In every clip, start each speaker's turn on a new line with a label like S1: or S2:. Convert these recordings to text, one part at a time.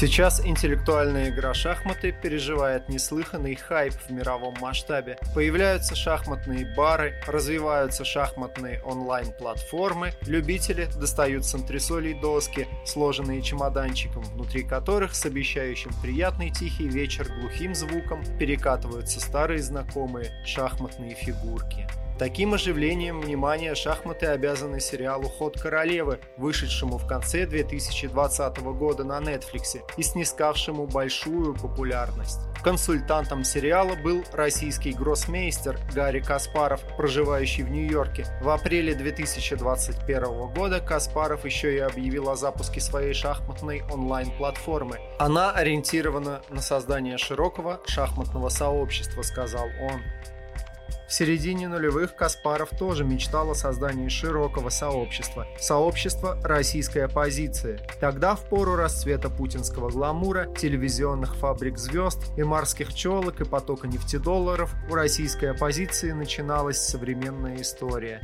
S1: Сейчас интеллектуальная игра шахматы переживает неслыханный хайп в мировом масштабе. Появляются шахматные бары, развиваются шахматные онлайн-платформы, любители достают с антресолей доски, сложенные чемоданчиком, внутри которых с обещающим приятный тихий вечер глухим звуком перекатываются старые знакомые шахматные фигурки. Таким оживлением внимания шахматы обязаны сериалу «Ход королевы», вышедшему в конце 2020 года на Netflix и снискавшему большую популярность. Консультантом сериала был российский гроссмейстер Гарри Каспаров, проживающий в Нью-Йорке. В апреле 2021 года Каспаров еще и объявил о запуске своей шахматной онлайн-платформы. Она ориентирована на создание широкого шахматного сообщества, сказал он. В середине нулевых Каспаров тоже мечтал о создании широкого сообщества, сообщества российской оппозиции. Тогда, в пору расцвета путинского гламура, телевизионных фабрик звезд и морских челок и потока нефтедолларов, у российской оппозиции начиналась современная история.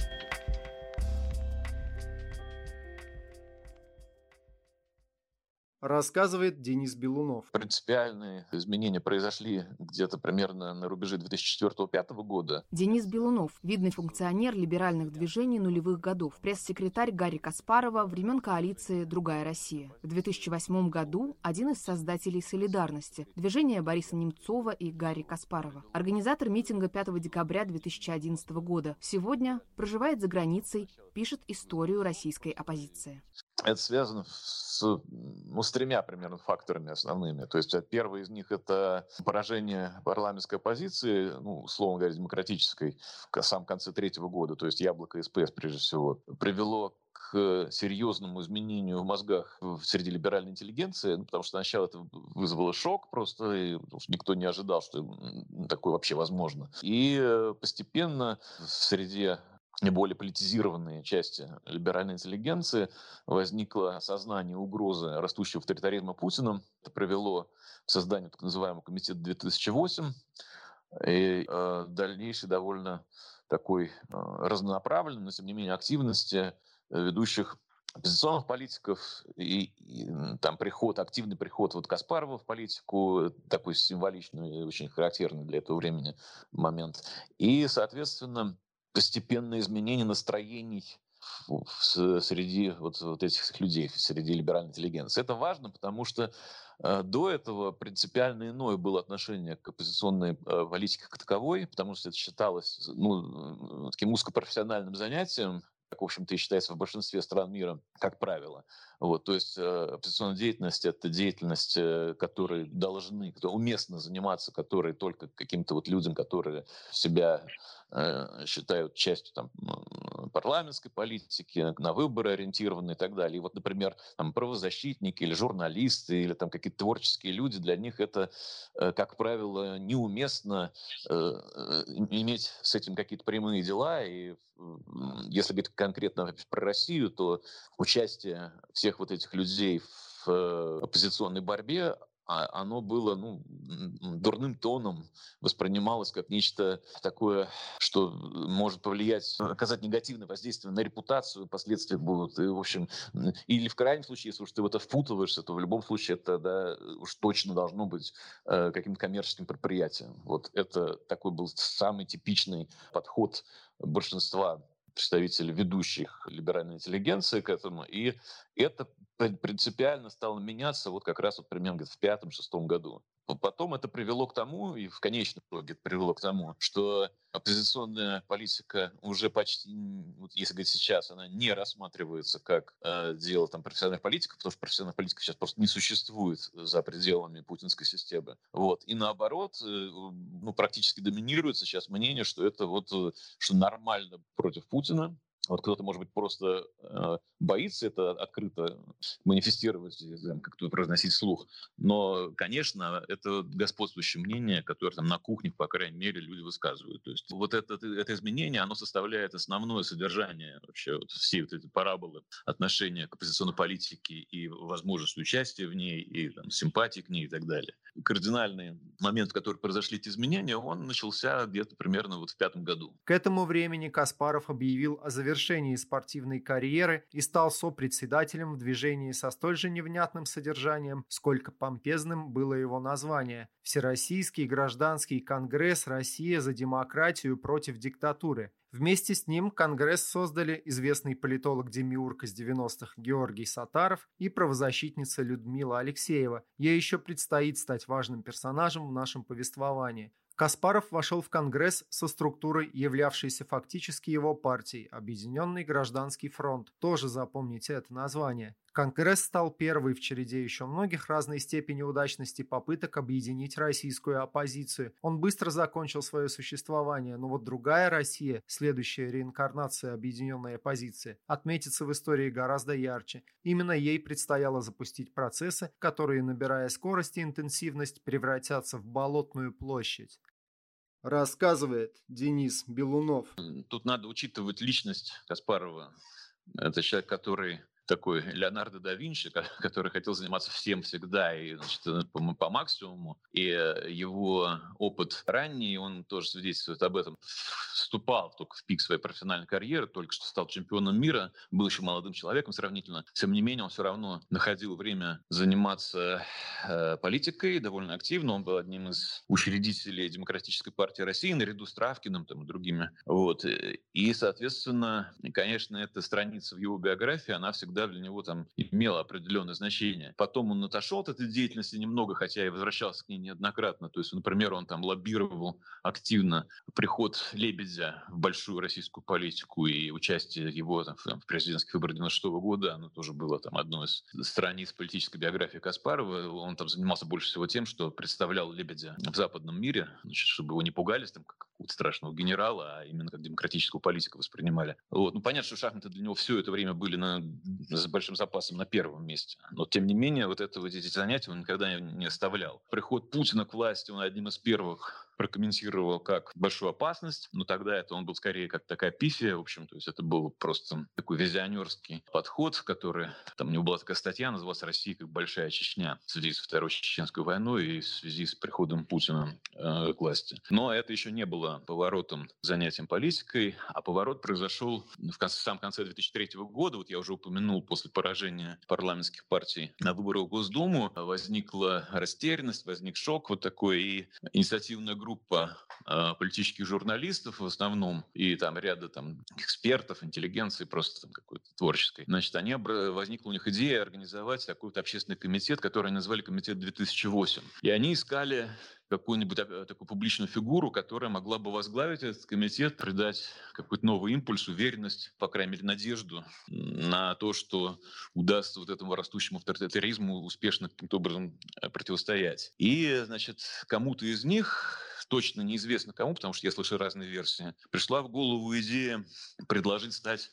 S1: Рассказывает Денис Белунов.
S2: Принципиальные изменения произошли где-то примерно на рубеже 2004-2005 года.
S3: Денис Белунов, видный функционер либеральных движений нулевых годов, пресс-секретарь Гарри Каспарова времен коалиции «Другая Россия». В 2008 году один из создателей «Солидарности» движения Бориса Немцова и Гарри Каспарова. Организатор митинга 5 декабря 2011 года. Сегодня проживает за границей, пишет историю российской оппозиции.
S2: Это связано с, ну, с тремя примерно факторами основными. То есть э, первый из них это поражение парламентской оппозиции, ну, условно говоря, демократической, в самом конце третьего года, то есть яблоко СПС прежде всего, привело к серьезному изменению в мозгах среди либеральной интеллигенции, ну, потому что сначала это вызвало шок просто, и, никто не ожидал, что такое вообще возможно. И э, постепенно в среде более политизированные части либеральной интеллигенции возникло осознание угрозы растущего авторитаризма Путина. Это привело к созданию так называемого комитета 2008 и э, дальнейшей довольно такой э, разнонаправленной, но тем не менее активности ведущих оппозиционных политиков и, и там приход, активный приход вот Каспарова в политику, такой символичный очень характерный для этого времени момент. И, соответственно, постепенное изменение настроений среди вот, вот этих людей, среди либеральной интеллигенции. Это важно, потому что э, до этого принципиально иное было отношение к оппозиционной э, политике как таковой, потому что это считалось ну, таким узкопрофессиональным занятием, как, в общем-то, и считается в большинстве стран мира, как правило. Вот, то есть э, оппозиционная деятельность – это деятельность, э, которой должны, уместно заниматься, которые только каким-то вот людям, которые себя считают частью там, парламентской политики, на выборы ориентированы и так далее. И вот, например, там, правозащитники или журналисты или там какие-то творческие люди, для них это, э, как правило, неуместно э, иметь с этим какие-то прямые дела. И если говорить конкретно про Россию, то участие всех вот этих людей в оппозиционной борьбе, оно было ну, дурным тоном, воспринималось как нечто такое, что может повлиять, оказать негативное воздействие на репутацию, последствия будут. И, в общем, или в крайнем случае, если уж ты в это впутываешься, то в любом случае это да, уж точно должно быть э, каким-то коммерческим предприятием. Вот это такой был самый типичный подход большинства представителей ведущих либеральной интеллигенции к этому. И это принципиально стало меняться вот как раз вот примерно в пятом-шестом году. Потом это привело к тому, и в конечном итоге это привело к тому, что оппозиционная политика уже почти, вот если говорить сейчас, она не рассматривается как э, дело там, профессиональных политиков, потому что профессиональная политика сейчас просто не существует за пределами путинской системы. Вот. И наоборот, э, ну, практически доминирует сейчас мнение, что это вот, э, что нормально против Путина, вот кто-то, может быть, просто э, боится это открыто манифестировать, как-то произносить слух. Но, конечно, это господствующее мнение, которое там на кухне, по крайней мере, люди высказывают. То есть вот это, это изменение, оно составляет основное содержание вообще вот всей вот этой параболы отношения к оппозиционной политике и возможность участия в ней, и там, симпатии к ней и так далее. Кардинальный момент, в который произошли эти изменения, он начался где-то примерно вот в пятом году.
S1: К этому времени Каспаров объявил о завершении завершении спортивной карьеры и стал сопредседателем в движении со столь же невнятным содержанием, сколько помпезным было его название – Всероссийский гражданский конгресс «Россия за демократию против диктатуры», Вместе с ним Конгресс создали известный политолог-демиург из 90-х Георгий Сатаров и правозащитница Людмила Алексеева. Ей еще предстоит стать важным персонажем в нашем повествовании. Каспаров вошел в Конгресс со структурой, являвшейся фактически его партией, Объединенный гражданский фронт. Тоже запомните это название. Конгресс стал первой в череде еще многих разной степени удачности попыток объединить российскую оппозицию. Он быстро закончил свое существование, но вот другая Россия, следующая реинкарнация объединенной оппозиции, отметится в истории гораздо ярче. Именно ей предстояло запустить процессы, которые, набирая скорость и интенсивность, превратятся в болотную площадь. Рассказывает Денис Белунов.
S2: Тут надо учитывать личность Каспарова. Это человек, который такой Леонардо да Винчи, который хотел заниматься всем всегда и значит, э, по, по максимуму. И э, его опыт ранний, он тоже свидетельствует об этом. Вступал только в пик своей профессиональной карьеры, только что стал чемпионом мира, был еще молодым человеком сравнительно. Тем не менее, он все равно находил время заниматься э, политикой довольно активно. Он был одним из учредителей Демократической партии России наряду с Травкиным там, и другими. Вот. И, соответственно, конечно, эта страница в его биографии, она всегда всегда для него там имело определенное значение. Потом он отошел от этой деятельности немного, хотя и возвращался к ней неоднократно. То есть, например, он там лоббировал активно приход Лебедя в большую российскую политику и участие его там, в президентских выборах 96 года, оно тоже было там одной из страниц политической биографии Каспарова. Он там занимался больше всего тем, что представлял Лебедя в западном мире, значит, чтобы его не пугались там как какого-то страшного генерала, а именно как демократического политика воспринимали. Вот. Ну, понятно, что шахматы для него все это время были на с большим запасом на первом месте. Но, тем не менее, вот это вот эти занятия он никогда не оставлял. Приход Путина к власти, он одним из первых прокомментировал как большую опасность, но тогда это он был скорее как такая пифия, в общем, то есть это был просто такой визионерский подход, который, там у него была такая статья, называлась «Россия как большая Чечня» в связи с Второй Чеченской войной и в связи с приходом Путина э, к власти. Но это еще не было поворотом к занятиям политикой, а поворот произошел в конце, в самом конце 2003 года, вот я уже упомянул, после поражения парламентских партий на выборах в Госдуму возникла растерянность, возник шок вот такой, и инициативная группа э, политических журналистов в основном и там ряда там экспертов, интеллигенции просто там какой-то творческой. Значит, они возникла у них идея организовать какой-то общественный комитет, который они назвали комитет 2008. И они искали какую-нибудь э, такую публичную фигуру, которая могла бы возглавить этот комитет, придать какой-то новый импульс, уверенность, по крайней мере, надежду на то, что удастся вот этому растущему авторитаризму успешно каким-то образом э, противостоять. И, значит, кому-то из них точно неизвестно кому, потому что я слышу разные версии, пришла в голову идея предложить стать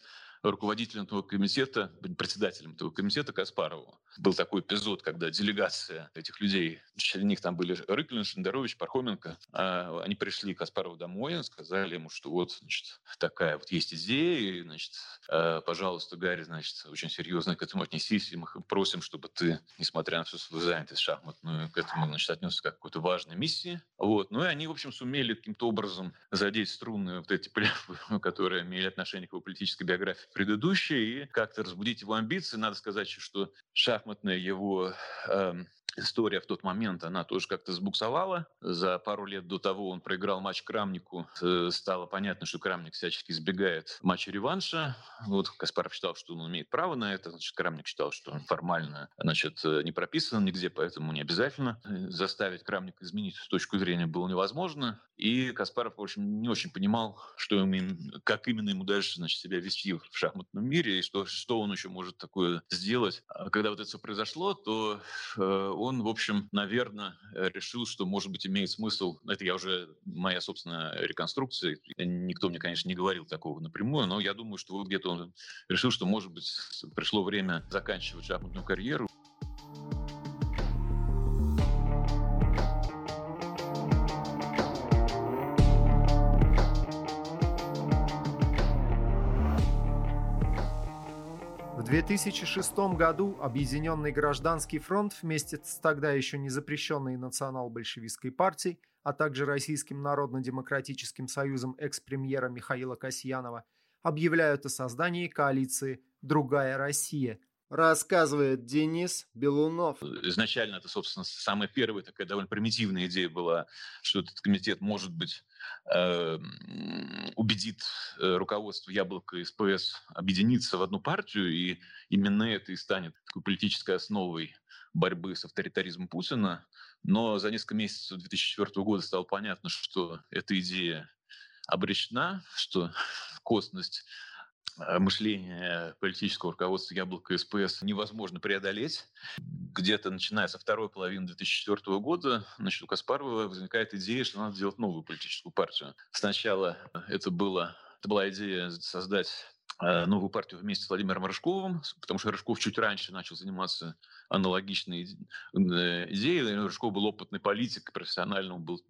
S2: руководителем этого комитета, председателем этого комитета Каспарову. Был такой эпизод, когда делегация этих людей, среди них там были Рыклин, Шендерович, Пархоменко, а они пришли к Каспарову домой, сказали ему, что вот, значит, такая вот есть идея, и, значит, а, пожалуйста, Гарри, значит, очень серьезно к этому отнесись, и мы просим, чтобы ты, несмотря на всю свою занятость шахматную, к этому, значит, отнесся как к какой-то важной миссии. Вот. Ну и они, в общем, сумели каким-то образом задеть струны вот эти, которые имели отношение к его политической биографии предыдущее и как-то разбудить его амбиции. Надо сказать, что шахматная его э, история в тот момент, она тоже как-то сбуксовала. За пару лет до того он проиграл матч Крамнику. Э, стало понятно, что Крамник всячески избегает матча реванша. Вот Каспаров считал, что он имеет право на это. Значит, Крамник считал, что он формально значит, э, не прописан нигде, поэтому не обязательно э, заставить Крамника изменить точку зрения было невозможно. И Каспаров, в общем, не очень понимал, что ему, как именно ему дальше значит, себя вести в шахматном мире и что, что он еще может такое сделать. А когда вот это все произошло, то он, в общем, наверное, решил, что, может быть, имеет смысл, это я уже, моя собственная реконструкция, никто мне, конечно, не говорил такого напрямую, но я думаю, что где-то он решил, что, может быть, пришло время заканчивать шахматную карьеру.
S1: 2006 году Объединенный гражданский фронт вместе с тогда еще не запрещенной национал-большевистской партией, а также Российским народно-демократическим союзом экс-премьера Михаила Касьянова объявляют о создании коалиции «Другая Россия», рассказывает Денис Белунов.
S2: Изначально это, собственно, самая первая такая довольно примитивная идея была, что этот комитет, может быть, э, убедит э, руководство Яблока и СПС объединиться в одну партию, и именно это и станет такой политической основой борьбы с авторитаризмом Путина. Но за несколько месяцев 2004 года стало понятно, что эта идея обречена, что косность Э, мышление политического руководства Яблока СПС невозможно преодолеть. Где-то начиная со второй половины 2004 года значит, у Каспарова возникает идея, что надо делать новую политическую партию. Сначала это, было, это была идея создать э, новую партию вместе с Владимиром Рыжковым, потому что Рыжков чуть раньше начал заниматься аналогичной э, идеей. Рыжков был опытный политик, профессионально он был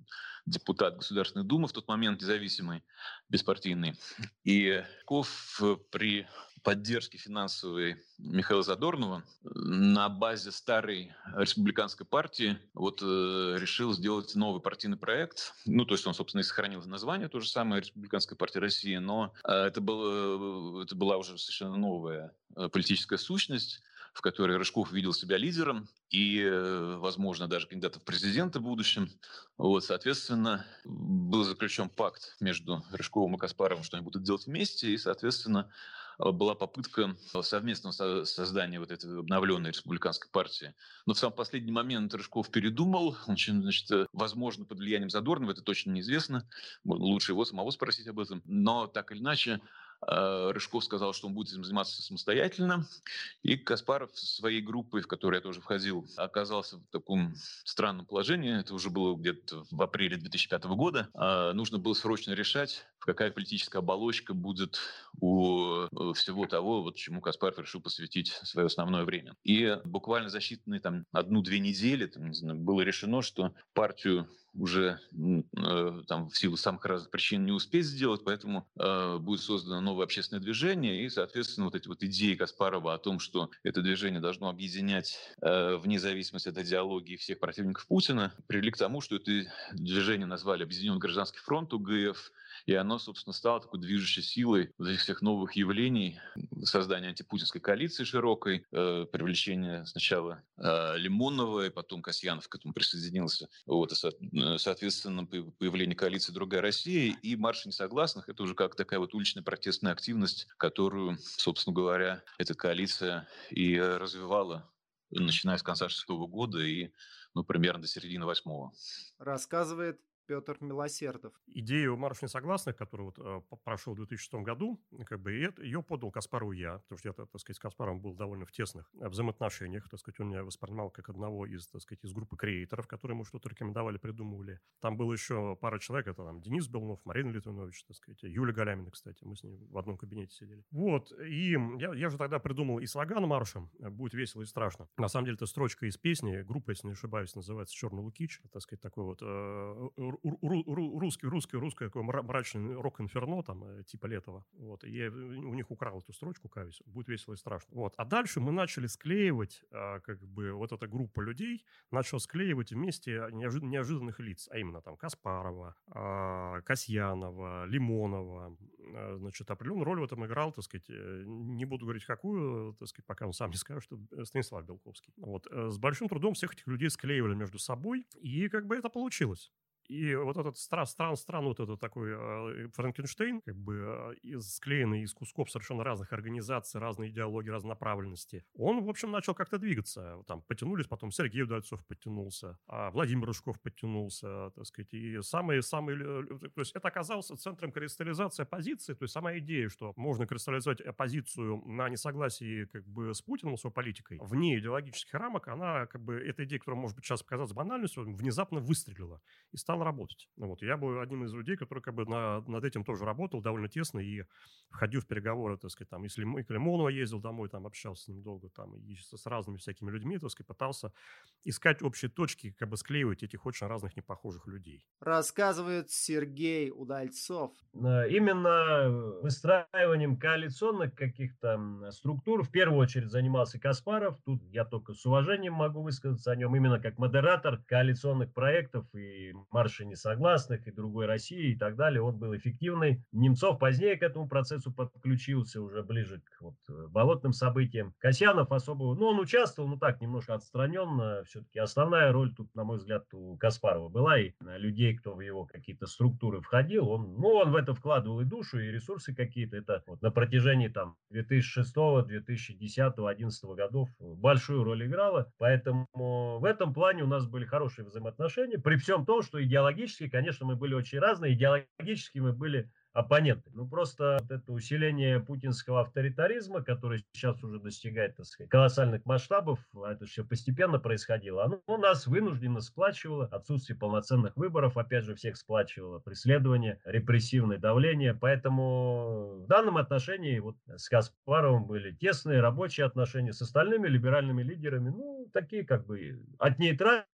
S2: депутат Государственной Думы в тот момент, независимый, беспартийный. И Ков э, при поддержке финансовой Михаила Задорнова на базе старой республиканской партии вот э, решил сделать новый партийный проект. Ну, то есть он, собственно, и сохранил название, то же самое Республиканская партия России, но э, это, было, это была уже совершенно новая э, политическая сущность в которой Рыжков видел себя лидером и, э, возможно, даже кандидатом в президенты в будущем. Вот, соответственно, был заключен пакт между Рыжковым и Каспаровым, что они будут делать вместе, и, соответственно, была попытка совместного создания вот этой обновленной республиканской партии. Но в самый последний момент Рыжков передумал. Он, значит, возможно, под влиянием Задорнова, это точно неизвестно. Лучше его самого спросить об этом. Но так или иначе, Э, Рыжков сказал, что он будет этим заниматься самостоятельно. И Каспаров со своей группой, в которую я тоже входил, оказался в таком странном положении. Это уже было где-то в апреле 2005 года. А, нужно было срочно решать, какая политическая оболочка будет у э, всего того, вот чему Каспаров решил посвятить свое основное время. И буквально за считанные там одну-две недели там, знаю, было решено, что партию уже э, там в силу самых разных причин не успеть сделать, поэтому э, будет создано новое общественное движение, и, соответственно, вот эти вот идеи Каспарова о том, что это движение должно объединять э, вне зависимости от идеологии всех противников Путина, привели к тому, что это движение назвали Объединенный гражданский фронт УГФ, и оно, собственно, стало такой движущей силой вот этих всех новых явлений, создания антипутинской коалиции широкой, э, привлечение сначала э, Лимонова, и потом Касьянов к этому присоединился. Вот, и, со, э, соответственно, появление коалиции «Другая Россия» и марш несогласных – это уже как такая вот уличная протестная активность, которую, собственно говоря, эта коалиция и развивала начиная с конца шестого года и ну, примерно до середины восьмого.
S1: Рассказывает Петр Милосердов.
S4: Идею «Марш несогласных», который вот, э, прошел в 2006 году, как бы, ее подал Каспару я, потому что я, так сказать, с Каспаром был довольно в тесных э, взаимоотношениях, так сказать, он меня воспринимал как одного из, так сказать, из группы креаторов, которые ему что-то рекомендовали, придумывали. Там было еще пара человек, это там Денис Белнов, Марина Литвинович, так сказать, Юля Галямина, кстати, мы с ней в одном кабинете сидели. Вот, и я, я же тогда придумал и слоган марша, э, будет весело и страшно. На самом деле, это строчка из песни, группа, если не ошибаюсь, называется «Черный Лукич», так сказать, такой вот русский, русский, русский такой мрачный рок-инферно, там, э, типа Летова. Вот, и я у них украл эту строчку Кавис. Будет весело и страшно. Вот. А дальше мы начали склеивать, а, как бы, вот эта группа людей начала склеивать вместе неожид неожиданных лиц, а именно там Каспарова, а, Касьянова, Лимонова. А, значит, определенную роль в этом играл, так сказать, э, не буду говорить какую, так сказать, пока он сам не скажет, что э, Станислав Белковский. Вот. С большим трудом всех этих людей склеивали между собой, и как бы это получилось. И вот этот стран, стран, стран, вот этот такой э, Франкенштейн, как бы э, из, склеенный из кусков совершенно разных организаций, разной идеологии, разнонаправленности, он, в общем, начал как-то двигаться. Там потянулись, потом Сергей Удальцов подтянулся, а Владимир Рыжков подтянулся, так сказать, и самые-самые... То есть это оказалось центром кристаллизации оппозиции, то есть сама идея, что можно кристаллизовать оппозицию на несогласии как бы с Путиным, с его политикой, вне идеологических рамок, она как бы, эта идея, которая может быть сейчас показаться банальностью, внезапно выстрелила и стала стал работать. Ну вот. Я был одним из людей, который как бы на, над этим тоже работал довольно тесно и входил в переговоры, так сказать, там, если мы к Лимонова ездил домой, там, общался с ним долго, там, и с разными всякими людьми, так сказать, пытался искать общие точки, как бы склеивать этих очень разных непохожих людей.
S1: Рассказывает Сергей Удальцов.
S5: Именно выстраиванием коалиционных каких-то структур в первую очередь занимался Каспаров. Тут я только с уважением могу высказаться о нем именно как модератор коалиционных проектов и марше несогласных и другой России и так далее. Он был эффективный. Немцов позднее к этому процессу подключился уже ближе к вот, болотным событиям. Касьянов особо, ну, он участвовал, ну так, немножко отстраненно. Все-таки основная роль тут, на мой взгляд, у Каспарова была. И людей, кто в его какие-то структуры входил, он, ну, он в это вкладывал и душу, и ресурсы какие-то. Это вот на протяжении там 2006, 2010, 2011 годов большую роль играло. Поэтому в этом плане у нас были хорошие взаимоотношения. При всем том, что идеологически, конечно, мы были очень разные. Идеологически мы были оппоненты. Ну, просто вот это усиление путинского авторитаризма, который сейчас уже достигает, так сказать, колоссальных масштабов, а это все постепенно происходило, оно нас вынужденно сплачивало, отсутствие полноценных выборов, опять же, всех сплачивало, преследование, репрессивное давление, поэтому в данном отношении вот с Каспаровым были тесные рабочие отношения с остальными либеральными лидерами, ну, такие как бы от нейтральных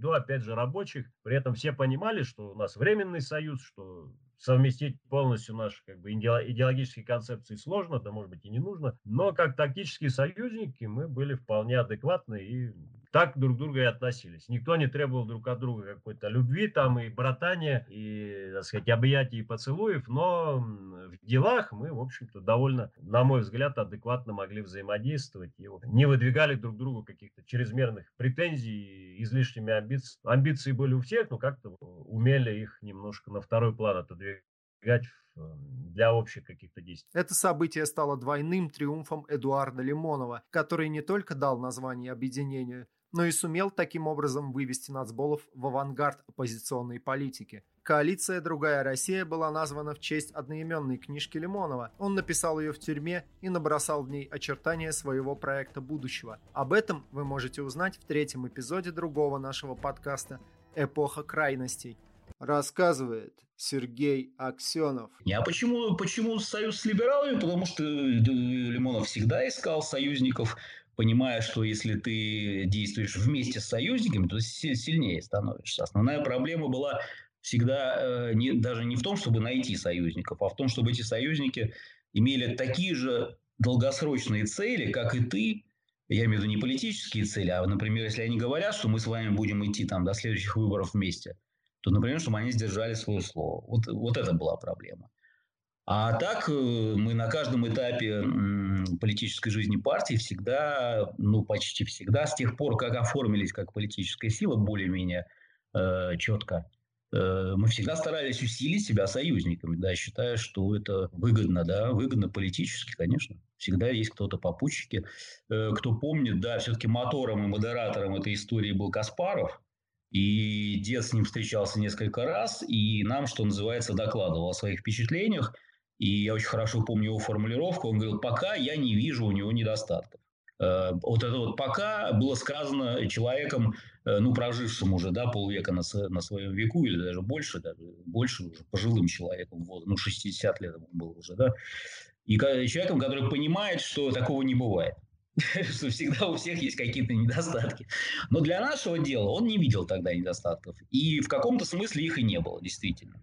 S5: до, опять же, рабочих. При этом все понимали, что у нас временный союз, что совместить полностью наши как бы, идеологические концепции сложно, да может быть и не нужно, но как тактические союзники мы были вполне адекватны и так друг к другу и относились. Никто не требовал друг от друга какой-то любви там и братания, и, так сказать, объятий и поцелуев, но в делах мы, в общем-то, довольно, на мой взгляд, адекватно могли взаимодействовать и не выдвигали друг другу каких-то чрезмерных претензий, излишними амбиций. Амбиции были у всех, но как-то умели их немножко на второй план отодвигать для общих каких-то действий.
S1: Это событие стало двойным триумфом Эдуарда Лимонова, который не только дал название объединению, но и сумел таким образом вывести нацболов в авангард оппозиционной политики. Коалиция «Другая Россия» была названа в честь одноименной книжки Лимонова. Он написал ее в тюрьме и набросал в ней очертания своего проекта будущего. Об этом вы можете узнать в третьем эпизоде другого нашего подкаста «Эпоха крайностей». Рассказывает Сергей Аксенов.
S6: А почему, почему союз с либералами? Потому что Лимонов всегда искал союзников понимая, что если ты действуешь вместе с союзниками, то сильнее становишься. Основная проблема была всегда э, не, даже не в том, чтобы найти союзников, а в том, чтобы эти союзники имели такие же долгосрочные цели, как и ты. Я имею в виду не политические цели, а, например, если они говорят, что мы с вами будем идти там до следующих выборов вместе, то, например, чтобы они сдержали свое слово. Вот, вот это была проблема. А так э, мы на каждом этапе политической жизни партии всегда, ну почти всегда, с тех пор, как оформились как политическая сила более-менее э, четко, э, мы всегда старались усилить себя союзниками, да, считая, что это выгодно, да, выгодно политически, конечно. Всегда есть кто-то попутчики. Э, кто помнит, да, все-таки мотором и модератором этой истории был Каспаров, и дед с ним встречался несколько раз, и нам, что называется, докладывал о своих впечатлениях. И я очень хорошо помню его формулировку. Он говорил, пока я не вижу у него недостатков. Э, вот это вот пока было сказано человеком, э, ну, прожившим уже, да, полвека на, на своем веку, или даже больше, даже больше уже, пожилым человеком, вот, ну, 60 лет ему было уже, да, и человеком, который понимает, что такого не бывает что всегда у всех есть какие-то недостатки. Но для нашего дела он не видел тогда недостатков. И в каком-то смысле их и не было, действительно.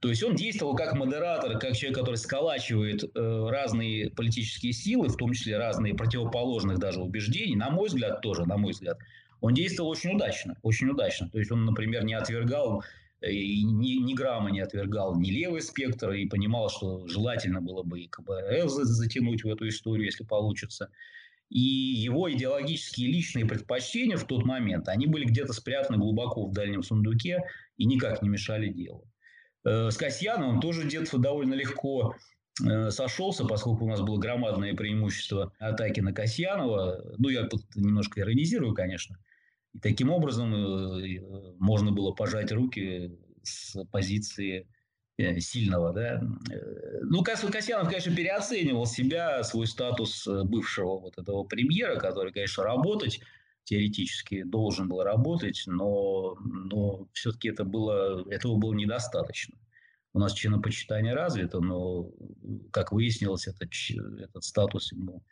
S6: То есть он действовал как модератор, как человек, который сколачивает э, разные политические силы, в том числе разные противоположных даже убеждений. На мой взгляд, тоже, на мой взгляд, он действовал очень удачно, очень удачно. То есть он, например, не отвергал э, и ни, ни грамма не отвергал ни левый спектр и понимал, что желательно было бы и КБРФ затянуть в эту историю, если получится. И его идеологические личные предпочтения в тот момент, они были где-то спрятаны глубоко в дальнем сундуке и никак не мешали делу. Э, с Касьяновым тоже детство довольно легко э, сошелся, поскольку у нас было громадное преимущество атаки на Касьянова. Ну, я тут немножко иронизирую, конечно. И таким образом э, можно было пожать руки с позиции сильного. Да? Ну, Касьянов, конечно, переоценивал себя, свой статус бывшего вот этого премьера, который, конечно, работать теоретически должен был работать, но, но все-таки это было, этого было недостаточно. У нас чинопочитание развито, но, как выяснилось, этот, этот статус ему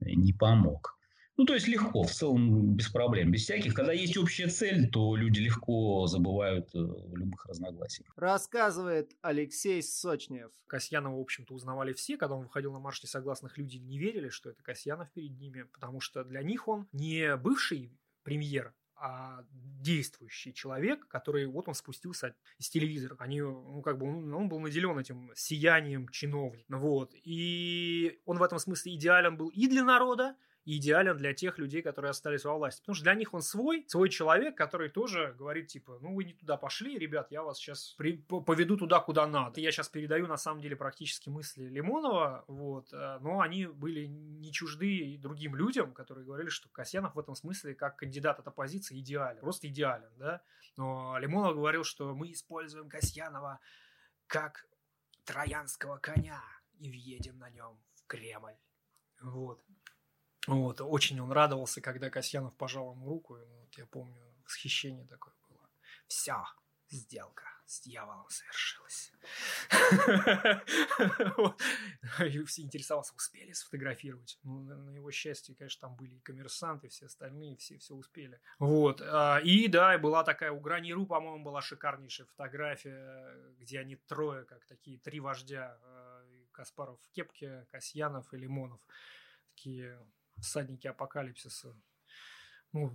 S6: не помог. Ну, то есть легко, в целом без проблем, без всяких. Когда есть общая цель, то люди легко забывают э, любых разногласиях.
S1: Рассказывает Алексей Сочнев.
S7: Касьянова, в общем-то, узнавали все. Когда он выходил на марш несогласных, люди не верили, что это Касьянов перед ними, потому что для них он не бывший премьер, а действующий человек, который вот он спустился из телевизора. Они, ну, как бы, он, он был наделен этим сиянием чиновника. Вот. И он в этом смысле идеален был и для народа, идеален для тех людей, которые остались во власти. Потому что для них он свой, свой человек, который тоже говорит, типа, ну вы не туда пошли, ребят, я вас сейчас при, поведу туда, куда надо. Я сейчас передаю, на самом деле, практически мысли Лимонова, вот, э, но они были не чужды и другим людям, которые говорили, что Касьянов в этом смысле, как кандидат от оппозиции, идеален, просто идеален, да. Но Лимонов говорил, что мы используем Касьянова как троянского коня и въедем на нем в Кремль. Вот. Вот, очень он радовался, когда Касьянов пожал ему руку. Ну, вот я помню, восхищение такое было. Все, сделка с дьяволом совершилась. Все интересовался, успели сфотографировать. Ну, на его счастье, конечно, там были и коммерсанты, все остальные, все все успели. Вот. А, и да, была такая у Граниру, по-моему, была шикарнейшая фотография, где они трое, как такие три вождя. А, Каспаров в кепке, Касьянов и Лимонов. Такие всадники апокалипсиса, ну,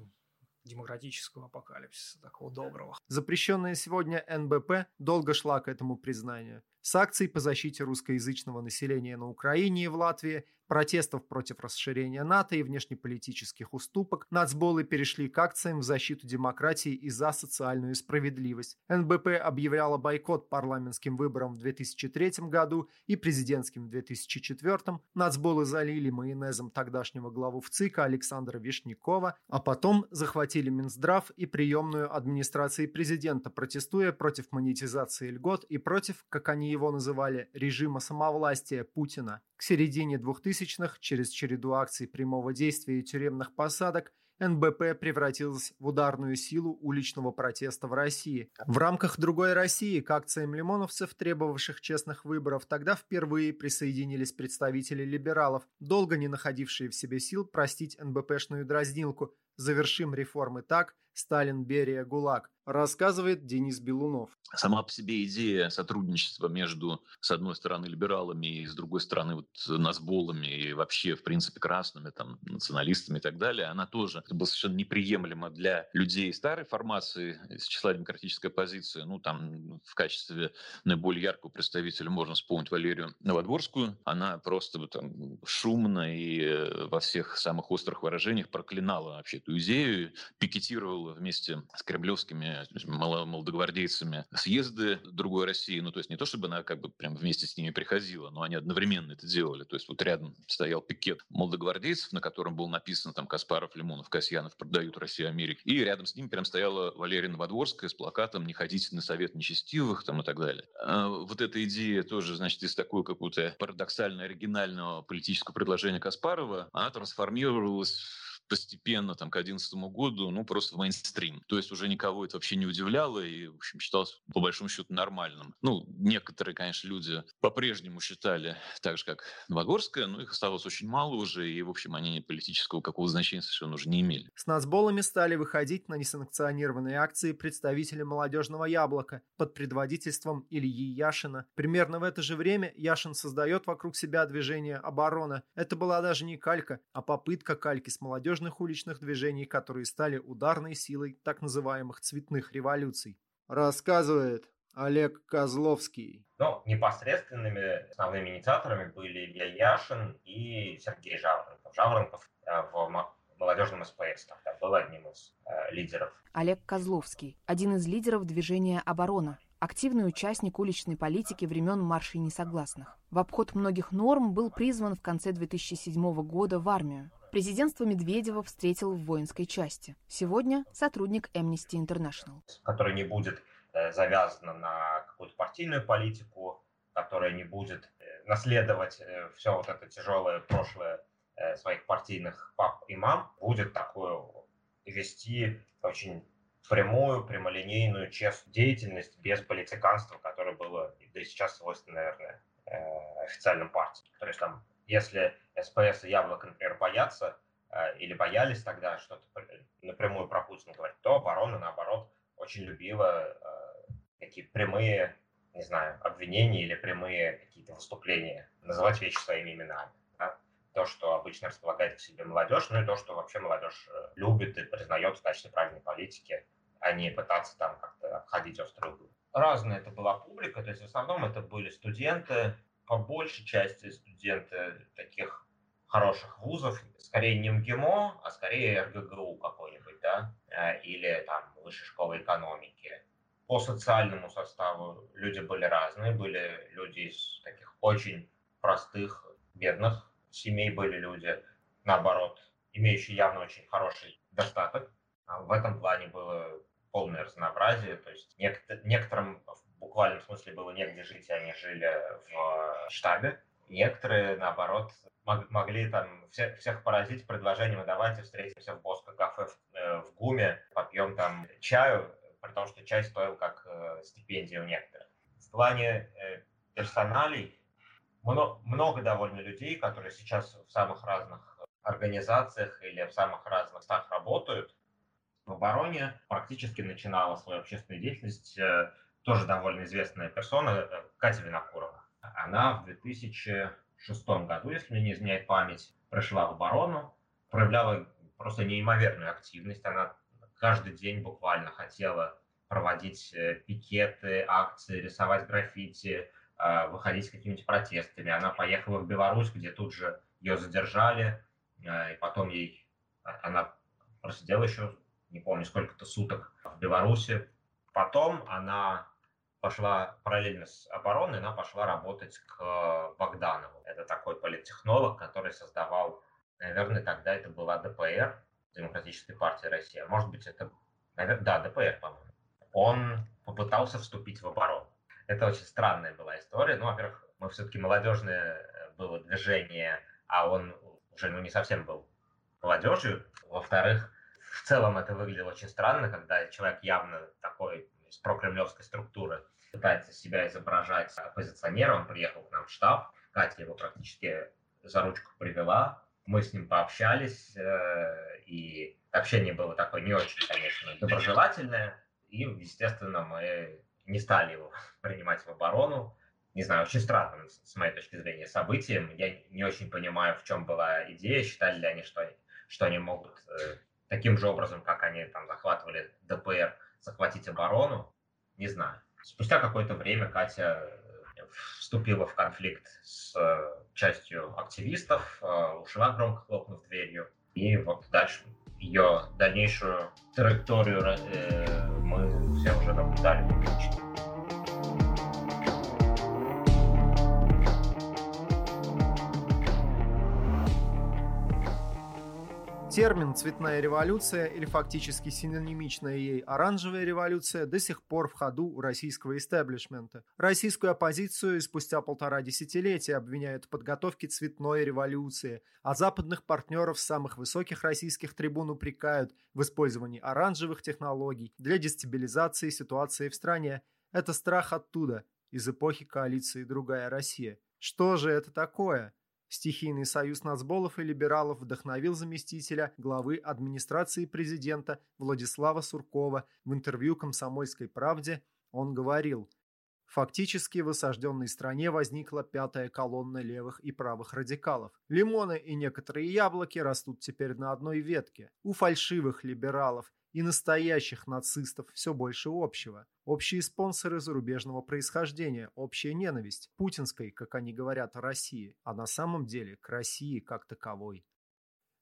S7: демократического апокалипсиса, такого доброго.
S1: Запрещенная сегодня НБП долго шла к этому признанию. С акцией по защите русскоязычного населения на Украине и в Латвии протестов против расширения НАТО и внешнеполитических уступок, нацболы перешли к акциям в защиту демократии и за социальную справедливость. НБП объявляла бойкот парламентским выборам в 2003 году и президентским в 2004. Нацболы залили майонезом тогдашнего главу ВЦИКа Александра Вишнякова, а потом захватили Минздрав и приемную администрации президента, протестуя против монетизации льгот и против, как они его называли, режима самовластия Путина. К середине 2000-х, через череду акций прямого действия и тюремных посадок, НБП превратилась в ударную силу уличного протеста в России. В рамках другой России к акциям лимоновцев, требовавших честных выборов, тогда впервые присоединились представители либералов, долго не находившие в себе сил простить НБПшную дразнилку «Завершим реформы так, Сталин, Берия, ГУЛАГ», рассказывает Денис Белунов.
S2: Сама по себе идея сотрудничества между, с одной стороны, либералами и с другой стороны, вот, назболами и вообще, в принципе, красными, там, националистами и так далее, она тоже была совершенно неприемлема для людей старой формации из числа демократической оппозиции. Ну, там в качестве наиболее яркого представителя можно вспомнить Валерию Новодворскую. Она просто там шумно и э, во всех самых острых выражениях проклинала вообще идею, пикетировала вместе с кремлевскими молодогвардейцами съезды другой России. Ну, то есть не то, чтобы она как бы прям вместе с ними приходила, но они одновременно это делали. То есть вот рядом стоял пикет молодогвардейцев, на котором был написано там Каспаров, Лимонов, Касьянов продают Россию Америке. И рядом с ним прям стояла Валерия Новодворская с плакатом «Не ходите на совет нечестивых» там и так далее. А вот эта идея тоже, значит, из такой какого-то парадоксально оригинального политического предложения Каспарова, она трансформировалась постепенно там, к 2011 году ну, просто в мейнстрим. То есть уже никого это вообще не удивляло и, в общем, считалось по большому счету нормальным. Ну, некоторые, конечно, люди по-прежнему считали так же, как Новогорская, но их осталось очень мало уже, и, в общем, они политического какого значения совершенно уже не имели.
S1: С нацболами стали выходить на несанкционированные акции представители молодежного яблока под предводительством Ильи Яшина. Примерно в это же время Яшин создает вокруг себя движение «Оборона». Это была даже не калька, а попытка кальки с молодежью молодежных уличных движений, которые стали ударной силой так называемых цветных революций. Рассказывает Олег Козловский.
S8: Ну, непосредственными основными инициаторами были Илья Яшин и Сергей Жаворонков. Жаворонков э, в молодежном СПС тогда был одним из э, лидеров.
S3: Олег Козловский, один из лидеров движения «Оборона», активный участник уличной политики времен маршей несогласных. В обход многих норм был призван в конце 2007 года в армию. Президентство Медведева встретил в воинской части. Сегодня сотрудник Amnesty International.
S8: Который не будет э, завязана на какую-то партийную политику, которая не будет э, наследовать э, все вот это тяжелое прошлое своих партийных пап и мам, будет такую вести очень прямую, прямолинейную, честную деятельность без политиканства, которое было да и сейчас свойственно, наверное, официальным партиям. То есть там, если СПС и Яблоко, например, боятся э, или боялись тогда что-то напрямую про Путина говорить, то оборона, наоборот, очень любила э, такие прямые, не знаю, обвинения или прямые какие-то выступления, называть вещи своими именами. Да? то, что обычно располагает к себе молодежь, ну и то, что вообще молодежь э, любит и признает в качестве правильной политики, а не пытаться там как-то обходить острые углы. Разная это была публика, то есть в основном это были студенты, по большей части студенты таких хороших вузов, скорее не МГИМО, а скорее РГГУ какой-нибудь, да, э, или там высшей школы экономики. По социальному составу люди были разные, были люди из таких очень простых, бедных семей были люди, наоборот, имеющие явно очень хороший достаток. А в этом плане было полное разнообразие, то есть некоторым буквальном смысле было негде жить, они жили в штабе. Некоторые, наоборот, могли там всех, поразить предложением, давайте встретимся в Боско кафе в, э, в ГУМе, попьем там чаю, при том, что чай стоил как э, стипендия у некоторых. В плане э, персоналей много, много довольно людей, которые сейчас в самых разных организациях или в самых разных местах работают. В обороне практически начинала свою общественную деятельность э, тоже довольно известная персона э, Катя Винокурова. Она в 2006 году, если мне не изменяет память, пришла в оборону, проявляла просто неимоверную активность. Она каждый день буквально хотела проводить э, пикеты, акции, рисовать граффити, а, выходить с какими-нибудь протестами. Она поехала в Беларусь, где тут же ее задержали, а, и потом ей а, она просидела еще, не помню, сколько-то суток в Беларуси. Потом она пошла параллельно с обороной, она пошла работать к Богданову. Это такой политтехнолог, который создавал, наверное, тогда это была ДПР, Демократической партии России. Может быть, это, наверное, да, ДПР, по-моему. Он попытался вступить в оборону это очень странная была история. Ну, во-первых, мы все-таки молодежное э, было движение, а он уже ну, не совсем был молодежью. Во-вторых, в целом это выглядело очень странно, когда человек явно такой из прокремлевской структуры пытается себя изображать оппозиционером. Он приехал к нам в штаб, Катя его практически за ручку привела. Мы с ним пообщались, э, и общение было такое не очень, конечно, доброжелательное. И, естественно, мы не стали его принимать в оборону. Не знаю, очень странным, с моей точки зрения, событием. Я не очень понимаю, в чем была идея. Считали ли они, что, что они могут э, таким же образом, как они там захватывали ДПР, захватить оборону? Не знаю. Спустя какое-то время Катя э, вступила в конфликт с э, частью активистов, э, ушла громко хлопнув дверью. И вот дальше ее дальнейшую траекторию мы все уже наблюдали
S1: Термин «цветная революция» или фактически синонимичная ей «оранжевая революция» до сих пор в ходу у российского истеблишмента. Российскую оппозицию спустя полтора десятилетия обвиняют в подготовке цветной революции, а западных партнеров с самых высоких российских трибун упрекают в использовании оранжевых технологий для дестабилизации ситуации в стране. Это страх оттуда, из эпохи коалиции «Другая Россия». Что же это такое? Стихийный союз нацболов и либералов вдохновил заместителя главы администрации президента Владислава Суркова. В интервью «Комсомольской правде» он говорил, Фактически в осажденной стране возникла пятая колонна левых и правых радикалов. Лимоны и некоторые яблоки растут теперь на одной ветке. У фальшивых либералов и настоящих нацистов все больше общего. Общие спонсоры зарубежного происхождения, общая ненависть, путинской, как они говорят, России, а на самом деле к России как таковой.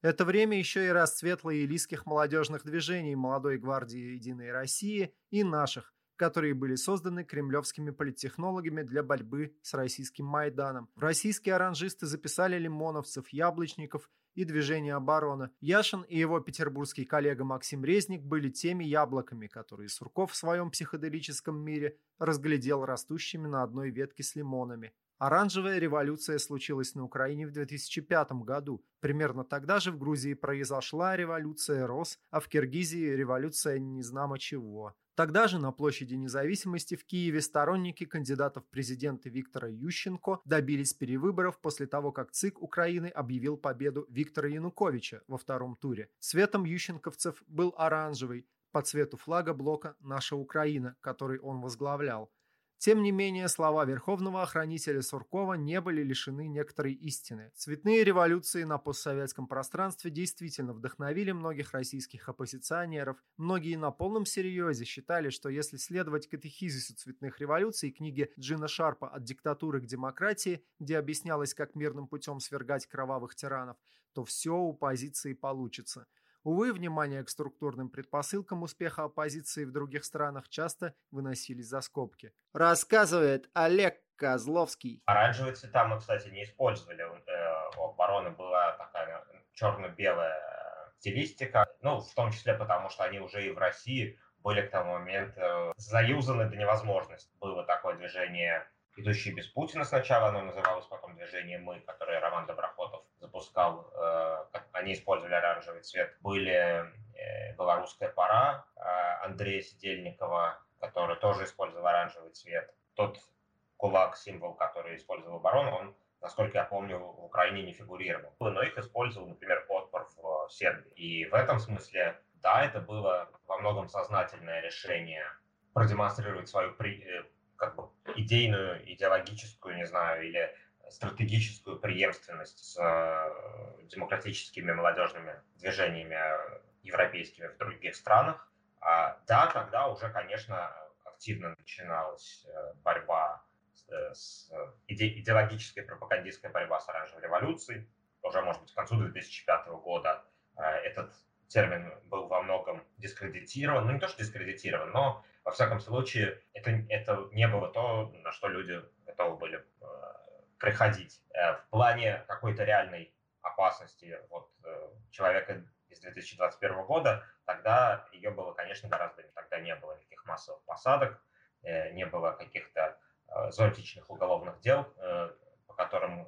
S1: Это время еще и расцвет лоялистских молодежных движений молодой гвардии Единой России и наших, которые были созданы кремлевскими политтехнологами для борьбы с российским Майданом. Российские оранжисты записали лимоновцев, яблочников и движение обороны. Яшин и его петербургский коллега Максим Резник были теми яблоками, которые Сурков в своем психоделическом мире разглядел растущими на одной ветке с лимонами. Оранжевая революция случилась на Украине в 2005 году. Примерно тогда же в Грузии произошла революция РОС, а в Киргизии революция незнамо чего. Тогда же на площади независимости в Киеве сторонники кандидатов в президенты Виктора Ющенко добились перевыборов после того, как ЦИК Украины объявил победу Виктора Януковича во втором туре. Цветом ющенковцев был оранжевый, по цвету флага блока «Наша Украина», который он возглавлял. Тем не менее, слова верховного охранителя Суркова не были лишены некоторой истины. Цветные революции на постсоветском пространстве действительно вдохновили многих российских оппозиционеров. Многие на полном серьезе считали, что если следовать катехизису цветных революций книги Джина Шарпа «От диктатуры к демократии», где объяснялось, как мирным путем свергать кровавых тиранов, то все у позиции получится – Увы, внимание к структурным предпосылкам успеха оппозиции в других странах часто выносились за скобки. Рассказывает Олег Козловский.
S8: Оранжевые цвета мы, кстати, не использовали. Э, у обороны была такая черно-белая стилистика. Ну, в том числе потому, что они уже и в России были к тому моменту э, заюзаны до невозможности. Было такое движение «Идущие без Путина» сначала, оно называлось потом «Движение Мы», которое Роман Доброхотов запускал, э, они использовали оранжевый цвет, были э, «Белорусская пора» э, Андрея Сидельникова, который тоже использовал оранжевый цвет. Тот кулак, символ, который использовал барон, он, насколько я помню, в Украине не фигурировал. Но их использовал, например, отпор в Сербии. И в этом смысле, да, это было во многом сознательное решение продемонстрировать свою как бы идейную, идеологическую, не знаю, или стратегическую преемственность с э, демократическими молодежными движениями европейскими в других странах. А, да, тогда уже, конечно, активно начиналась э, борьба с иде, идеологическая пропагандистская борьба с оранжевой революцией. Уже, может быть, к концу 2005 года э, этот термин был во многом дискредитирован. Ну, не то, что дискредитирован, но, во всяком случае, это, это не было то, на что люди готовы были приходить. Э, в плане какой-то реальной опасности вот, э, человека из 2021 года, тогда ее было, конечно, гораздо меньше. Тогда не было никаких массовых посадок, э, не было каких-то зонтичных уголовных дел, по которым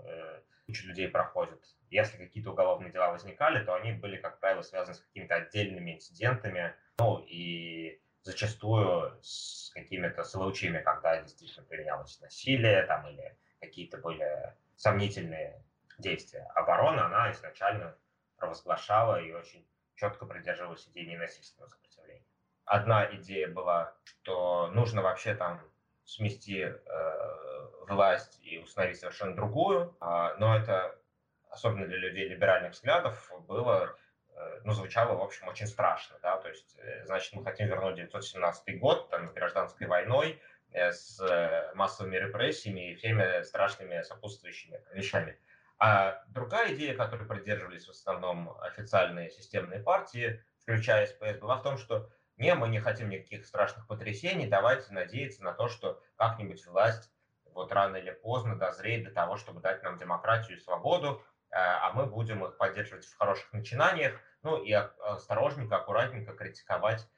S8: куча людей проходит. Если какие-то уголовные дела возникали, то они были, как правило, связаны с какими-то отдельными инцидентами, ну и зачастую с какими-то случаями, когда действительно применялось насилие там, или какие-то были сомнительные действия. Оборона, она изначально провозглашала и очень четко придерживалась идеи ненасильственного сопротивления. Одна идея была, что нужно вообще там смести э, власть и установить совершенно другую, э, но это, особенно для людей либеральных взглядов, было, э, ну, звучало, в общем, очень страшно, да, то есть, э, значит, мы хотим вернуть 917 год, там, с гражданской войной, с э, массовыми репрессиями и всеми страшными сопутствующими вещами. А другая идея, которой придерживались в основном официальные системные партии, включая СПС, была в том, что не, мы не хотим никаких страшных потрясений, давайте надеяться на то, что как-нибудь власть вот рано или поздно дозреет до того, чтобы дать нам демократию и свободу, э, а мы будем их поддерживать в хороших начинаниях, ну и осторожненько, аккуратненько критиковать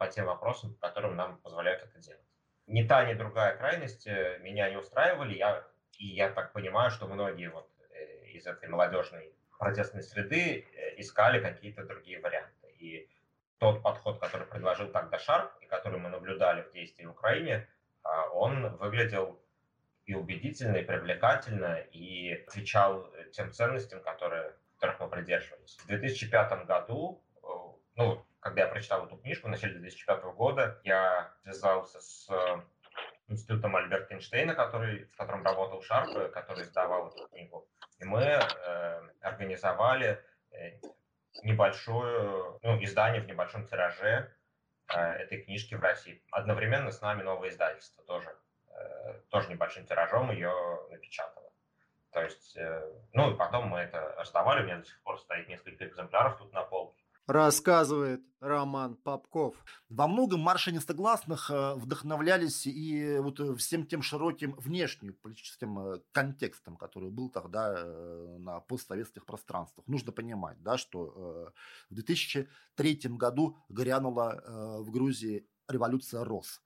S8: по тем вопросам, по которым нам позволяют это делать ни та, ни другая крайность э, меня не устраивали. Я, и я так понимаю, что многие вот э, из этой молодежной протестной среды э, искали какие-то другие варианты. И тот подход, который предложил тогда Шарп, и который мы наблюдали в действии в Украине, а, он выглядел и убедительно, и привлекательно, и отвечал тем ценностям, которые, которых мы придерживались. В 2005 году, ну, когда я прочитал эту книжку в начале 2005 года, я связался с э, институтом Альберта Эйнштейна, который, в котором работал Шарп, э, который издавал эту книгу. И мы э, организовали э, небольшое ну, издание в небольшом тираже э, этой книжки в России. Одновременно с нами новое издательство тоже, э, тоже небольшим тиражом ее напечатало. То есть, э, ну и потом мы это раздавали, у меня до сих пор стоит несколько экземпляров тут на полке
S1: рассказывает Роман Попков.
S9: Во многом марши несогласных э, вдохновлялись и вот э, всем тем широким внешним политическим э, контекстом, который был тогда на постсоветских пространствах. Нужно понимать, да, что в 2003 году грянула в Грузии революция РОС.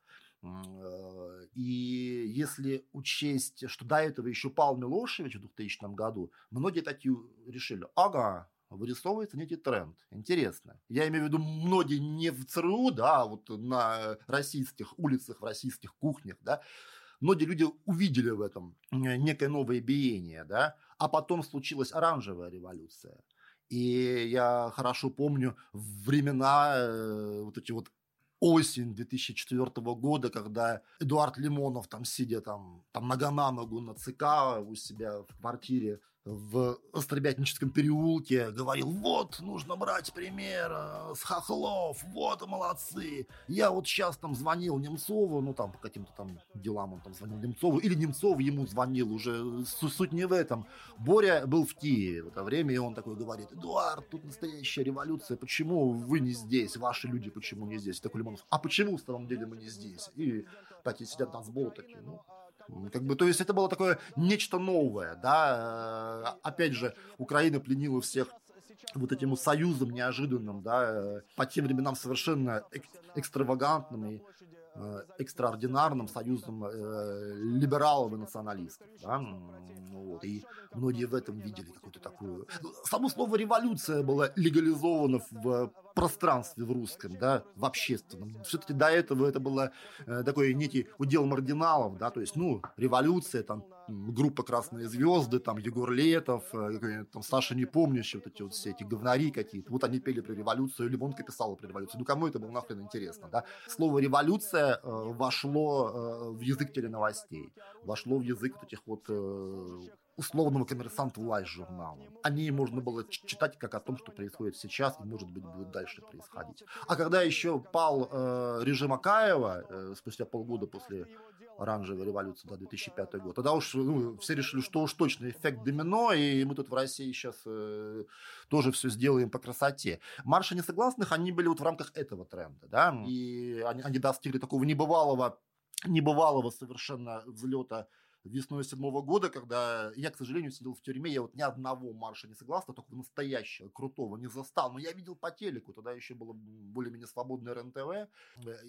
S9: И если учесть, что до этого еще Павел Милошевич в 2000 году, многие такие решили, ага, вырисовывается некий тренд. Интересно. Я имею в виду многие не в ЦРУ, да, а вот на российских улицах, в российских кухнях, да, многие люди увидели в этом некое новое биение, да, а потом случилась оранжевая революция. И я хорошо помню времена, э, вот эти вот осень 2004 года, когда Эдуард Лимонов там сидя там, там нога на ногу на ЦК у себя в квартире в Остребятническом переулке говорил, вот, нужно брать пример э, с хохлов, вот, молодцы. Я вот сейчас там звонил Немцову, ну, там, по каким-то там делам он там звонил Немцову, или Немцов ему звонил, уже суть не в этом. Боря был в Киеве в это время, и он такой говорит, Эдуард, тут настоящая революция, почему вы не здесь, ваши люди почему не здесь? Такой Лимонов, а почему, в самом деле, мы не здесь? И такие сидят на сбол такие, ну, как бы, то есть это было такое нечто новое, да. Э, опять же, Украина пленила всех вот этим союзом неожиданным, да, э, по тем временам совершенно экстравагантным и экстраординарным союзом либералов и националистов. Да? Вот, и многие в этом видели какую-то такую... Само слово «революция» было легализовано в пространстве в русском, да, в общественном. Все-таки до этого это было э, такой некий удел маргиналов, да, то есть, ну, революция, там, группа «Красные звезды», там, Егор Летов, э, там, Саша Непомнящий, вот эти вот все эти говнари какие-то. Вот они пели про революцию, Лимонка писала про революцию. Ну, кому это было нахрен интересно, да? Слово «революция» э, вошло э, в язык теленовостей, вошло в язык вот этих вот э, условного коммерсанта Live журнала. О ней можно было читать как о том, что происходит сейчас и, может быть, будет дальше происходить. А когда еще пал э, режим Акаева, э, спустя полгода после оранжевой революции, да, 2005 год, тогда уж ну, все решили, что уж точно эффект домино, и мы тут в России сейчас э, тоже все сделаем по красоте. Марши несогласных, они были вот в рамках этого тренда, да, и они, они достигли такого небывалого небывалого совершенно взлета весной седьмого года, когда я, к сожалению, сидел в тюрьме, я вот ни одного марша не согласен, только настоящего, крутого не застал, но я видел по телеку, тогда еще было более-менее свободное РНТВ,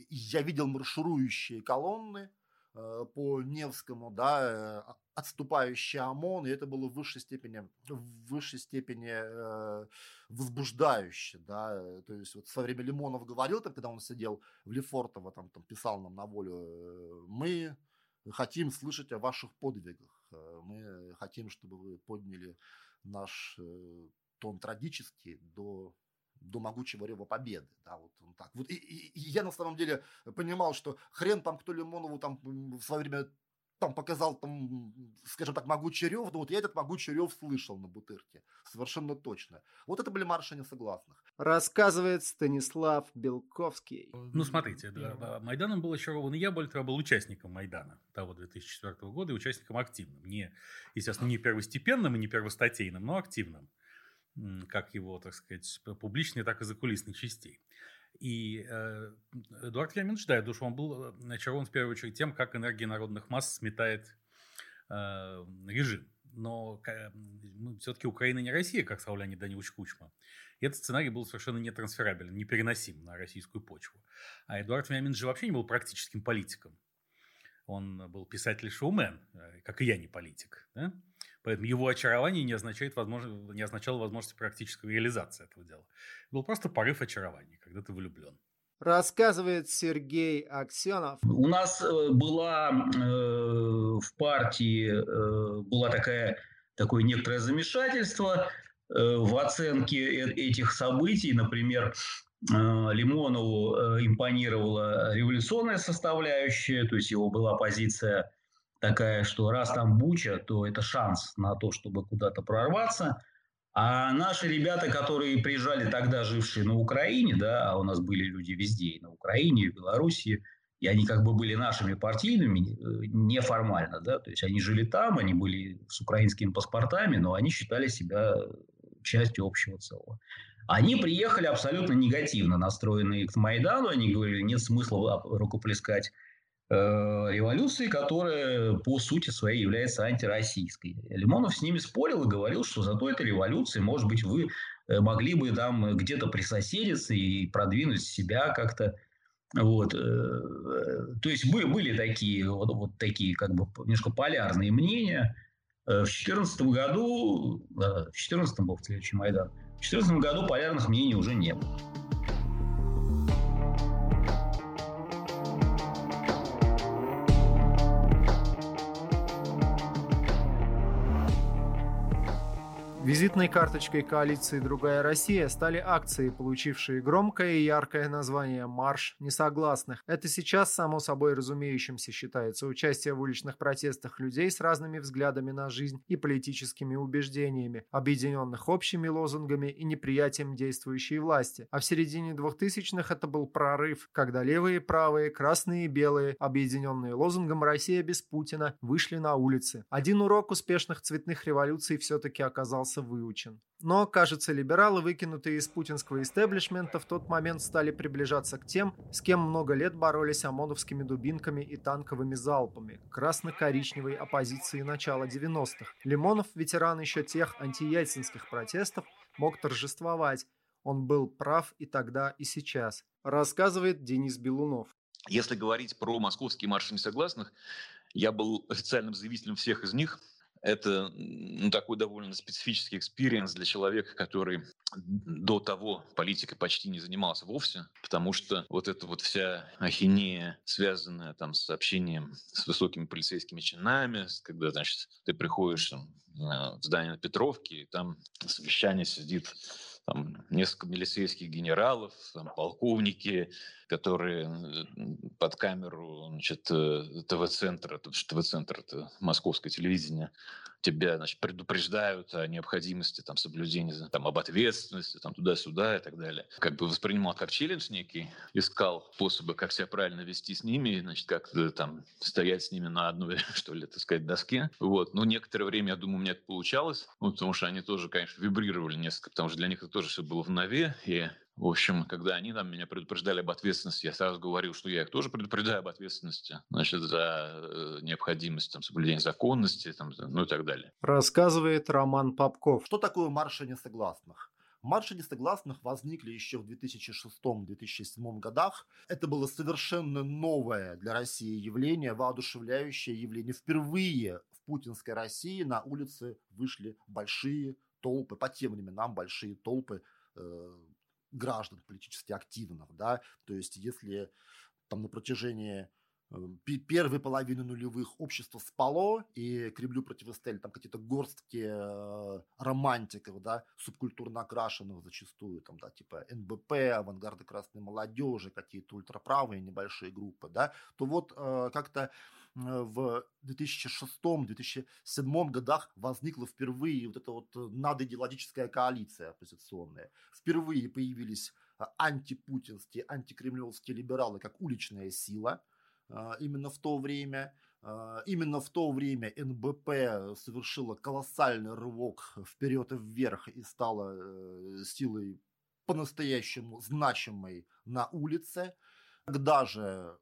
S9: я видел марширующие колонны, э, по Невскому, да, э, отступающий ОМОН, и это было в высшей степени, в высшей степени э, возбуждающе, да, то есть вот со времени Лимонов говорил, там, когда он сидел в Лефортово, там, там писал нам на волю, э, мы хотим слышать о ваших подвигах. Э, мы хотим, чтобы вы подняли наш э, тон трагический до до могучего рева победы, да, вот он так. Вот и, и, и я на самом деле понимал, что хрен там кто Лимонову там в свое время там показал, там, скажем так, могучий рев, но вот я этот могучий рев слышал на Бутырке, совершенно точно. Вот это были марши несогласных.
S1: Рассказывает Станислав Белковский.
S10: Ну, смотрите, да, Майданом был очарован и я, более того, был участником Майдана того 2004 года и участником активным. Не, естественно, не первостепенным и не первостатейным, но активным как его, так сказать, публичной, так и закулисной частей. И э, Эдуард Леонидович, да, я думаю, он был э, очарован в первую очередь тем, как энергия народных масс сметает э, режим. Но э, все-таки Украина не Россия, как сказал Леонид Данилович Кучма. И этот сценарий был совершенно нетрансферабелен, непереносим на российскую почву. А Эдуард Вениаминович же вообще не был практическим политиком. Он был писатель-шоумен, э, как и я не политик. Да? Поэтому его очарование не, означает возможно, не означало возможности практической реализации этого дела. Это был просто порыв очарования, когда ты влюблен.
S1: Рассказывает Сергей Аксенов.
S6: У нас э, была э, в партии э, была такая, такое некоторое замешательство э, в оценке э, этих событий. Например, э, Лимонову импонировала революционная составляющая, то есть его была позиция такая, что раз там буча, то это шанс на то, чтобы куда-то прорваться. А наши ребята, которые приезжали тогда, жившие на Украине, да, а у нас были люди везде, и на Украине, и в Белоруссии, и они как бы были нашими партийными э, неформально, да, то есть они жили там, они были с украинскими паспортами, но они считали себя частью общего целого. Они приехали абсолютно негативно настроенные к Майдану, они говорили, нет смысла рукоплескать Э, революции, которая по сути своей является антироссийской. Лимонов с ними спорил и говорил, что зато этой революции, может быть, вы э, могли бы там где-то присоседиться и продвинуть себя как-то. Вот. Э, то есть были такие, вот, вот такие как бы немножко полярные мнения. В 2014 году, в 2014 был следующий Майдан, в 2014 году полярных мнений уже не было.
S1: Визитной карточкой коалиции «Другая Россия» стали акции, получившие громкое и яркое название «Марш несогласных». Это сейчас, само собой разумеющимся, считается участие в уличных протестах людей с разными взглядами на жизнь и политическими убеждениями, объединенных общими лозунгами и неприятием действующей власти. А в середине 2000-х это был прорыв, когда левые и правые, красные и белые, объединенные лозунгом «Россия без Путина», вышли на улицы. Один урок успешных цветных революций все-таки оказался оказался выучен. Но, кажется, либералы, выкинутые из путинского истеблишмента, в тот момент стали приближаться к тем, с кем много лет боролись ОМОНовскими дубинками и танковыми залпами, красно-коричневой оппозиции начала 90-х. Лимонов, ветеран еще тех антияйцинских протестов, мог торжествовать. Он был прав и тогда, и сейчас, рассказывает Денис Белунов.
S2: Если говорить про московские марши несогласных, я был официальным заявителем всех из них – это ну, такой довольно специфический experience для человека, который до того политикой почти не занимался вовсе, потому что вот эта вот вся ахинея, связанная там с общением с высокими полицейскими чинами, когда, значит, ты приходишь там, в здание на Петровке, и там совещание сидит там несколько милицейских генералов, там, полковники, которые под камеру значит, э, ТВ-центра, ТВ-центр – это московское телевидение, тебя значит, предупреждают о необходимости там, соблюдения, там, об ответственности, там, туда-сюда и так далее. Как бы воспринимал как челлендж некий, искал способы, как себя правильно вести с ними, значит, как там стоять с ними на одной, что ли, так сказать, доске. Вот. Но некоторое время, я думаю, у меня это получалось, ну, потому что они тоже, конечно, вибрировали несколько, потому что для них это тоже все было в нове, и в общем, когда они там меня предупреждали об ответственности, я сразу говорил, что я их тоже предупреждаю об ответственности, значит, за э, необходимость там, соблюдения законности, там, ну и так далее.
S1: Рассказывает Роман Попков.
S9: Что такое марши несогласных? Марши несогласных возникли еще в 2006-2007 годах. Это было совершенно новое для России явление, воодушевляющее явление. Впервые в путинской России на улицы вышли большие толпы, по тем временам большие толпы э, граждан политически активных, да, то есть если там на протяжении э, первой половины нулевых общество спало, и Кремлю противостояли там какие-то горстки э, романтиков, да, субкультурно окрашенных зачастую, там, да, типа НБП, авангарды красной молодежи, какие-то ультраправые небольшие группы, да, то вот э, как-то в 2006-2007 годах возникла впервые вот эта вот э, надоидеологическая коалиция оппозиционная. Впервые появились а, антипутинские, антикремлевские либералы как уличная сила именно в то время. Именно в то время НБП совершила колоссальный рывок вперед и вверх и стала э, силой по-настоящему значимой на улице. Когда же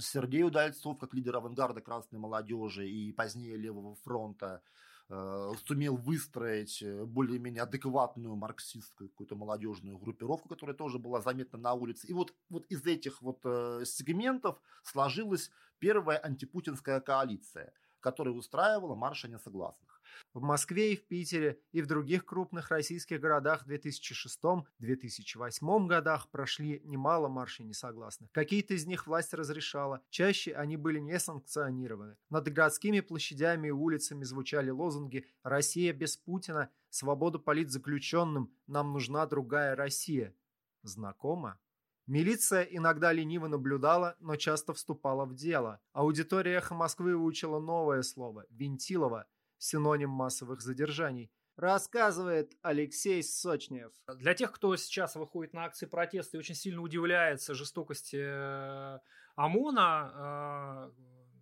S9: Сергей Удальцов, как лидер авангарда красной молодежи и позднее Левого фронта, э, сумел выстроить э, более-менее адекватную марксистскую какую-то молодежную группировку, которая тоже была заметна на улице. И вот, вот из этих вот э, сегментов сложилась первая антипутинская коалиция, которая устраивала марши несогласных.
S1: В Москве и в Питере и в других крупных российских городах в 2006-2008 годах прошли немало маршей несогласных. Какие-то из них власть разрешала, чаще они были не санкционированы. Над городскими площадями и улицами звучали лозунги «Россия без Путина», «Свобода политзаключенным», «Нам нужна другая Россия». Знакомо? Милиция иногда лениво наблюдала, но часто вступала в дело. Аудитория «Эхо Москвы» выучила новое слово – «Винтилово», синоним массовых задержаний, рассказывает Алексей Сочнев.
S7: Для тех, кто сейчас выходит на акции протеста и очень сильно удивляется жестокости э, ОМОНа, э,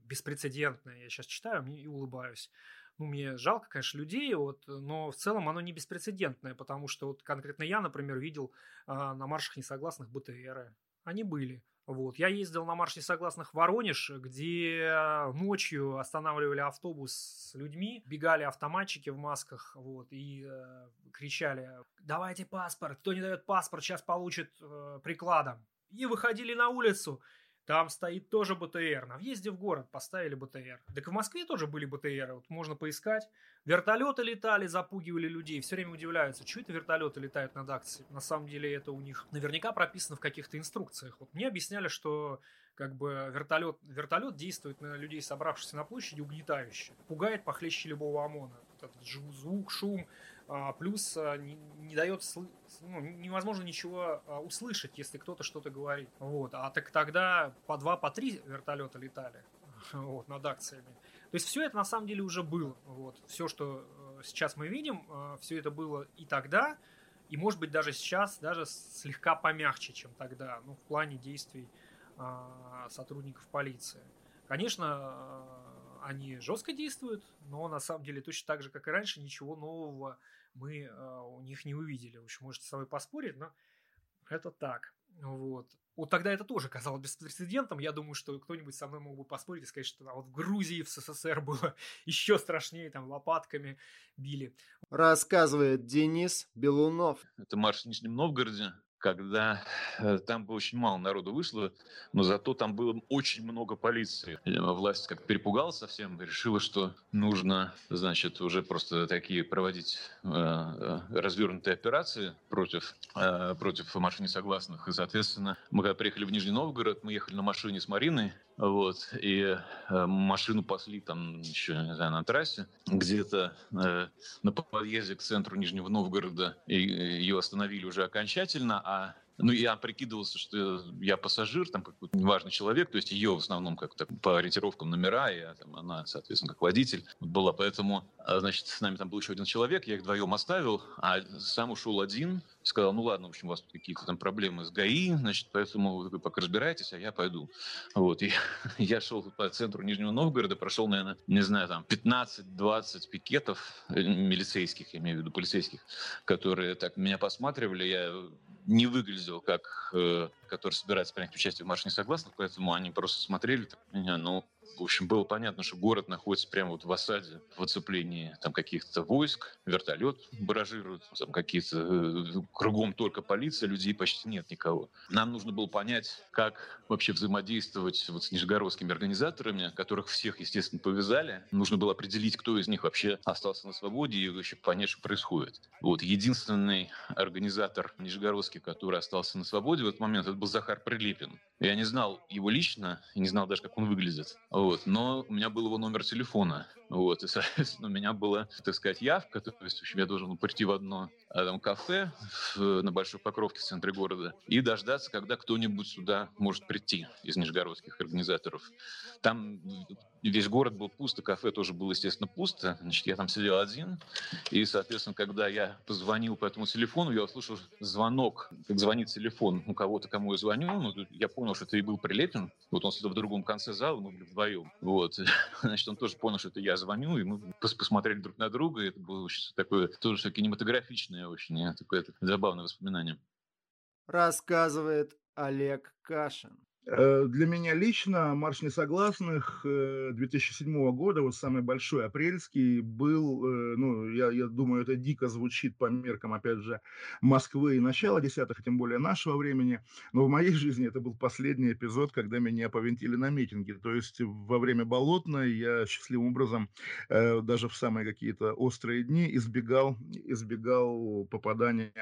S7: беспрецедентная, я сейчас читаю и улыбаюсь. Ну, мне жалко, конечно, людей, вот, но в целом оно не беспрецедентное, потому что вот конкретно я, например, видел э, на маршах несогласных БТРы. Они были. Вот. Я ездил на марш несогласных в Воронеж, где ночью останавливали автобус с людьми, бегали автоматчики в масках вот, и э, кричали «Давайте паспорт! Кто не дает паспорт, сейчас получит э, прикладом!» И выходили на улицу, там стоит тоже БТР. На въезде в город поставили БТР. Так в Москве тоже были БТР. Вот можно поискать. Вертолеты летали, запугивали людей. Все время удивляются, что это вертолеты летают над акцией. На самом деле это у них наверняка прописано в каких-то инструкциях. Вот мне объясняли, что как бы вертолет, вертолет действует на людей, собравшихся на площади, угнетающе. Пугает похлеще любого ОМОНа. Вот этот звук, шум, плюс а, не, не дает, ну, невозможно ничего а, услышать, если кто-то что-то говорит. Вот. А так тогда по два, по три вертолета летали вот, над акциями. То есть все это на самом деле уже было. Вот. Все, что э, сейчас мы видим, э, все это было и тогда, и может быть даже сейчас, даже слегка помягче, чем тогда, ну, в плане действий сотрудников полиции. Конечно, они жестко действуют, но на самом деле точно так же, как и раньше, ничего нового мы э, у них не увидели. В общем, можете с собой поспорить, но это так. Вот. Вот тогда это тоже казалось беспрецедентом. Я думаю, что кто-нибудь со мной мог бы поспорить и сказать, что а вот в Грузии, в СССР было еще страшнее, там лопатками били.
S1: Рассказывает Денис Белунов.
S2: Это марш в Нижнем Новгороде когда э, там было очень мало народу вышло, но зато там было очень много полиции. Власть как перепугалась совсем, решила, что нужно, значит, уже просто такие проводить э, э развернутые операции против, э, против машин несогласных. И, соответственно, мы когда приехали в Нижний Новгород, мы ехали на машине с Мариной, вот, и э, машину пасли там еще, не знаю, на трассе, где-то э, на подъезде к центру Нижнего Новгорода, и ее остановили уже окончательно, а ну, я прикидывался, что я пассажир, там какой-то неважный человек, то есть ее в основном как-то по ориентировкам номера, и там, она, соответственно, как водитель была. Поэтому, а, значит, с нами там был еще один человек, я их вдвоем оставил, а сам ушел один, сказал, ну ладно, в общем, у вас какие-то там проблемы с ГАИ, значит, поэтому вы пока разбираетесь, а я пойду. Вот, и я шел по центру Нижнего Новгорода, прошел, наверное, не знаю, там 15-20 пикетов э, милицейских, я имею в виду полицейских, которые так меня посматривали, я не выглядел как, э, который собирается принять участие в марше несогласных, поэтому они просто смотрели так, меня, ну, в общем, было понятно, что город находится прямо вот в осаде, в оцеплении там каких-то войск, вертолет баражирует, там какие-то э, кругом только полиция, людей почти нет никого. Нам нужно было понять, как вообще взаимодействовать вот с нижегородскими организаторами, которых всех, естественно, повязали. Нужно было определить, кто из них вообще остался на свободе и вообще понять, что происходит. Вот единственный организатор нижегородский, который остался на свободе в этот момент, это был Захар Прилепин. Я не знал его лично, и не знал даже, как он выглядит. Вот. Но у меня был его номер телефона. Вот. И, соответственно, у меня была, так сказать, явка. То есть, в общем, я должен был прийти в одно а, там, кафе в, на Большой Покровке в центре города и дождаться, когда кто-нибудь сюда может прийти из нижегородских организаторов. Там весь город был пусто, кафе тоже было, естественно, пусто. Значит, я там сидел один. И, соответственно, когда я позвонил по этому телефону, я услышал звонок, как звонит телефон у кого-то, кому я звоню. Ну, я понял, что это и был Прилепин. Вот он сидел в другом конце зала, мы были вдвоем. Вот. Значит, он тоже понял, что это я звоню, и мы посмотрели друг на друга. И это было очень такое тоже кинематографичное очень, такое забавное воспоминание.
S1: Рассказывает Олег Кашин.
S11: Э, для меня лично марш несогласных 2007 э, года, вот самый большой апрельский, был, э, ну, я, я думаю, это дико звучит по меркам, опять же, Москвы и начала десятых, тем более нашего времени, но в моей жизни это был последний эпизод, когда меня повинтили на митинге, то есть во время Болотной я счастливым образом даже в самые какие-то острые дни избегал, избегал попадания,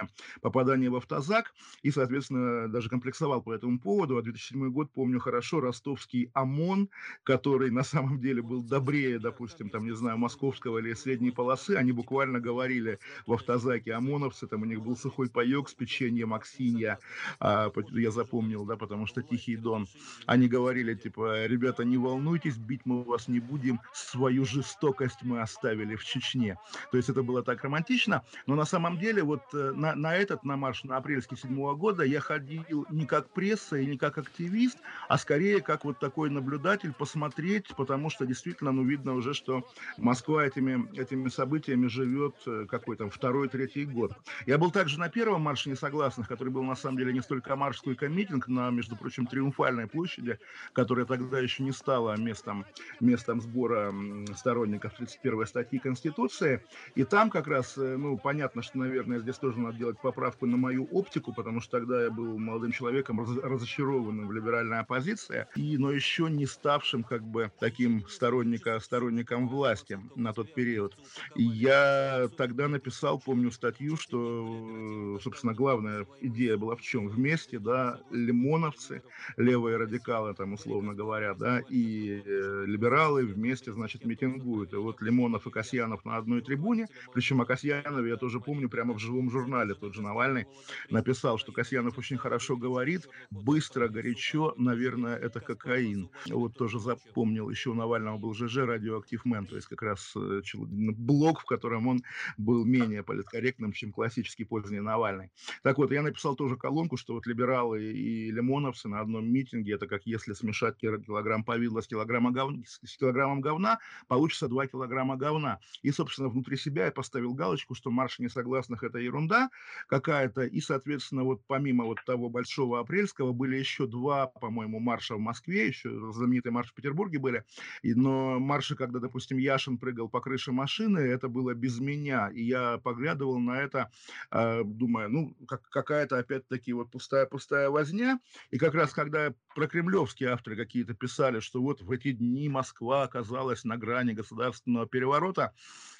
S11: попадания в автозак и, соответственно, даже комплексовал по этому поводу, а 2007 год помню хорошо, ростовский ОМОН, который на самом деле был добрее, допустим, там, не знаю, московского или средней полосы, они буквально говорили в автозаке ОМОНовцы, там у них был сухой паек с печеньем Аксинья, а, я запомнил, да, потому что Тихий Дон. Они говорили, типа, ребята, не волнуйтесь, бить мы вас не будем, свою жестокость мы оставили в Чечне. То есть это было так романтично, но на самом деле вот э, на, на этот, на марш на апрельский седьмого года я ходил не как пресса и не как активист, активист, а скорее как вот такой наблюдатель посмотреть, потому что действительно, ну, видно уже, что Москва этими, этими событиями живет э, какой там второй, третий год. Я был также на первом марше несогласных, который был на самом деле не столько марш, сколько митинг на, между прочим, Триумфальной площади, которая тогда еще не стала местом, местом сбора сторонников 31 статьи Конституции. И там как раз, э, ну, понятно, что, наверное, здесь тоже надо делать поправку на мою оптику, потому что тогда я был молодым человеком, разочарованным в либеральном либеральная оппозиция, и, но еще не ставшим как бы таким сторонника, сторонником власти на тот период. И я тогда написал, помню, статью, что, собственно, главная идея была в чем? Вместе, да, лимоновцы, левые радикалы, там, условно говоря, да, и э, либералы вместе, значит, митингуют. И вот Лимонов и Касьянов на одной трибуне, причем о Касьянове я тоже помню прямо в живом журнале, тот же Навальный написал, что Касьянов очень хорошо говорит, быстро, горячо, наверное, это кокаин. Вот тоже запомнил, еще у Навального был ЖЖ радиоактив мэн, то есть как раз э, блог, в котором он был менее политкорректным, чем классический поздний Навальный. Так вот, я написал тоже колонку, что вот либералы и лимоновцы на одном митинге, это как если смешать килограмм повидла с, килограмма гов... с килограммом говна, получится 2 килограмма говна. И, собственно, внутри себя я поставил галочку, что марш несогласных – это ерунда какая-то, и, соответственно, вот помимо вот того большого апрельского были еще два, по-моему, марша в Москве, еще знаменитые марши в Петербурге были, и, но марши, когда, допустим, Яшин прыгал по крыше машины, это было без меня, и я поглядывал на это, э, думая, ну, как, какая-то опять-таки вот пустая-пустая возня, и как раз когда про кремлевские авторы какие-то писали, что вот в эти дни Москва оказалась на грани государственного переворота,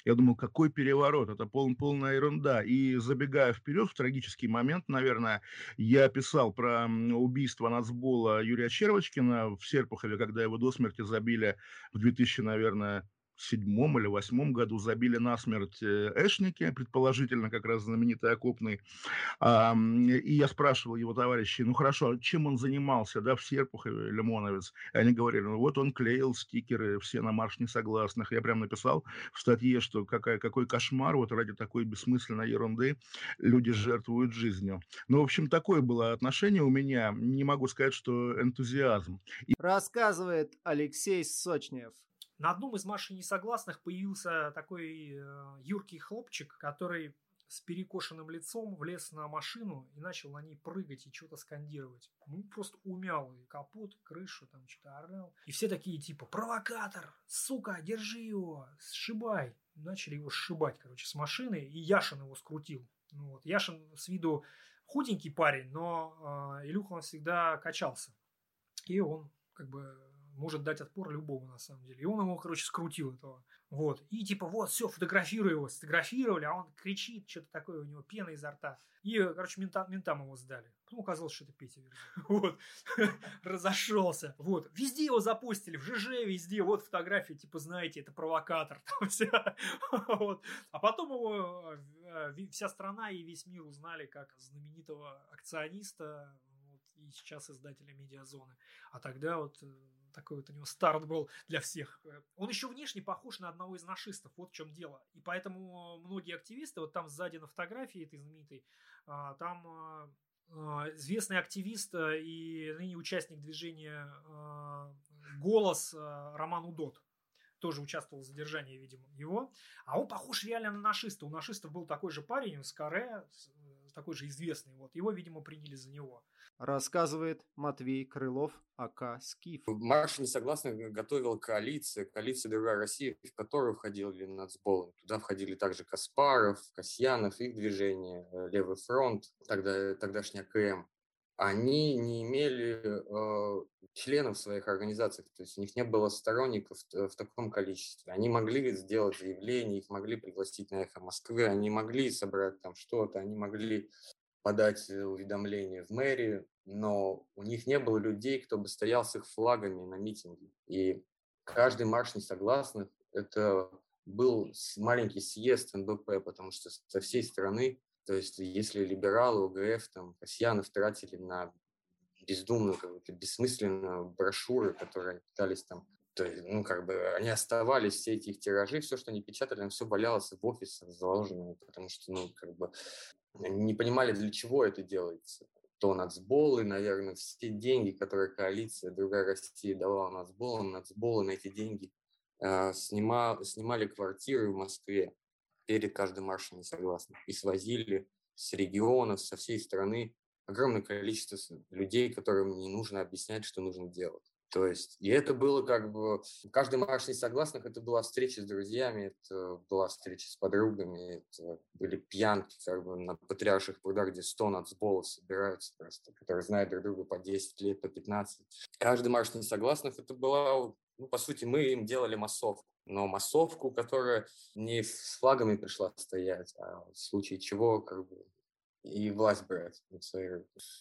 S11: я думал, какой переворот, это пол, полная ерунда. И забегая вперед, в трагический момент, наверное, я писал про убийство нацбола Юрия Червочкина в Серпухове, когда его до смерти забили в 2000, наверное, седьмом или восьмом году забили насмерть э, Эшники, предположительно как раз знаменитый окопный. И я спрашивал его товарищей, ну хорошо, а чем он занимался, да, в Серпухове, Лимоновец? И они говорили, ну вот он клеил стикеры, все на марш несогласных. Я прям написал в статье, что какая, какой кошмар, вот ради такой бессмысленной ерунды люди жертвуют жизнью. Ну, в общем, такое было отношение у меня. Не могу сказать, что энтузиазм.
S1: Рассказывает Алексей Сочнев.
S7: На одном из машин несогласных появился такой э, юркий хлопчик, который с перекошенным лицом влез на машину и начал на ней прыгать и что-то скандировать. Ну, просто умял и капот, крышу, там что-то орал. И все такие типа, провокатор, сука, держи его, сшибай. Начали его сшибать, короче, с машины, и Яшин его скрутил. Ну, вот. Яшин с виду худенький парень, но э, Илюха он всегда качался. И он как бы может дать отпор любому, на самом деле. И он его, короче, скрутил этого. Вот. И типа, вот, все, фотографируй его. Сфотографировали, а он кричит, что-то такое, у него пена изо рта. И, короче, мента, ментам его сдали. Потом оказалось, что это Петя Вот. Разошелся. Вот. Везде его запустили, в ЖЖ везде. Вот фотографии, типа, знаете, это провокатор. вот. А потом его э, вся страна и весь мир узнали как знаменитого акциониста и сейчас издателя медиазоны. А тогда вот э, такой вот у него старт был для всех. Он еще внешне похож на одного из нашистов, вот в чем дело. И поэтому многие активисты, вот там сзади на фотографии этой знаменитой, а, там а, а, известный активист и ныне участник движения «Голос» Роман Удот тоже участвовал в задержании, видимо, его. А он похож реально на нашиста. У нашистов был такой же парень с каре, такой же известный. Вот его, видимо, приняли за него.
S1: Рассказывает Матвей Крылов, АК «Скиф».
S12: Марш несогласных готовил коалиция, коалиция «Другая Россия», в которую входили нацболы. Туда входили также Каспаров, Касьянов, их движение, э, Левый фронт, тогда, тогдашний АКМ они не имели э, членов своих организациях, то есть у них не было сторонников в, в таком количестве. Они могли сделать заявление, их могли пригласить на эхо Москвы, они могли собрать там что-то, они могли подать уведомление в мэрию, но у них не было людей, кто бы стоял с их флагами на митинге. И каждый марш несогласных – это был маленький съезд НБП, потому что со всей страны то есть если либералы, УГФ, там, Касьянов тратили на бездумную, какую-то бессмысленную брошюры, которые пытались там то есть, ну, как бы, они оставались, все эти их тиражи, все, что они печатали, все валялось в офисах заложено, потому что, ну, как бы, не понимали, для чего это делается. То нацболы, наверное, все деньги, которые коалиция «Другая Россия» давала нацболам, нацболы на эти деньги э, снима, снимали квартиры в Москве, перед каждым маршем несогласных. И свозили с регионов, со всей страны огромное количество людей, которым не нужно объяснять, что нужно делать. То есть, и это было как бы, каждый марш несогласных, это была встреча с друзьями, это была встреча с подругами, это были пьянки как бы на потрясших прудах, где 100 нацболов собираются просто, которые знают друг друга по 10 лет, по 15. Каждый марш несогласных, это была, ну, по сути, мы им делали массовку но массовку, которая не с флагами пришла стоять, а в случае чего как бы и власть брать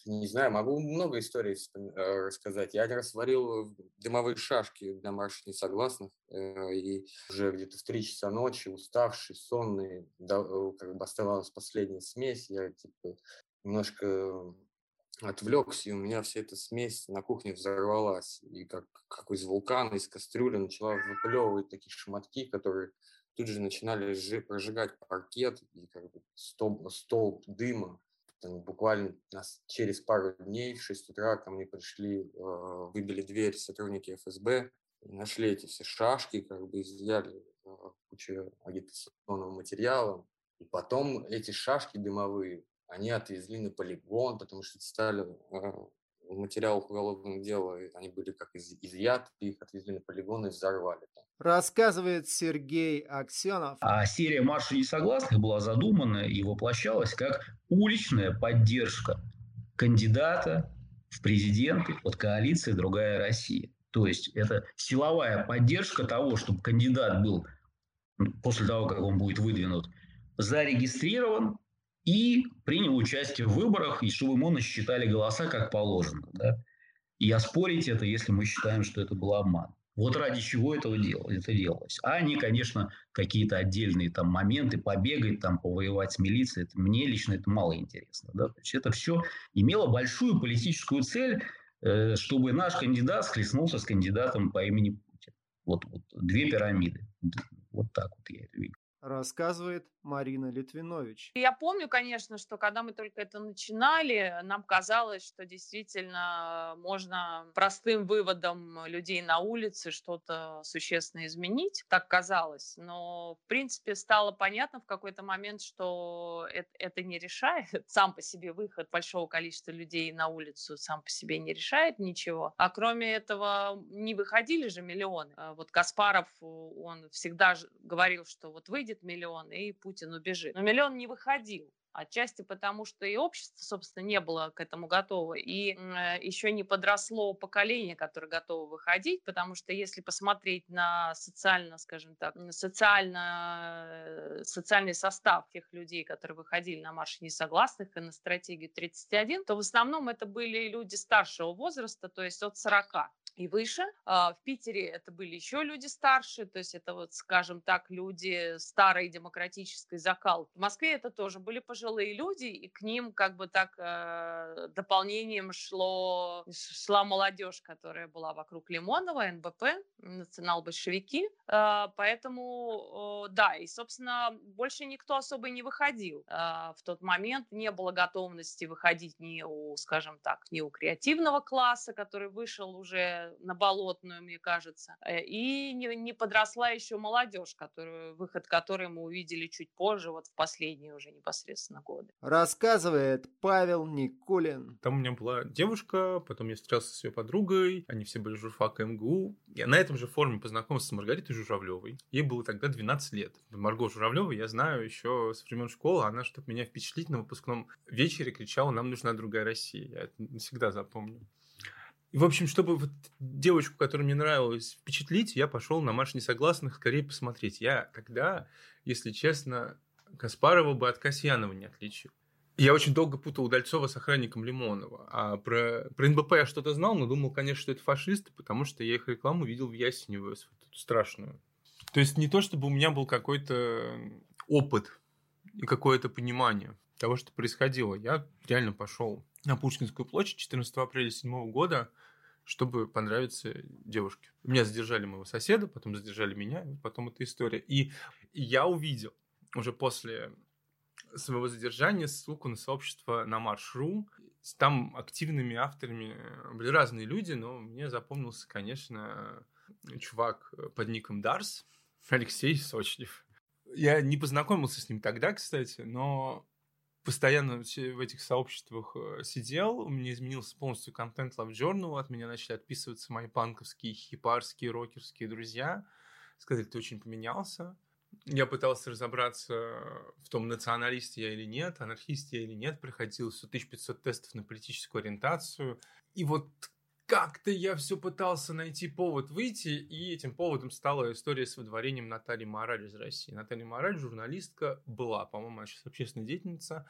S12: Не знаю, могу много историй э, рассказать. Я один раз варил дымовые шашки для марша несогласных, э, и уже где-то в 3 часа ночи, уставший, сонный, э, как бы оставалась последняя смесь, я типа немножко отвлекся, и у меня вся эта смесь на кухне взорвалась. И как, как из вулкана, из кастрюли начала выплевывать такие шматки, которые тут же начинали прожигать паркет и как бы столб, столб дыма. Там буквально через пару дней в 6 утра ко мне пришли, э, выбили дверь сотрудники ФСБ, нашли эти все шашки, как бы изъяли э, кучу агитационного материала. И потом эти шашки дымовые, они отвезли на полигон, потому что стали э, в материалах уголовного дела, они были как из, изъяты, их отвезли на полигон и взорвали там
S1: рассказывает Сергей Аксенов.
S6: А серия «Марша несогласных» была задумана и воплощалась как уличная поддержка кандидата в президенты от коалиции «Другая Россия». То есть это силовая поддержка того, чтобы кандидат был после того, как он будет выдвинут, зарегистрирован и принял участие в выборах, и чтобы ему насчитали голоса как положено. Да? И оспорить это, если мы считаем, что это был обман. Вот ради чего этого дел, это делалось. А не, конечно, какие-то отдельные там моменты, побегать, там, повоевать с милицией. Это, мне лично это мало интересно. Да? То есть это все имело большую политическую цель, э, чтобы наш кандидат схлестнулся с кандидатом по имени Путин. Вот, вот две пирамиды. Вот так вот я это видел
S1: рассказывает Марина Литвинович.
S13: Я помню, конечно, что когда мы только это начинали, нам казалось, что действительно можно простым выводом людей на улице что-то существенно изменить. Так казалось. Но, в принципе, стало понятно в какой-то момент, что это, это не решает. Сам по себе выход большого количества людей на улицу сам по себе не решает ничего. А кроме этого, не выходили же миллионы. А вот Каспаров, он всегда говорил, что вот выйдет миллион, и Путин убежит. Но миллион не выходил. Отчасти потому, что и общество, собственно, не было к этому готово, и э, еще не подросло поколение, которое готово выходить, потому что если посмотреть на социально, скажем так, социально, э, социальный состав тех людей, которые выходили на марш несогласных и на стратегию 31, то в основном это были люди старшего возраста, то есть от 40 и выше. А, в Питере это были еще люди старше, то есть это вот, скажем так, люди старой демократической закалки. В Москве это тоже были пожилые люди, и к ним как бы так э, дополнением шло, шла молодежь, которая была вокруг Лимонова, НБП, национал-большевики. Э, поэтому, э, да, и, собственно, больше никто особо не выходил. Э, в тот момент не было готовности выходить ни у, скажем так, ни у креативного класса, который вышел уже на болотную, мне кажется. Э, и не, не подросла еще молодежь, которую, выход которой мы увидели чуть позже, вот в последние уже непосредственно годы.
S1: Рассказывает Павел Никулин.
S14: Там у меня была девушка, потом я встречался с ее подругой, они все были журфака МГУ. Я на этом же форуме познакомился с Маргаритой Журавлевой. Ей было тогда 12 лет. Марго Журавлева я знаю еще с времен школы. Она, чтобы меня впечатлить на выпускном вечере, кричала «Нам нужна другая Россия». Я это навсегда запомню. И, в общем, чтобы вот девочку, которая мне нравилась, впечатлить, я пошел на марш несогласных скорее посмотреть. Я тогда, если честно, Каспарова бы от Касьянова не отличил. Я очень долго путал Удальцова с охранником Лимонова. А про, про НБП я что-то знал, но думал, конечно, что это фашисты, потому что я их рекламу видел в эту страшную. То есть не то, чтобы у меня был какой-то опыт и какое-то понимание того, что происходило. Я реально пошел на Пушкинскую площадь 14 апреля 2007 года, чтобы понравиться девушке. Меня задержали моего соседа, потом задержали меня, потом эта история. И я увидел уже после своего задержания ссылку на сообщество на Марш.ру. Там активными авторами были разные люди, но мне запомнился, конечно, чувак под ником Дарс, Алексей Сочнев. Я не познакомился с ним тогда, кстати, но постоянно в этих сообществах э, сидел, у меня изменился полностью контент Love Journal, от меня начали отписываться мои панковские, хипарские, рокерские друзья. Сказали, ты очень поменялся. Я пытался разобраться в том, националист я или нет, анархист я или нет. Проходил 1500 тестов на политическую ориентацию. И вот как-то я все пытался найти повод выйти, и этим поводом стала история с выдворением Натальи Мораль из России. Наталья Мораль, журналистка, была, по-моему, она сейчас общественная деятельница,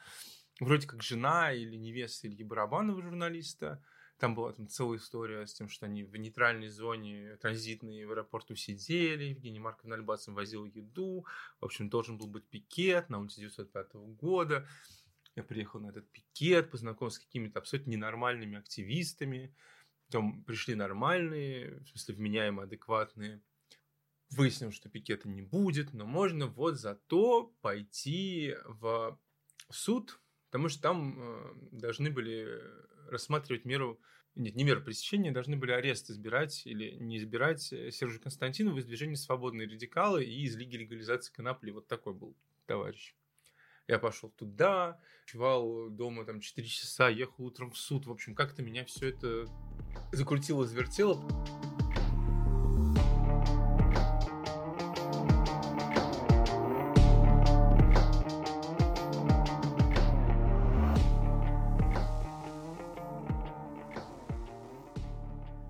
S14: вроде как жена или невеста Ильи Барабанова, журналиста. Там была там целая история с тем, что они в нейтральной зоне транзитной в аэропорту сидели, Евгений Марков Альбацин возил еду, в общем, должен был быть пикет на улице 1905 года. Я приехал на этот пикет, познакомился с какими-то абсолютно ненормальными активистами, Потом пришли нормальные, в смысле вменяемые, адекватные. Выяснил, что пикета не будет, но можно вот зато пойти в суд, потому что там э, должны были рассматривать меру нет, не меру пресечения, должны были арест избирать или не избирать Сержу Константинову из движения «Свободные радикалы» и из Лиги легализации конопли. Вот такой был товарищ. Я пошел туда, чувал дома там 4 часа, ехал утром в суд. В общем, как-то меня все это закрутило, завертело.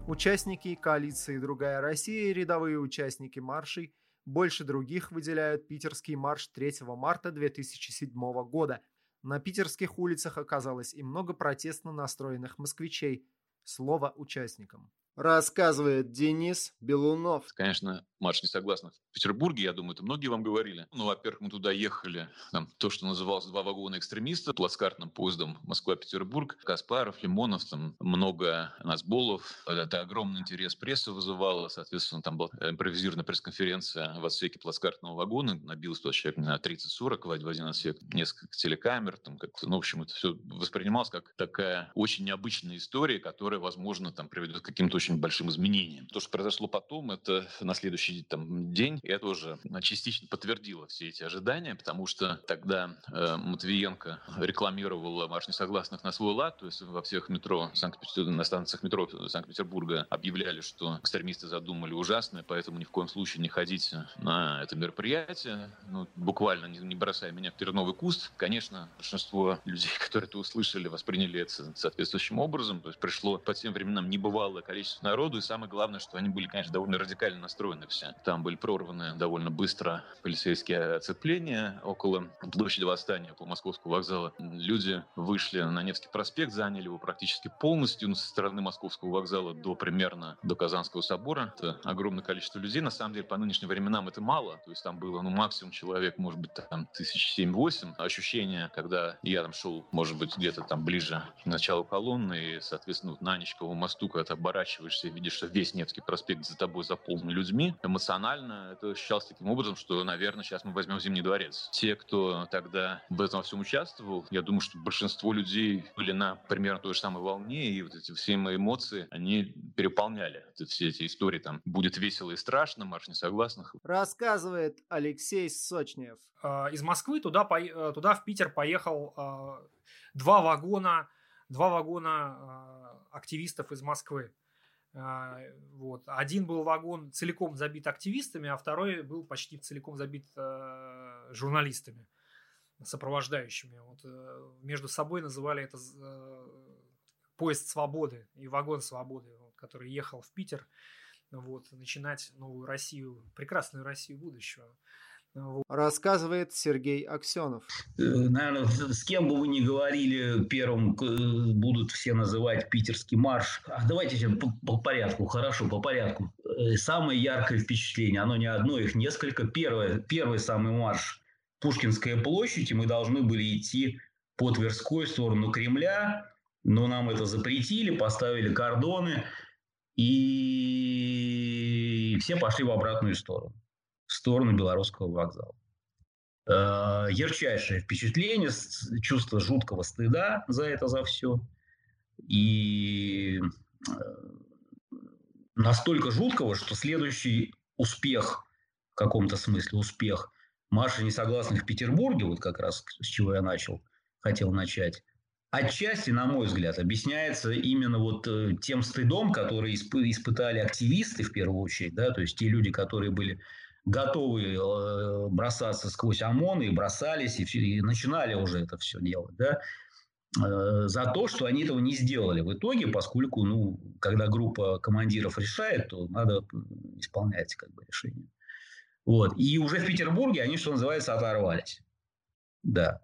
S1: Участники коалиции «Другая Россия» и рядовые участники маршей больше других выделяют питерский марш 3 марта 2007 года. На питерских улицах оказалось и много протестно настроенных москвичей. Слово участникам. Рассказывает Денис Белунов.
S2: Конечно, марш несогласных в Петербурге, я думаю, это многие вам говорили. Ну, во-первых, мы туда ехали, там, то, что называлось два вагона экстремиста, плацкартным поездом Москва-Петербург, Каспаров, Лимонов, там много Назболов. Это огромный интерес прессы вызывало, соответственно, там была импровизированная пресс-конференция в отсеке плацкартного вагона, набилось туда человек на 30-40, в один отсек несколько телекамер, там как-то, ну, в общем, это все воспринималось как такая очень необычная история, которая, возможно, там приведет к каким-то очень большим изменениям. То, что произошло потом, это на следующий там, день, это уже частично подтвердило все эти ожидания, потому что тогда э, Матвиенко рекламировала марш несогласных на свой лад, то есть во всех метро на станциях метро Санкт-Петербурга объявляли, что экстремисты задумали ужасное, поэтому ни в коем случае не ходите на это мероприятие. Ну, буквально не, не бросая меня в терновый куст. Конечно, большинство людей, которые это услышали, восприняли это соответствующим образом. То есть пришло по тем временам небывалое количество народу, и самое главное, что они были, конечно, довольно радикально настроены все. Там были прорваны довольно быстро полицейские оцепления около площади Восстания, около Московского вокзала. Люди вышли на Невский проспект, заняли его практически полностью ну, со стороны Московского вокзала до примерно до Казанского собора. Это огромное количество людей. На самом деле, по нынешним временам это мало. То есть там было ну, максимум человек, может быть, там тысяч семь-восемь. Ощущение, когда я там шел, может быть, где-то там ближе к началу колонны, и, соответственно, вот на Ничковом мосту, когда ты оборачиваешься и видишь, что весь Невский проспект за тобой заполнен людьми, эмоционально это ощущалось таким образом, что, наверное, сейчас мы возьмем Зимний дворец. Те, кто тогда в этом всем участвовал, я думаю, что большинство людей были на примерно той же самой волне, и вот эти все мои эмоции, они переполняли это, все эти истории, там, будет весело и страшно, марш несогласных.
S1: Рассказывает Алексей Сочнев.
S7: А, из Москвы туда, э, туда в Питер поехал а, два вагона, два вагона а, активистов из Москвы. А, вот. Один был вагон целиком забит активистами, а второй был почти целиком забит э, журналистами, сопровождающими. Вот, э, между собой называли это э, поезд свободы и вагон свободы, который ехал в Питер вот, начинать новую Россию, прекрасную Россию будущего.
S1: Рассказывает Сергей Аксенов.
S6: Э, Наверное, с кем бы вы ни говорили, первым будут все называть питерский марш. А давайте по, по порядку, хорошо, по порядку. Э, самое яркое впечатление, оно не одно, их несколько. Первое, первый самый марш Пушкинская площадь, и мы должны были идти по Тверской сторону Кремля, но нам это запретили, поставили кордоны, и все пошли в обратную сторону в сторону Белорусского вокзала. Э, ярчайшее впечатление, чувство жуткого стыда за это, за все. И э, настолько жуткого, что следующий успех, в каком-то смысле успех марша несогласных в Петербурге, вот как раз с чего я начал, хотел начать, отчасти, на мой взгляд, объясняется именно вот э, тем стыдом, который испытали активисты в первую очередь, да, то есть те люди, которые были готовы э, бросаться сквозь ОМОН и бросались, и, и начинали уже это все делать, да, э, за то, что они этого не сделали в итоге, поскольку, ну, когда группа командиров решает, то надо исполнять как бы решение. Вот. И уже в Петербурге они, что называется, оторвались. Да.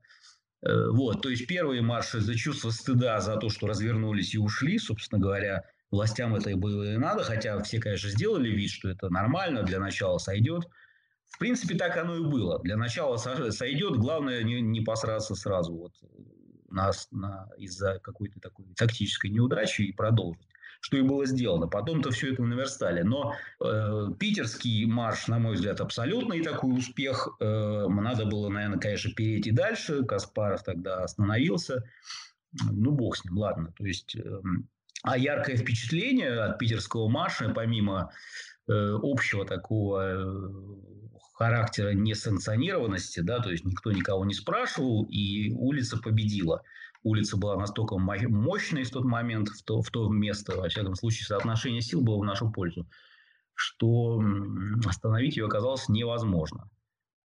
S6: Э, вот. То есть первые марши за чувство стыда за то, что развернулись и ушли, собственно говоря, властям это и было и надо, хотя все, конечно, сделали вид, что это нормально, для начала сойдет. В принципе, так оно и было. Для начала сойдет, главное не, не посраться сразу вот на, на, из-за какой-то такой тактической неудачи и продолжить что и было сделано. Потом-то все это наверстали. Но э, питерский марш, на мой взгляд, абсолютный такой успех. Э, надо было, наверное, конечно, перейти дальше. Каспаров тогда остановился. Ну, бог с ним, ладно. То есть, э, а яркое впечатление от питерского марша, помимо э, общего такого э, характера несанкционированности, да, то есть никто никого не спрашивал, и улица победила. Улица была настолько мощной в тот момент, в то, в то место, во всяком случае, соотношение сил было в нашу пользу, что остановить ее оказалось невозможно.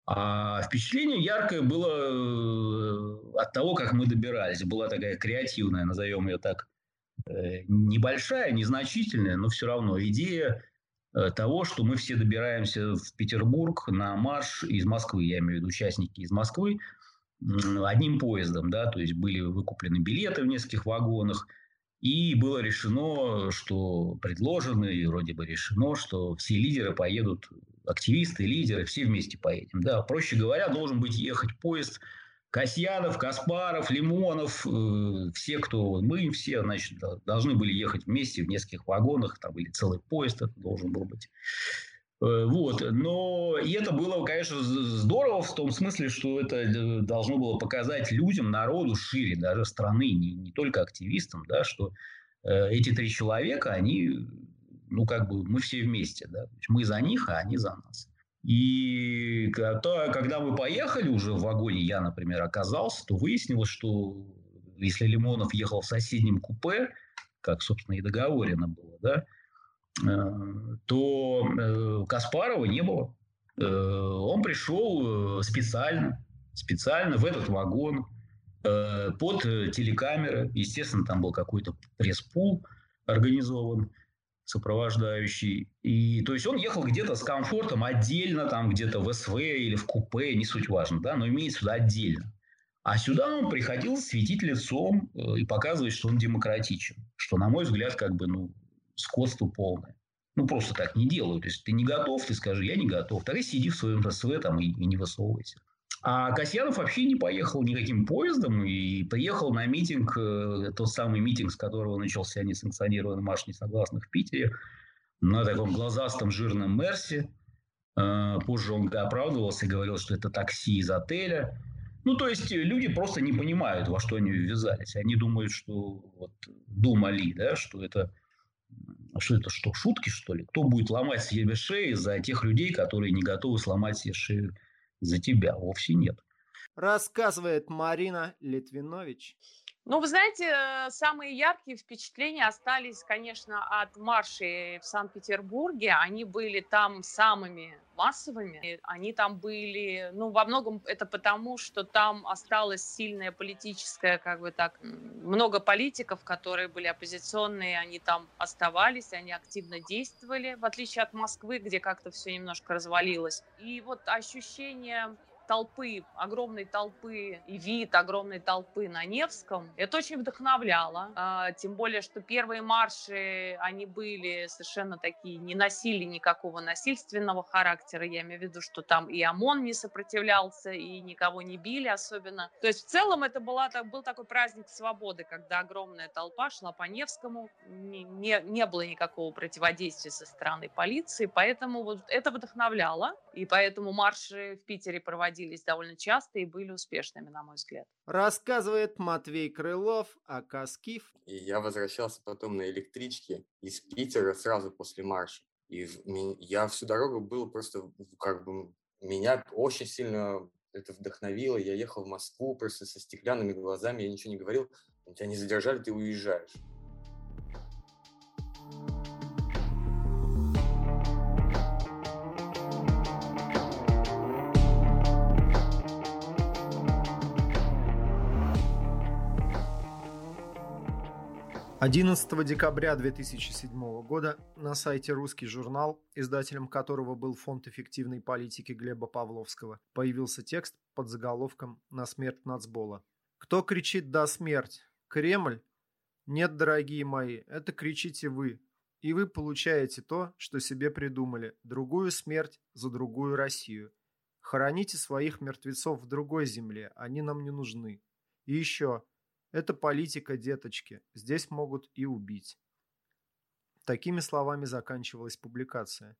S6: А впечатление яркое было э, от того, как мы добирались. Была такая креативная, назовем ее так, небольшая, незначительная, но все равно идея э, того, что мы все добираемся в Петербург на марш из Москвы, я имею в виду участники из Москвы, одним поездом, да, то есть были выкуплены билеты в нескольких вагонах, и было решено, что предложено, и вроде бы решено, что все лидеры поедут, активисты, лидеры, все вместе поедем. Да, проще говоря, должен быть ехать поезд Касьянов, Каспаров, Лимонов, э, все, кто мы, все, значит, должны были ехать вместе в нескольких вагонах, там, или целый поезд это должен был быть. Э, вот. Но и это было, конечно, здорово в том смысле, что это э, должно было показать людям, народу шире, даже страны, не, не только активистам, да, что э, эти три человека, они, ну, как бы, мы все вместе, да, мы за них, а они за нас. И когда мы поехали уже в вагоне, я, например, оказался, то выяснилось, что если Лимонов ехал в соседнем купе, как, собственно, и договорено было, да, э, то э, Каспарова не было. Э, он пришел специально, специально в этот вагон под телекамеры. Естественно, там был какой-то пресс-пул организован сопровождающий. И, то есть он ехал где-то с комфортом отдельно, там где-то в СВ или в купе, не суть важно, да, но имеется сюда отдельно. А сюда он приходил светить лицом э, и показывать, что он демократичен. Что, на мой взгляд, как бы, ну, скотство полное. Ну, просто так не делают. Если ты не готов, ты скажи, я не готов. Тогда сиди в своем СВ там и, и не высовывайся. А Касьянов вообще не поехал никаким поездом и приехал на митинг, э, тот самый митинг, с которого начался несанкционированный марш несогласных в Питере, на таком глазастом жирном Мерсе. Э, позже он оправдывался и говорил, что это такси из отеля. Ну, то есть люди просто не понимают, во что они ввязались. Они думают, что вот думали, да, что это что это что, шутки, что ли? Кто будет ломать себе шеи за тех людей, которые не готовы сломать себе шею за тебя вовсе нет.
S1: Рассказывает Марина Литвинович.
S13: Ну, вы знаете, э, самые яркие впечатления остались, конечно, от маршей в Санкт-Петербурге. Они были там самыми массовыми. Они там были, ну, во многом это потому, что там осталась сильная политическая, как бы так, много политиков, которые были оппозиционные, они там оставались, они активно действовали, в отличие от Москвы, где как-то все немножко развалилось. И вот ощущение толпы, огромной толпы и вид огромной толпы на Невском, это очень вдохновляло. А, тем более, что первые марши, они были совершенно такие, не носили никакого насильственного характера. Я имею в виду, что там и ОМОН не сопротивлялся, и никого не били особенно. То есть в целом это была, был такой праздник свободы, когда огромная толпа шла по Невскому, не, не, не было никакого противодействия со стороны полиции, поэтому вот это вдохновляло, и поэтому марши в Питере проводили проводились довольно часто и были успешными, на мой взгляд.
S1: Рассказывает Матвей Крылов о Каскив.
S12: И я возвращался потом на электричке из Питера сразу после марша. И я всю дорогу был просто как бы меня очень сильно это вдохновило. Я ехал в Москву просто со стеклянными глазами, я ничего не говорил. Тебя не задержали, ты уезжаешь.
S1: 11 декабря 2007 года на сайте «Русский журнал», издателем которого был фонд эффективной политики Глеба Павловского, появился текст под заголовком «На смерть нацбола». «Кто кричит «да смерть»? Кремль? Нет, дорогие мои, это кричите вы. И вы получаете то, что себе придумали, другую смерть за другую Россию. Хороните своих мертвецов в другой земле, они нам не нужны. И еще – это политика, деточки. Здесь могут и убить. Такими словами заканчивалась публикация.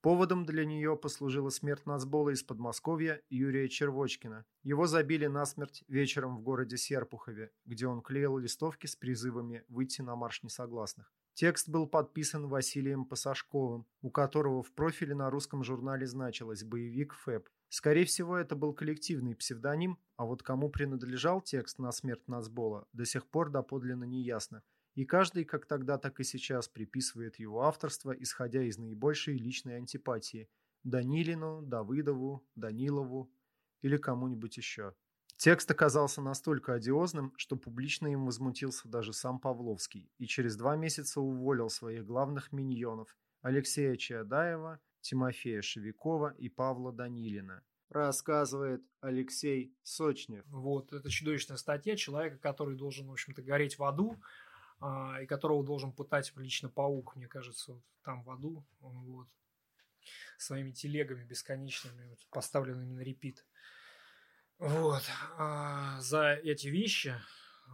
S1: Поводом для нее послужила смерть нацбола из Подмосковья Юрия Червочкина. Его забили насмерть вечером в городе Серпухове, где он клеил листовки с призывами выйти на марш несогласных. Текст был подписан Василием Пасашковым, у которого в профиле на русском журнале значилось «Боевик ФЭП». Скорее всего, это был коллективный псевдоним, а вот кому принадлежал текст на смерть Нацбола, до сих пор доподлинно не ясно. И каждый, как тогда, так и сейчас, приписывает его авторство, исходя из наибольшей личной антипатии – Данилину, Давыдову, Данилову или кому-нибудь еще. Текст оказался настолько одиозным, что публично им возмутился даже сам Павловский и через два месяца уволил своих главных миньонов Алексея Чаадаева, Тимофея Шевикова и Павла Данилина. Рассказывает Алексей Сочнев.
S7: Вот, это чудовищная статья человека, который должен, в общем-то, гореть в аду, а, и которого должен пытать лично паук, мне кажется, вот там в аду, вот, своими телегами бесконечными, вот, поставленными на репит. Вот. А за эти вещи,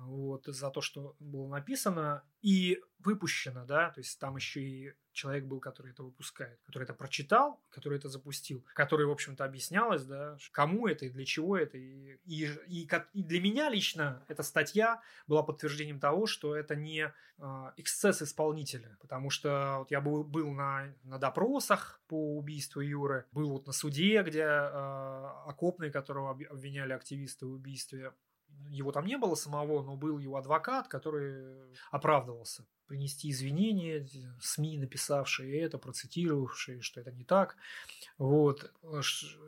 S7: вот, за то, что было написано и выпущено, да, то есть там еще и человек был, который это выпускает, который это прочитал, который это запустил, который, в общем-то, объяснялось, да, кому это и для чего это. И, и, и, и для меня лично эта статья была подтверждением того, что это не э, эксцесс исполнителя, потому что вот я был, был на, на допросах по убийству Юры, был вот на суде, где э, окопный, которого обвиняли активисты в убийстве, его там не было самого, но был его адвокат, который оправдывался принести извинения, СМИ, написавшие это, процитировавшие, что это не так. Вот.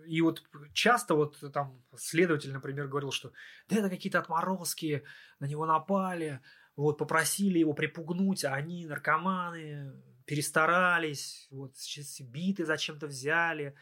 S7: И вот часто вот там следователь, например, говорил, что да это какие-то отморозки, на него напали, вот, попросили его припугнуть, а они наркоманы, перестарались, вот, сейчас биты зачем-то взяли,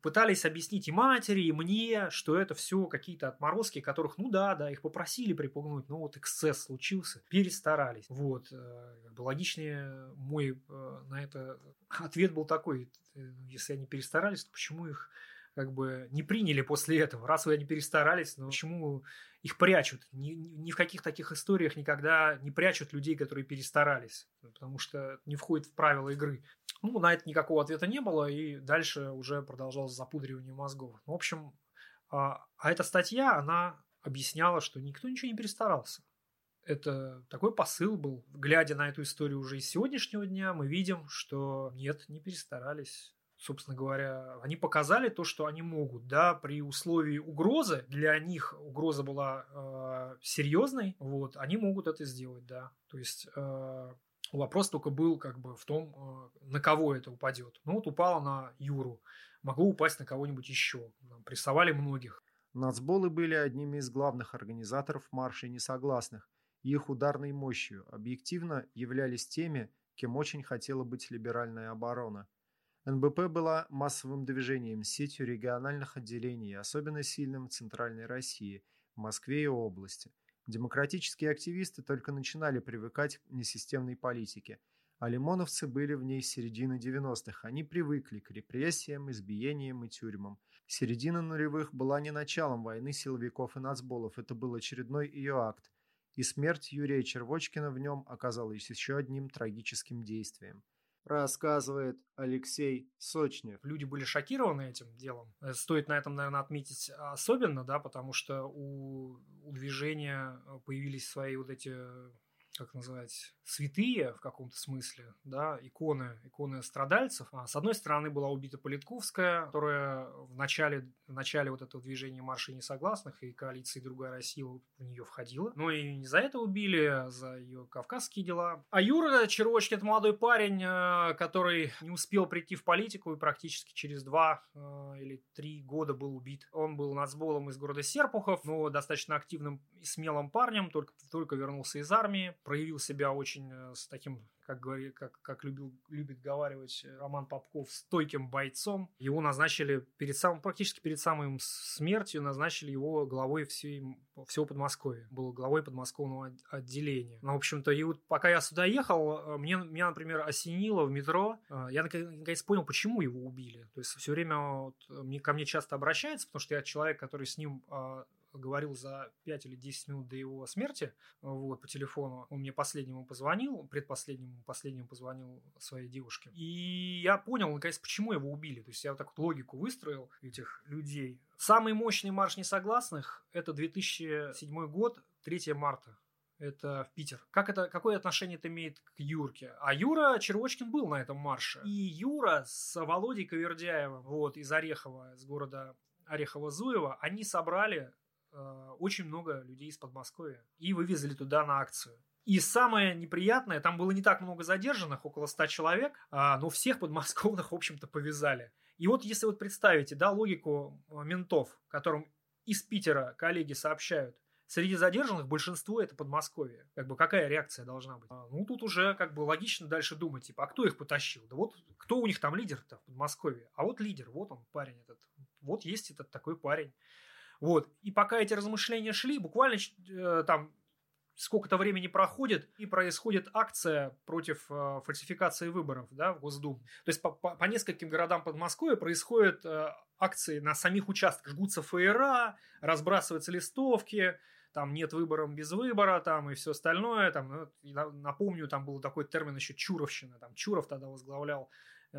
S7: пытались объяснить и матери, и мне, что это все какие-то отморозки, которых, ну да, да, их попросили припугнуть, но вот эксцесс случился, перестарались. Вот, э, логичнее мой э, на это ответ был такой, э, если они перестарались, то почему их как бы не приняли после этого. Раз вы не перестарались, но почему их прячут? Ни, ни в каких таких историях никогда не прячут людей, которые перестарались, потому что не входит в правила игры. Ну, на это никакого ответа не было, и дальше уже продолжалось запудривание мозгов. В общем, а, а эта статья, она объясняла, что никто ничего не перестарался. Это такой посыл был. Глядя на эту историю уже из сегодняшнего дня, мы видим, что нет, не перестарались собственно говоря, они показали то, что они могут, да, при условии угрозы, для них угроза была э, серьезной, вот, они могут это сделать, да, то есть э, вопрос только был как бы в том, э, на кого это упадет. Ну вот упало на Юру, могло упасть на кого-нибудь еще, прессовали многих.
S1: Нацболы были одними из главных организаторов маршей несогласных, их ударной мощью объективно являлись теми, кем очень хотела быть либеральная оборона – НБП была массовым движением, сетью региональных отделений, особенно сильным в Центральной России, Москве и области. Демократические активисты только начинали привыкать к несистемной политике, а лимоновцы были в ней с середины 90-х. Они привыкли к репрессиям, избиениям и тюрьмам. Середина нулевых была не началом войны силовиков и нацболов, это был очередной ее акт. И смерть Юрия Червочкина в нем оказалась еще одним трагическим действием рассказывает Алексей Сочнев.
S7: Люди были шокированы этим делом. Э, стоит на этом, наверное, отметить особенно, да, потому что у, у движения появились свои вот эти как называть, святые в каком-то смысле, да, иконы, иконы страдальцев. А с одной стороны была убита Политковская, которая в начале, в начале вот этого движения марша несогласных и коалиции «Другая Россия» в нее входила. Но и не за это убили, а за ее кавказские дела. А Юра Червочкин – это молодой парень, э, который не успел прийти в политику и практически через два э, или три года был убит. Он был нацболом из города Серпухов, но достаточно активным и смелым парнем, только, только вернулся из армии, проявил себя очень э, с таким, как, говори, как, как любил, любит говаривать Роман Попков, стойким бойцом. Его назначили перед самым, практически перед самым смертью, назначили его главой всей, всего Подмосковья. Был главой подмосковного отделения. Ну, в общем-то, и вот пока я сюда ехал, э, мне, меня, например, осенило в метро. Э, я наконец понял, почему его убили. То есть все время вот, мне, ко мне часто обращаются, потому что я человек, который с ним говорил за 5 или 10 минут до его смерти вот, по телефону. Он мне последнему позвонил, предпоследнему, последнему позвонил своей девушке. И я понял, наконец, почему его убили. То есть я вот так вот логику выстроил этих людей. Самый мощный марш несогласных – это 2007 год, 3 марта это в Питер. Как это, какое отношение это имеет к Юрке? А Юра Червочкин был на этом марше. И Юра с Володей Ковердяевым, вот, из Орехова, из города Орехово-Зуево, они собрали очень много людей из Подмосковья и вывезли туда на акцию. И самое неприятное, там было не так много задержанных, около 100 человек, а, но всех подмосковных, в общем-то, повязали. И вот если вот представите, да, логику э, ментов, которым из Питера коллеги сообщают, среди задержанных большинство это Подмосковье. Как бы какая реакция должна быть? А, ну, тут уже как бы логично дальше думать, типа, а кто их потащил? Да вот кто у них там лидер-то в Подмосковье? А вот лидер, вот он, парень этот. Вот есть этот такой парень. Вот. И пока эти размышления шли, буквально э, там сколько-то времени проходит, и происходит акция против э, фальсификации выборов да, в Госдуму. То есть по, по, по нескольким городам Подмосковья происходят э, акции на самих участках. Жгутся ФРА, разбрасываются листовки, там нет выборов без выбора, там и все остальное. Там, ну, напомню, там был такой термин еще Чуровщина. Там Чуров тогда возглавлял э,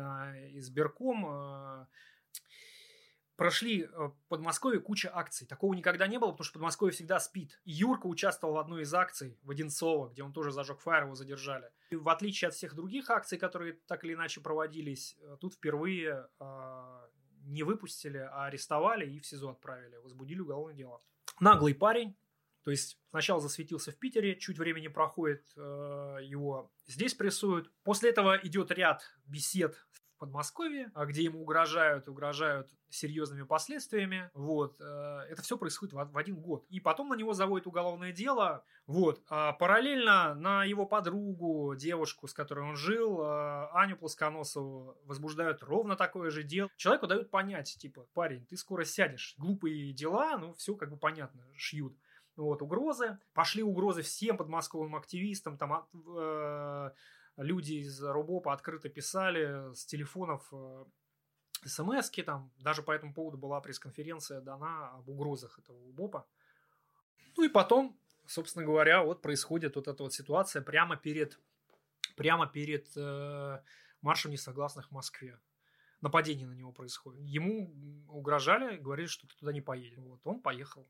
S7: избирком. Э, прошли э, в Подмосковье куча акций. Такого никогда не было, потому что Подмосковье всегда спит. И Юрка участвовал в одной из акций в Одинцово, где он тоже зажег фаер, его задержали. И в отличие от всех других акций, которые так или иначе проводились, э, тут впервые э, не выпустили, а арестовали и в СИЗО отправили, возбудили уголовное дело. Наглый парень, то есть сначала засветился в Питере, чуть времени проходит, э, его здесь прессуют. После этого идет ряд бесед в Подмосковье, а где ему угрожают, угрожают серьезными последствиями. Вот. Э, это все происходит в один год. И потом на него заводят уголовное дело. Вот. А параллельно на его подругу, девушку, с которой он жил, э, Аню Плосконосову, возбуждают ровно такое же дело. Человеку дают понять, типа, парень, ты скоро сядешь. Глупые дела, ну, все как бы понятно, шьют. Вот, угрозы. Пошли угрозы всем подмосковным активистам, там, э, люди из Рубопа открыто писали с телефонов э, смс там, даже по этому поводу была пресс-конференция дана об угрозах этого УБОПа. Ну и потом, собственно говоря, вот происходит вот эта вот ситуация прямо перед, прямо перед э, маршем несогласных в Москве. Нападение на него происходит. Ему угрожали, говорили, что ты туда не поедешь. Вот, он поехал.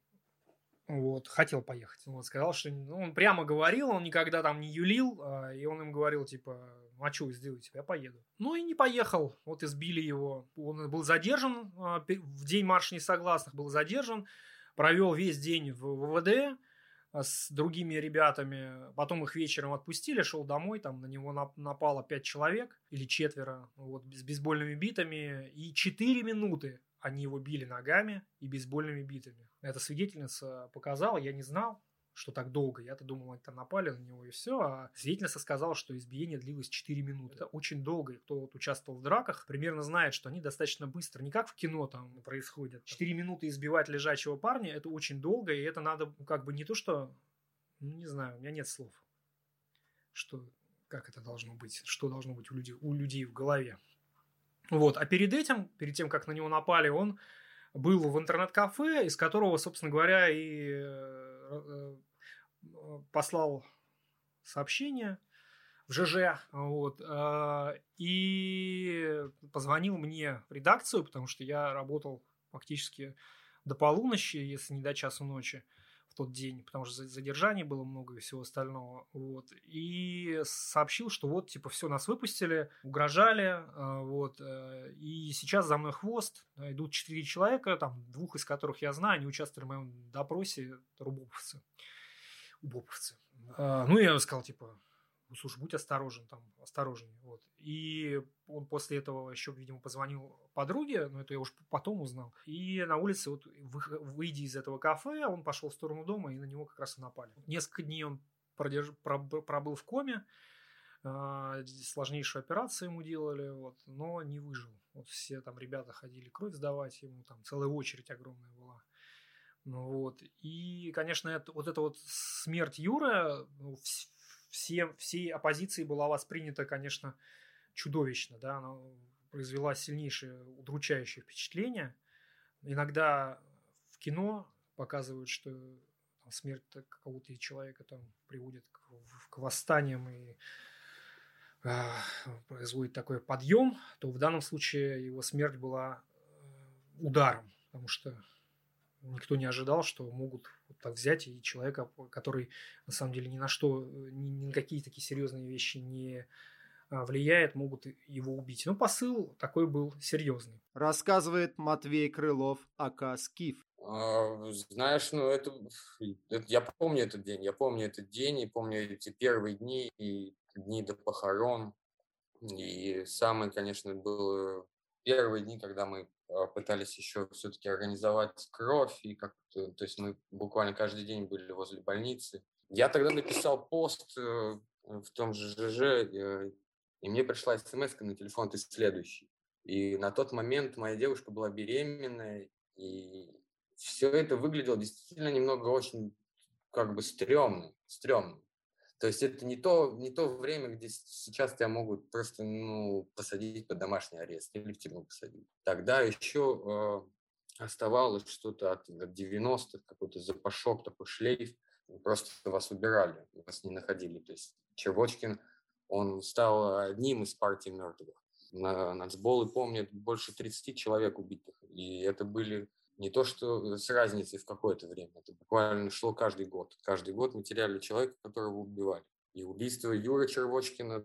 S7: Вот, хотел поехать. Вот, сказал, что ну, он прямо говорил, он никогда там не юлил, а, и он им говорил, типа, ну а что сделаете, я поеду. Ну и не поехал, вот избили его. Он был задержан, а, в день марша несогласных был задержан, провел весь день в ВВД а, с другими ребятами, потом их вечером отпустили, шел домой, там на него напало пять человек или четверо, вот, с бейсбольными битами, и четыре минуты они его били ногами и бейсбольными битами. Эта свидетельница показала, я не знал, что так долго. Я-то думал, они там напали на него и все. А свидетельница сказала, что избиение длилось 4 минуты. Это очень долго. И кто вот участвовал в драках, примерно знает, что они достаточно быстро, не как в кино там происходит. 4 минуты избивать лежачего парня, это очень долго, и это надо ну, как бы не то, что... Ну, не знаю, у меня нет слов. Что, как это должно быть, что должно быть у людей, у людей в голове. Вот. А перед этим, перед тем, как на него напали, он был в интернет-кафе, из которого, собственно говоря, и э, э, послал сообщение в ЖЖ, вот, э, и позвонил мне в редакцию, потому что я работал фактически до полуночи, если не до часу ночи, тот день, потому что задержаний было много и всего остального. Вот. И сообщил, что вот, типа, все, нас выпустили, угрожали, э, вот, э, и сейчас за мной хвост, идут четыре человека, там, двух из которых я знаю, они участвовали в моем допросе, рубоповцы, убоповцы. Ну, я сказал, типа, слушай, будь осторожен, там, осторожнее. Вот. И он после этого еще, видимо, позвонил подруге, но это я уже потом узнал. И на улице, вот, выйдя из этого кафе, он пошел в сторону дома, и на него как раз и напали. Несколько дней он продерж... пробыл в коме, а, сложнейшую операцию ему делали, вот, но не выжил. Вот все там ребята ходили кровь сдавать, ему там целая очередь огромная была. Ну вот. И, конечно, это, вот эта вот смерть Юры, ну, все, всей оппозиции была воспринята, конечно, чудовищно, да, она произвела сильнейшее удручающее впечатление. Иногда в кино показывают, что там, смерть какого-то человека там приводит к, к восстаниям и э, производит такой подъем, то в данном случае его смерть была э, ударом, потому что никто не ожидал, что могут вот так взять и человека, который на самом деле ни на что, ни, ни на какие такие серьезные вещи не а, влияет, могут его убить. Но посыл такой был серьезный.
S1: Рассказывает Матвей Крылов, АК «Скиф».
S12: А, знаешь, ну это, это, я помню этот день, я помню этот день, и помню эти первые дни и дни до похорон. И самый, конечно, был первые дни, когда мы пытались еще все-таки организовать кровь, и как то то есть мы буквально каждый день были возле больницы. Я тогда написал пост э, в том же ЖЖ, э, и мне пришла смс на телефон «ты следующий». И на тот момент моя девушка была беременная, и все это выглядело действительно немного очень как бы стрёмно, стрёмно. То есть это не то, не то время, где сейчас тебя могут просто ну, посадить под домашний арест или в тюрьму посадить. Тогда еще э, оставалось что-то от, от 90-х, какой-то запашок, такой шлейф. Просто вас убирали, вас не находили. То есть Червочкин, он стал одним из партий мертвых. На нацболы помнят больше 30 человек убитых. И это были не то, что с разницей в какое-то время. Это буквально шло каждый год. Каждый год мы теряли человека, которого убивали. И убийство Юры Червочкина,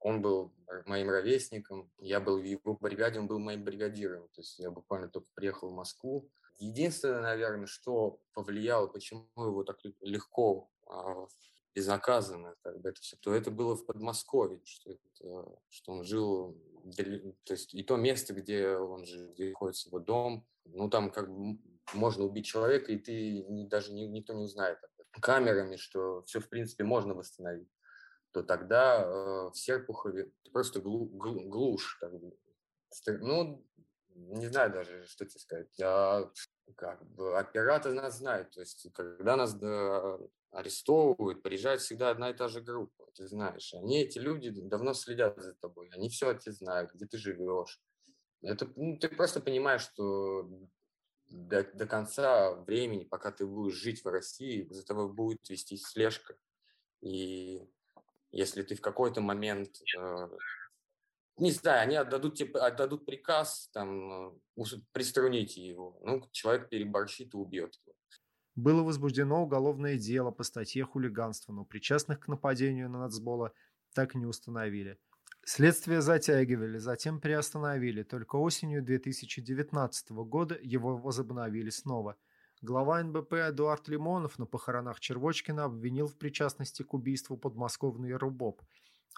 S12: он был моим ровесником, я был в его бригаде, он был моим бригадиром. То есть я буквально только приехал в Москву. Единственное, наверное, что повлияло, почему его так легко а, безнаказанно, как бы это все, то это было в Подмосковье, что, это, что он жил, то есть и то место, где он жил, где находится его дом, ну там как бы можно убить человека, и ты даже не, никто не узнает камерами, что все в принципе можно восстановить, то тогда э, в Серпухове просто глу, глу, глушь, как бы. ну не знаю даже, что тебе сказать. Я, как бы, оператор нас знает, то есть когда нас да, арестовывают, приезжает всегда одна и та же группа, ты знаешь. Они, эти люди, давно следят за тобой, они все о тебе знают, где ты живешь. Это, ну, ты просто понимаешь, что до, до конца времени, пока ты будешь жить в России, за тобой будет вести слежка. И если ты в какой-то момент, э, не знаю, они отдадут тебе отдадут приказ, там, э, приструните его, ну, человек переборщит и убьет его.
S1: Было возбуждено уголовное дело по статье хулиганства, но причастных к нападению на нацбола так и не установили. Следствие затягивали, затем приостановили, только осенью 2019 года его возобновили снова. Глава НБП Эдуард Лимонов на похоронах Червочкина обвинил в причастности к убийству подмосковный Рубоп,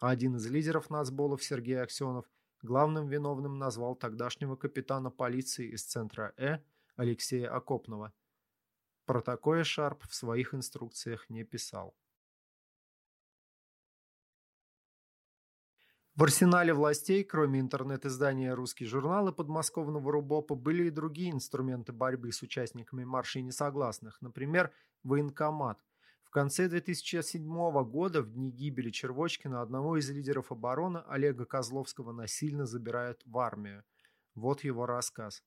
S1: а один из лидеров нацболов Сергей Аксенов главным виновным назвал тогдашнего капитана полиции из центра Э Алексея Окопного – про такое Шарп в своих инструкциях не писал. В арсенале властей, кроме интернет-издания «Русский журнал» и подмосковного РУБОПа, были и другие инструменты борьбы с участниками маршей несогласных, например, военкомат. В конце 2007 года, в дни гибели Червочкина, одного из лидеров обороны, Олега Козловского, насильно забирают в армию. Вот его рассказ.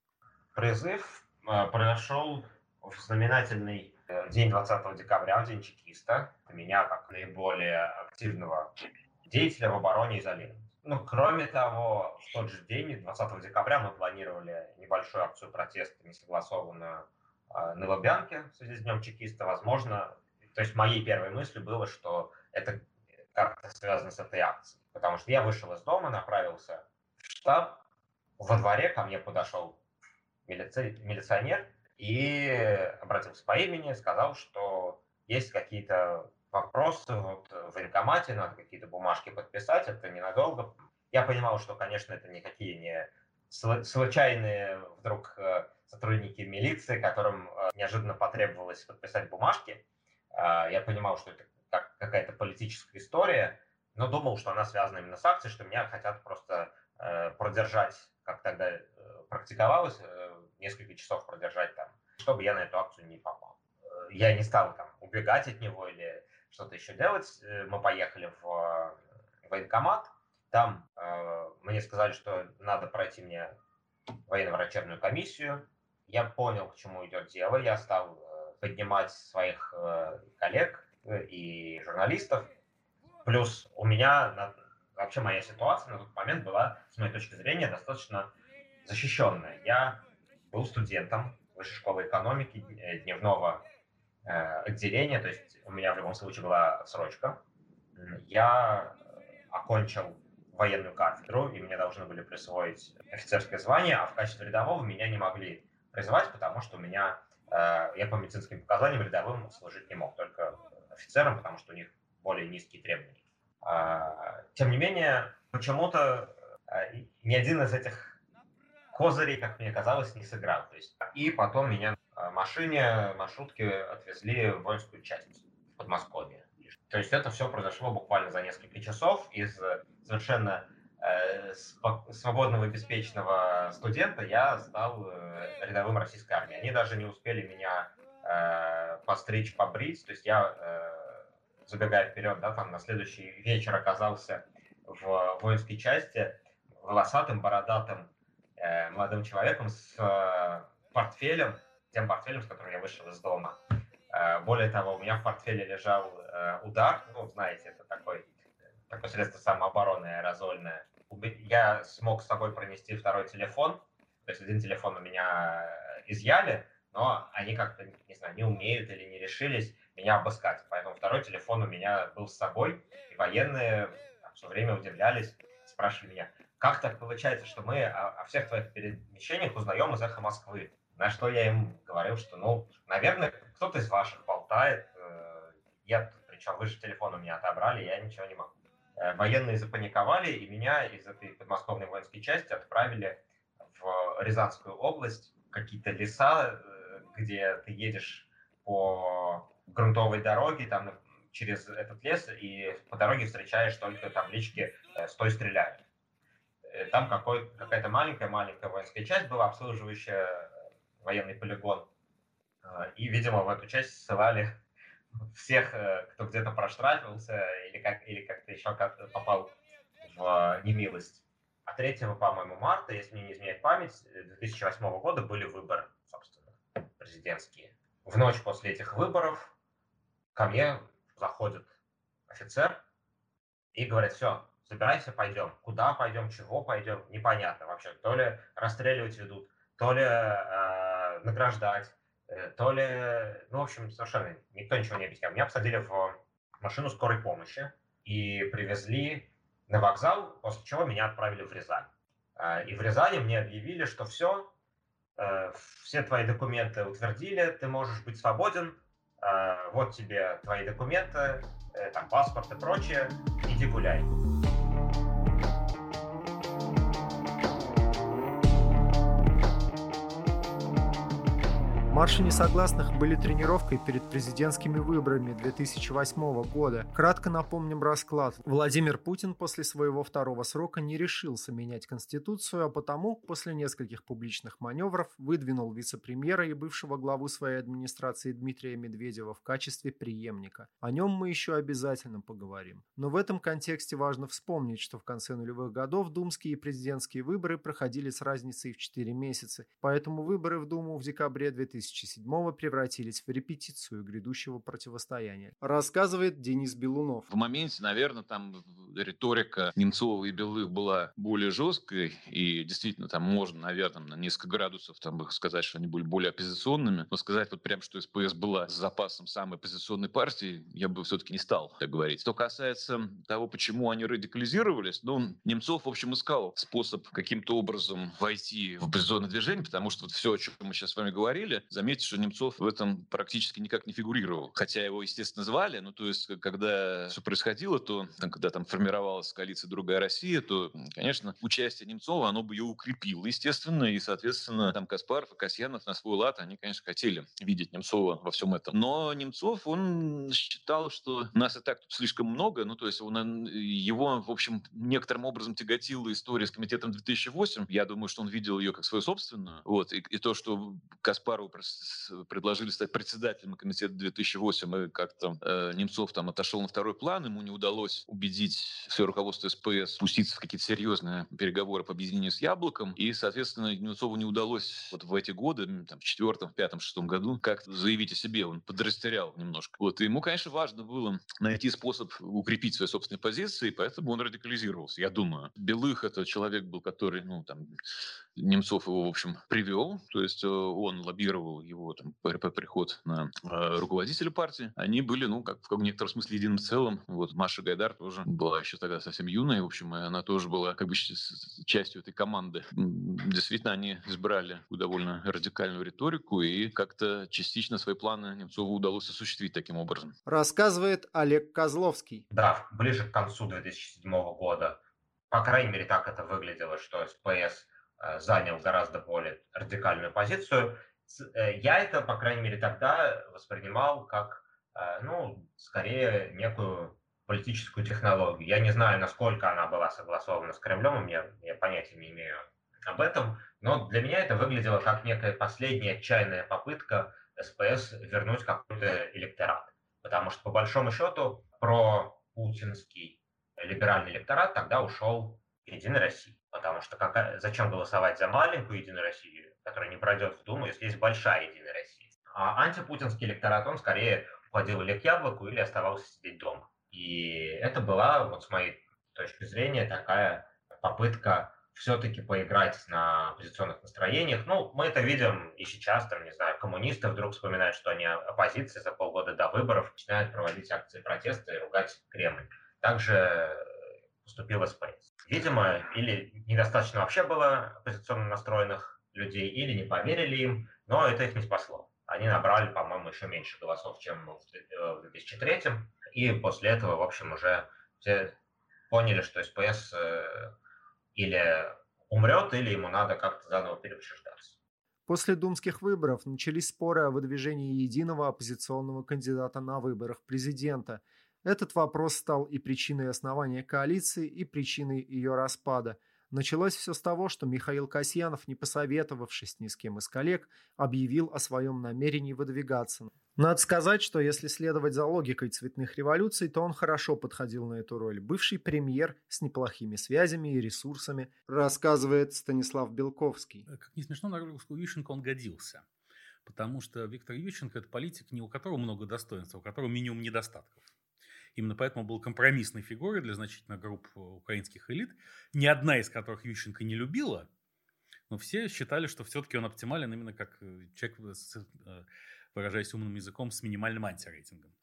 S8: Призыв э, произошел в знаменательный э, день 20 декабря, день чекиста, меня как наиболее активного деятеля в обороне изолировали. Ну, кроме того, в тот же день, 20 декабря, мы планировали небольшую акцию протеста, несогласованную на Лубянке в связи с Днем Чекиста, возможно, то есть моей первой мыслью было, что это как-то связано с этой акцией. Потому что я вышел из дома, направился в штаб, во дворе ко мне подошел милици... милиционер и обратился по имени, сказал, что есть какие-то вопросы вот в военкомате, надо какие-то бумажки подписать, это ненадолго. Я понимал, что, конечно, это никакие не случайные вдруг э, сотрудники милиции, которым э, неожиданно потребовалось подписать бумажки. А, я понимал, что это как какая-то политическая история, но думал, что она связана именно с акцией, что меня хотят просто э, продержать, как тогда практиковалось, несколько часов продержать там, чтобы я на эту акцию не попал. Я не стал там убегать от него или что-то еще делать. Мы поехали в военкомат, там э, мне сказали, что надо пройти мне военно-врачебную комиссию. Я понял, к чему идет дело. Я стал э, поднимать своих э, коллег э, и журналистов. Плюс у меня на, вообще моя ситуация на тот момент была, с моей точки зрения, достаточно защищенная. Я был студентом высшей школы экономики э, дневного э, отделения, то есть у меня в любом случае была отсрочка. Я окончил военную кафедру, и мне должны были присвоить офицерское звание, а в качестве рядового меня не могли призывать, потому что у меня, э, я по медицинским показаниям рядовым служить не мог, только офицером, потому что у них более низкие требования. А, тем не менее, почему-то э, ни один из этих козырей, как мне казалось, не сыграл. То есть, и потом меня машине, маршрутки отвезли в воинскую часть в Подмосковье. То есть это все произошло буквально за несколько часов из совершенно э, свободного, беспечного студента я стал э, рядовым российской армии. Они даже не успели меня э, постричь, побрить. То есть я, э, забегая вперед, да, там на следующий вечер оказался в воинской части волосатым, бородатым э, молодым человеком с э, портфелем, тем портфелем, с которым я вышел из дома. Э, более того, у меня в портфеле лежал э, удар, ну, знаете, это такой такое средство самообороны аэрозольное. Я смог с собой пронести второй телефон, то есть один телефон у меня э, изъяли, но они как-то, не знаю, не умеют или не решились меня обыскать. Поэтому второй телефон у меня был с собой, и военные все время удивлялись, спрашивали меня, как так получается, что мы о, о всех твоих перемещениях узнаем из эхо Москвы? На что я им говорил, что, ну, наверное, кто-то из ваших болтает, э, я, причем вы же телефон у меня отобрали, я ничего не могу. Э, военные запаниковали, и меня из этой подмосковной воинской части отправили в Рязанскую область, какие-то леса, э, где ты едешь по грунтовой дороге, там через этот лес, и по дороге встречаешь только таблички «Стой, стреляй». Там какой, какая-то маленькая-маленькая воинская часть была, обслуживающая военный полигон. И, видимо, в эту часть ссылали всех, э, кто где-то проштрафился или, как, или как-то еще как попал в немилость. А 3, по-моему, марта, если мне не изменяет память, 2008 э, года были выборы, собственно, президентские. В ночь после этих выборов ко мне заходит офицер и говорит, все, собирайся, пойдем. Куда пойдем, чего пойдем, непонятно вообще. То ли расстреливать ведут, то ли э, награждать, Э, то ли, ну, в общем, совершенно никто ничего не объяснял. Меня посадили в машину скорой помощи и привезли на вокзал, после чего меня отправили в Рязань. А, и в Рязани мне объявили, что все, э, все твои документы утвердили, ты можешь быть свободен, а, вот тебе твои документы, э, там паспорт и прочее, иди гуляй.
S1: Марши несогласных были тренировкой перед президентскими выборами 2008 года. Кратко напомним расклад. Владимир Путин после своего второго срока не решился менять Конституцию, а потому после нескольких публичных маневров выдвинул вице-премьера и бывшего главу своей администрации Дмитрия Медведева в качестве преемника. О нем мы еще обязательно поговорим. Но в этом контексте важно вспомнить, что в конце нулевых годов думские и президентские выборы проходили с разницей в 4 месяца, поэтому выборы в Думу в декабре 2000 2007 превратились в репетицию грядущего противостояния, рассказывает Денис Белунов.
S2: В моменте, наверное, там риторика Немцова и Белых была более жесткой, и действительно там можно, наверное, на несколько градусов там сказать, что они были более оппозиционными, но сказать вот прям, что СПС была с запасом самой оппозиционной партии, я бы все-таки не стал так говорить. Что касается того, почему они радикализировались, ну, Немцов, в общем, искал способ каким-то образом войти в оппозиционное движение, потому что вот все, о чем мы сейчас с вами говорили, заметьте, что Немцов в этом практически никак не фигурировал. Хотя его, естественно, звали, ну, то есть, когда все происходило, то, там, когда там формировалась коалиция «Другая Россия», то, конечно, участие Немцова, оно бы ее укрепило, естественно, и, соответственно, там Каспаров и Касьянов на свой лад, они, конечно, хотели видеть Немцова во всем этом. Но Немцов, он считал, что нас и так тут слишком много, ну, то есть он, его, в общем, некоторым образом тяготила история с комитетом 2008. Я думаю, что он видел ее как свою собственную. Вот. И, и то, что Каспарову предложили стать председателем комитета 2008, и как-то э, Немцов там отошел на второй план, ему не удалось убедить все руководство СПС спуститься в какие-то серьезные переговоры по объединению с Яблоком, и, соответственно, Немцову не удалось вот в эти годы, там, в четвертом, пятом, шестом году, как заявить о себе, он подрастерял немножко. Вот. И ему, конечно, важно было найти способ укрепить свои собственные позиции, поэтому он радикализировался, я думаю. Белых это человек был, который, ну, там, Немцов его, в общем, привел, то есть э, он лоббировал его там, приход на э, руководителя партии. Они были, ну, как в некотором смысле единым целым. Вот Маша Гайдар тоже была еще тогда совсем юная, в общем, и она тоже была как бы частью этой команды. Действительно, они избрали довольно радикальную риторику, и как-то частично свои планы Немцову удалось осуществить таким образом.
S1: Рассказывает Олег Козловский.
S8: Да, ближе к концу 2007 года, по крайней мере, так это выглядело, что СПС занял гораздо более радикальную позицию. Э, я это, по крайней мере, тогда воспринимал как, э, ну, скорее некую политическую технологию. Я не знаю, насколько она была согласована с Кремлем, я, я понятия не имею об этом, но для меня это выглядело как некая последняя отчаянная попытка СПС вернуть какой-то электорат. Потому что, по большому счету, про путинский либеральный электорат тогда ушел Единой России. Потому что какая, зачем голосовать за маленькую Единую Россию, которая не пройдет в Думу, если есть большая Единая Россия? А антипутинский электорат, он скорее уходил или к яблоку, или оставался сидеть дома. И это была, вот с моей точки зрения, такая попытка все-таки поиграть на оппозиционных настроениях. Ну, мы это видим и сейчас, там, не знаю, коммунисты вдруг вспоминают, что они оппозиция за полгода до выборов, начинают проводить акции протеста и ругать Кремль. Также поступил СПС. Видимо, или недостаточно вообще было оппозиционно настроенных людей, или не поверили им, но это их не спасло. Они набрали, по-моему, еще меньше голосов, чем в 2003 э, и после этого, в общем, уже все поняли, что СПС э, или умрет, или ему надо как-то заново переучреждаться.
S1: После думских выборов начались споры о выдвижении единого оппозиционного кандидата на выборах президента – этот вопрос стал и причиной основания коалиции, и причиной ее распада. Началось все с того, что Михаил Касьянов, не посоветовавшись ни с кем из коллег, объявил о своем намерении выдвигаться. Надо сказать, что если следовать за логикой цветных революций, то он хорошо подходил на эту роль. Бывший премьер с неплохими связями и ресурсами, рассказывает Станислав Белковский.
S10: Как не смешно, на роль Ющенко он годился. Потому что Виктор Ющенко – это политик, не у которого много достоинств, а у которого минимум недостатков. Именно поэтому был компромиссной фигурой для значительных групп украинских элит, ни одна из которых Ющенко не любила, но все считали, что все-таки он оптимален именно как э, человек, э, выражаясь умным языком, с минимальным антирейтингом.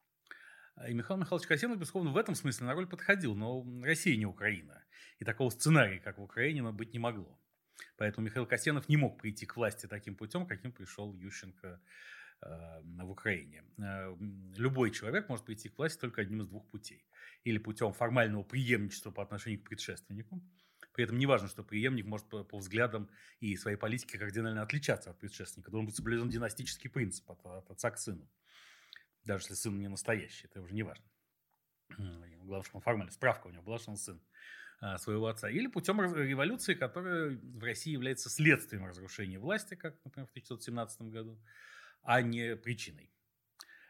S10: И Михаил Михайлович Касьянов, безусловно, в этом смысле на роль подходил, но Россия не Украина. И такого сценария, как в Украине, быть не могло. Поэтому Михаил Касьянов не мог прийти к власти таким путем, каким пришел Ющенко Э, в Украине. Э, любой человек может прийти к власти только одним из двух путей. Или путем формального преемничества по отношению к предшественнику. При этом не важно, что преемник может по, по взглядам и своей политике кардинально отличаться от предшественника. Должен быть соблюден династический принцип от, от отца к сыну. Даже если сын не настоящий, это уже не важно. Главное, что он формально, справка у него была, что он сын э, своего отца. Или путем революции, которая в России является следствием разрушения власти, как, например, в 1917 году а не причиной.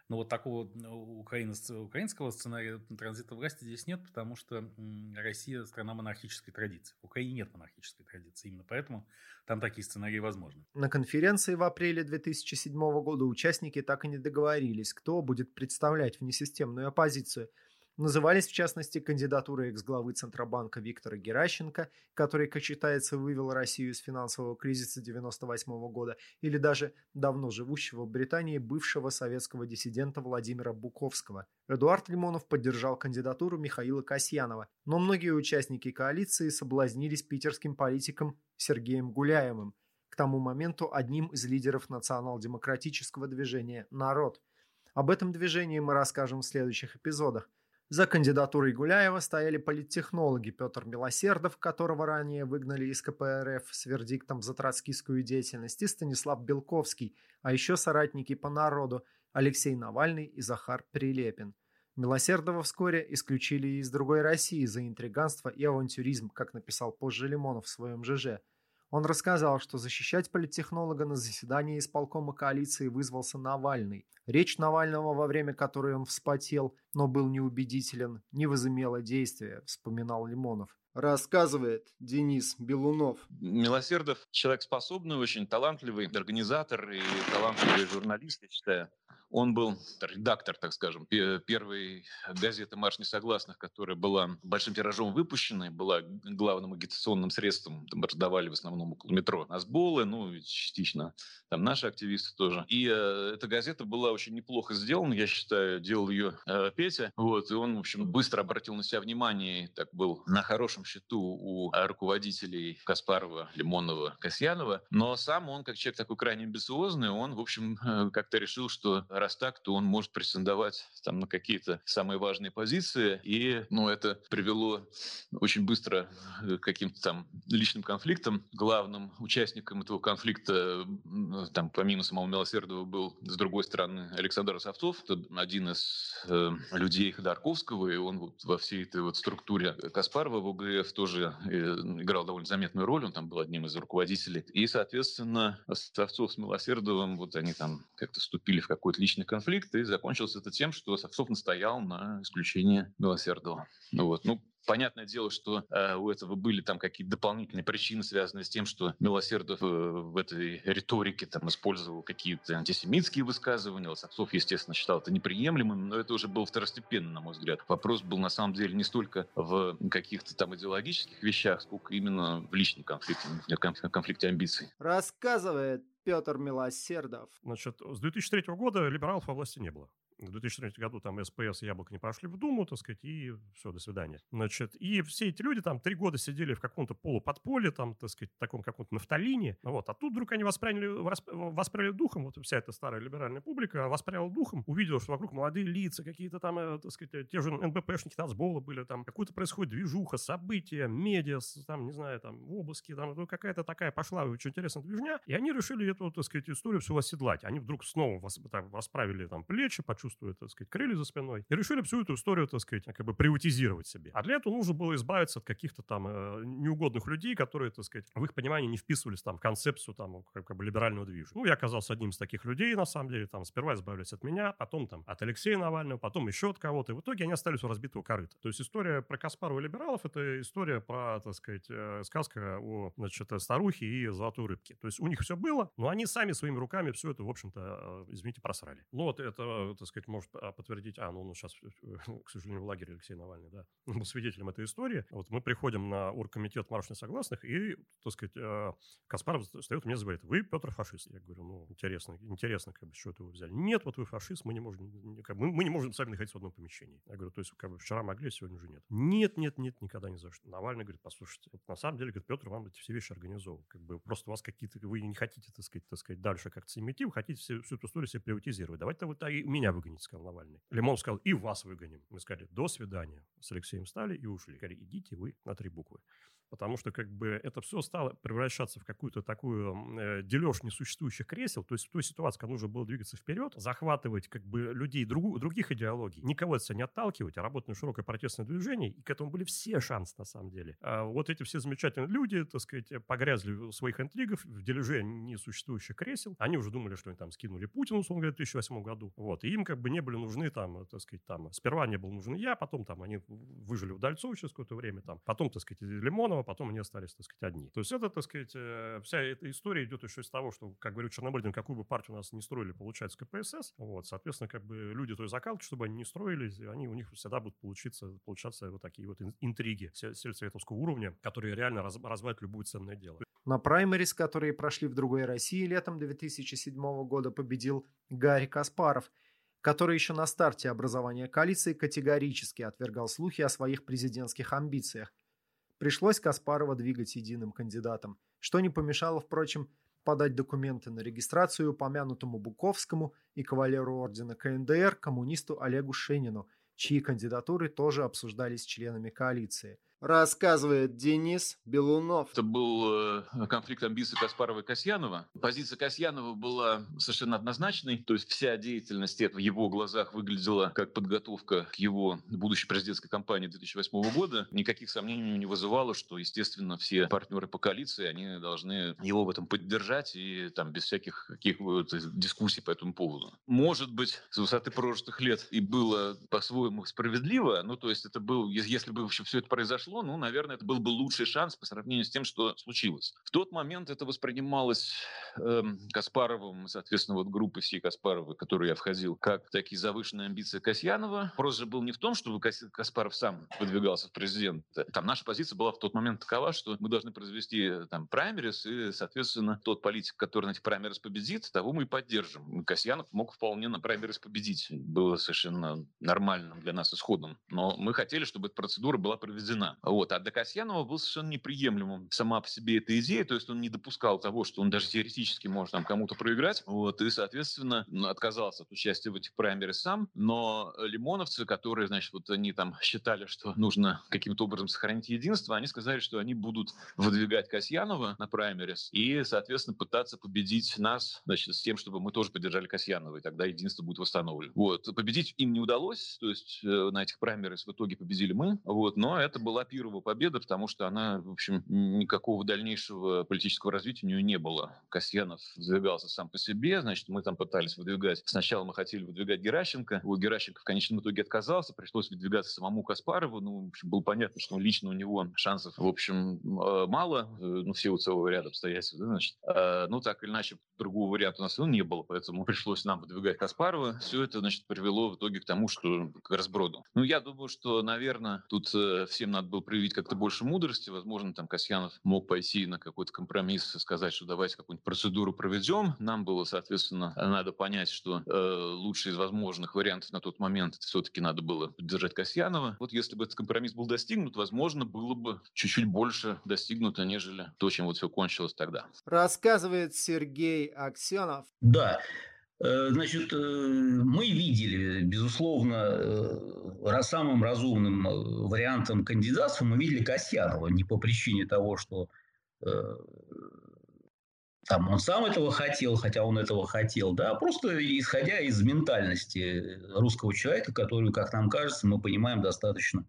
S10: Но вот такого украинского сценария транзита власти здесь нет, потому что Россия страна монархической традиции. В Украине нет монархической традиции. Именно поэтому там такие сценарии возможны.
S1: На конференции в апреле 2007 года участники так и не договорились, кто будет представлять внесистемную оппозицию – Назывались, в частности, кандидатуры экс-главы Центробанка Виктора Геращенко, который, как считается, вывел Россию из финансового кризиса 1998 года, или даже давно живущего в Британии бывшего советского диссидента Владимира Буковского. Эдуард Лимонов поддержал кандидатуру Михаила Касьянова, но многие участники коалиции соблазнились питерским политиком Сергеем Гуляевым, к тому моменту одним из лидеров национал-демократического движения «Народ». Об этом движении мы расскажем в следующих эпизодах. За кандидатурой Гуляева стояли политтехнологи Петр Милосердов, которого ранее выгнали из КПРФ с вердиктом за троцкистскую деятельность, и Станислав Белковский, а еще соратники по народу Алексей Навальный и Захар Прилепин. Милосердова вскоре исключили из другой России за интриганство и авантюризм, как написал позже Лимонов в своем ЖЖ – он рассказал, что защищать политтехнолога на заседании исполкома коалиции вызвался Навальный. Речь Навального, во время которой он вспотел, но был неубедителен, не возымела действия, вспоминал Лимонов. Рассказывает Денис Белунов.
S2: Милосердов человек способный, очень талантливый организатор и талантливый журналист, я считаю. Он был редактор, так скажем, первой газеты «Марш несогласных», которая была большим тиражом выпущена, была главным агитационным средством. Там раздавали в основном около метро Насболы, ну, и частично там наши активисты тоже. И э, эта газета была очень неплохо сделана, я считаю, делал ее э, Петя. Вот, и он, в общем, быстро обратил на себя внимание, так был на хорошем счету у руководителей Каспарова, Лимонова, Касьянова. Но сам он, как человек такой крайне амбициозный, он, в общем, э, как-то решил, что раз так, то он может претендовать там на какие-то самые важные позиции. И, ну, это привело очень быстро к каким-то там личным конфликтам. Главным участником этого конфликта, там, помимо самого Милосердова, был, с другой стороны, Александр Савтов. Это один из э, людей Ходорковского, и он вот во всей этой вот структуре Каспарова в ОГФ тоже э, играл довольно заметную роль. Он там был одним из руководителей. И, соответственно, Савцов с Милосердовым, вот они там как-то вступили в какой-то личный конфликт, и закончился это тем, что Савцов настоял на исключении Милосердова. Ну вот. Ну, Понятное дело, что э, у этого были там какие-то дополнительные причины, связанные с тем, что Милосердов э, в этой риторике там использовал какие-то антисемитские высказывания. Лосовцов, естественно, считал это неприемлемым, но это уже было второстепенно, на мой взгляд. Вопрос был на самом деле не столько в каких-то там идеологических вещах, сколько именно в личном конфликте, в конфликте амбиций.
S1: Рассказывает Петр Милосердов.
S4: Значит, с 2003 года либералов во власти не было в 2003 году там СПС и Яблоко не прошли в Думу, так сказать, и все, до свидания. Значит, и все эти люди там три года сидели в каком-то полуподполье, там, так сказать, таком каком-то нафталине, вот, а тут вдруг они восприняли, воспряли духом, вот вся эта старая либеральная публика воспряла духом, увидела, что вокруг молодые лица, какие-то там, э, так сказать, те же НБПшники Нацбола были, там, какую-то происходит движуха, события, медиа, там, не знаю, там, обыски, там, ну, какая-то такая пошла очень интересная движня, и они решили эту, так сказать, историю всю оседлать. Они вдруг снова вос, там, расправили там плечи, почувствовали чувствует, так сказать, крылья за спиной. И решили всю эту историю, так сказать, как бы приватизировать себе. А для этого нужно было избавиться от каких-то там э, неугодных людей, которые, так сказать, в их понимании не вписывались там в концепцию там как, бы либерального движения. Ну, я оказался одним из таких людей, на самом деле, там сперва избавились от меня, потом там от Алексея Навального, потом еще от кого-то. И в итоге они остались у разбитого корыта. То есть история про Каспарова и либералов – это история про, так сказать, э, сказка о, значит, старухе и золотой рыбке. То есть у них все было, но они сами своими руками все это, в общем-то, э, извините, просрали. Ну, вот это, так сказать, может а, подтвердить, а, ну, он сейчас, к сожалению, в лагере Алексей Навальный, да, он был свидетелем этой истории. Вот мы приходим на оргкомитет марш несогласных, и, так сказать, э, Каспаров встает мне говорит, вы, Петр, фашист. Я говорю, ну, интересно, интересно, как бы, что это вы взяли. Нет, вот вы фашист, мы не можем, как, мы, мы не можем с вами находиться в одном помещении. Я говорю, то есть, как бы, вчера могли, а сегодня уже нет. Нет, нет, нет, никогда не за что. Навальный говорит, послушайте, вот на самом деле, говорит, Петр вам эти все вещи организовал. Как бы просто у вас какие-то, вы не хотите, так сказать, так сказать дальше как-то имити, вы хотите всю, всю эту историю себе приватизировать. Давайте вот и меня выгоните, сказал Навальный. Лимон сказал, и вас выгоним. Мы сказали, до свидания. С Алексеем стали и ушли. Сказали, идите вы на три буквы. Потому что как бы это все стало превращаться в какую-то такую э, дележ несуществующих кресел, то есть в той ситуации, когда нужно было двигаться вперед, захватывать как бы людей друг, других идеологий, никого от не отталкивать, а работать на широкое протестное движение, и к этому были все шансы на самом деле. А вот эти все замечательные люди, так сказать, погрязли в своих интригах, в дележе несуществующих кресел, они уже думали, что они там скинули Путину, условно говоря, в 2008 году, вот, и им как бы не были нужны там, так сказать, там, сперва не был нужен я, потом там они выжили Удальцова через какое-то время, там, потом, так сказать, Лимонова, потом они остались, так сказать, одни. То есть это, так сказать, э, вся эта история идет еще из того, что, как говорю Чернобыльдин, какую бы партию у нас не строили, получается КПСС, вот, соответственно, как бы люди той закалки, чтобы они не строились, они, у них всегда будут получиться, получаться вот такие вот интриги сельсоветовского уровня, которые реально раз, развивают любое ценное дело.
S1: На праймерис, которые прошли в другой России летом 2007 года, победил Гарри Каспаров – который еще на старте образования коалиции категорически отвергал слухи о своих президентских амбициях. Пришлось Каспарова двигать единым кандидатом, что не помешало, впрочем, подать документы на регистрацию упомянутому Буковскому и кавалеру ордена КНДР коммунисту Олегу Шенину, чьи кандидатуры тоже обсуждались членами коалиции – рассказывает Денис Белунов.
S2: Это был э, конфликт амбиций Каспарова и Касьянова. Позиция Касьянова была совершенно однозначной, то есть вся деятельность в его глазах выглядела как подготовка к его будущей президентской кампании 2008 года. Никаких сомнений не вызывало, что, естественно, все партнеры по коалиции, они должны его в этом поддержать и там без всяких каких дискуссий по этому поводу. Может быть, с высоты прожитых лет и было по-своему справедливо, ну, то есть это был, если бы вообще все это произошло, произошло, ну, наверное, это был бы лучший шанс по сравнению с тем, что случилось. В тот момент это воспринималось э, Каспаровым, соответственно, вот группой всей Каспаровой, в которую я входил, как такие завышенные амбиции Касьянова. Вопрос же был не в том, чтобы Каспаров сам выдвигался в президенты. Там наша позиция была в тот момент такова, что мы должны произвести там праймерис, и, соответственно, тот политик, который на этих праймерис победит, того мы и поддержим. Касьянов мог вполне на праймерис победить. Было совершенно нормальным для нас исходом. Но мы хотели, чтобы эта процедура была проведена. Вот. А для Касьянова был совершенно неприемлемым сама по себе эта идея, то есть он не допускал того, что он даже теоретически может там кому-то проиграть, вот, и, соответственно, отказался от участия в этих праймере сам, но лимоновцы, которые, значит, вот они там считали, что нужно каким-то образом сохранить единство, они сказали, что они будут выдвигать Касьянова на праймерис и, соответственно, пытаться победить нас, значит, с тем, чтобы мы тоже поддержали Касьянова, и тогда единство будет восстановлено. Вот. Победить им не удалось, то есть э, на этих праймерис в итоге победили мы, вот, но это была Пирова победа, потому что она, в общем, никакого дальнейшего политического развития у нее не было. Касьянов выдвигался сам по себе, значит, мы там пытались выдвигать. Сначала мы хотели выдвигать Геращенко, вот Геращенко в конечном итоге отказался, пришлось выдвигаться самому Каспарову, ну, в общем, было понятно, что лично у него шансов, в общем, э, мало, э, ну, все у целого ряда обстоятельств, да, значит. А, ну, так или иначе, другого варианта у нас ну, не было, поэтому пришлось нам выдвигать Каспарова. Все это, значит, привело в итоге к тому, что к разброду. Ну, я думаю, что, наверное, тут э, всем надо было было проявить как-то больше мудрости. Возможно, там Касьянов мог пойти на какой-то компромисс и сказать, что давайте какую-нибудь процедуру проведем. Нам было, соответственно, надо понять, что э, лучший из возможных вариантов на тот момент все-таки надо было поддержать Касьянова. Вот если бы этот компромисс был достигнут, возможно, было бы чуть-чуть больше достигнуто, нежели то, чем вот все кончилось тогда.
S1: Рассказывает Сергей Аксенов.
S6: Да, значит, э, мы видели, безусловно, э, самым разумным вариантом кандидатства мы видели Касьянова, не по причине того, что там он сам этого хотел, хотя он этого хотел, да, просто исходя из ментальности русского человека, которую, как нам кажется, мы понимаем достаточно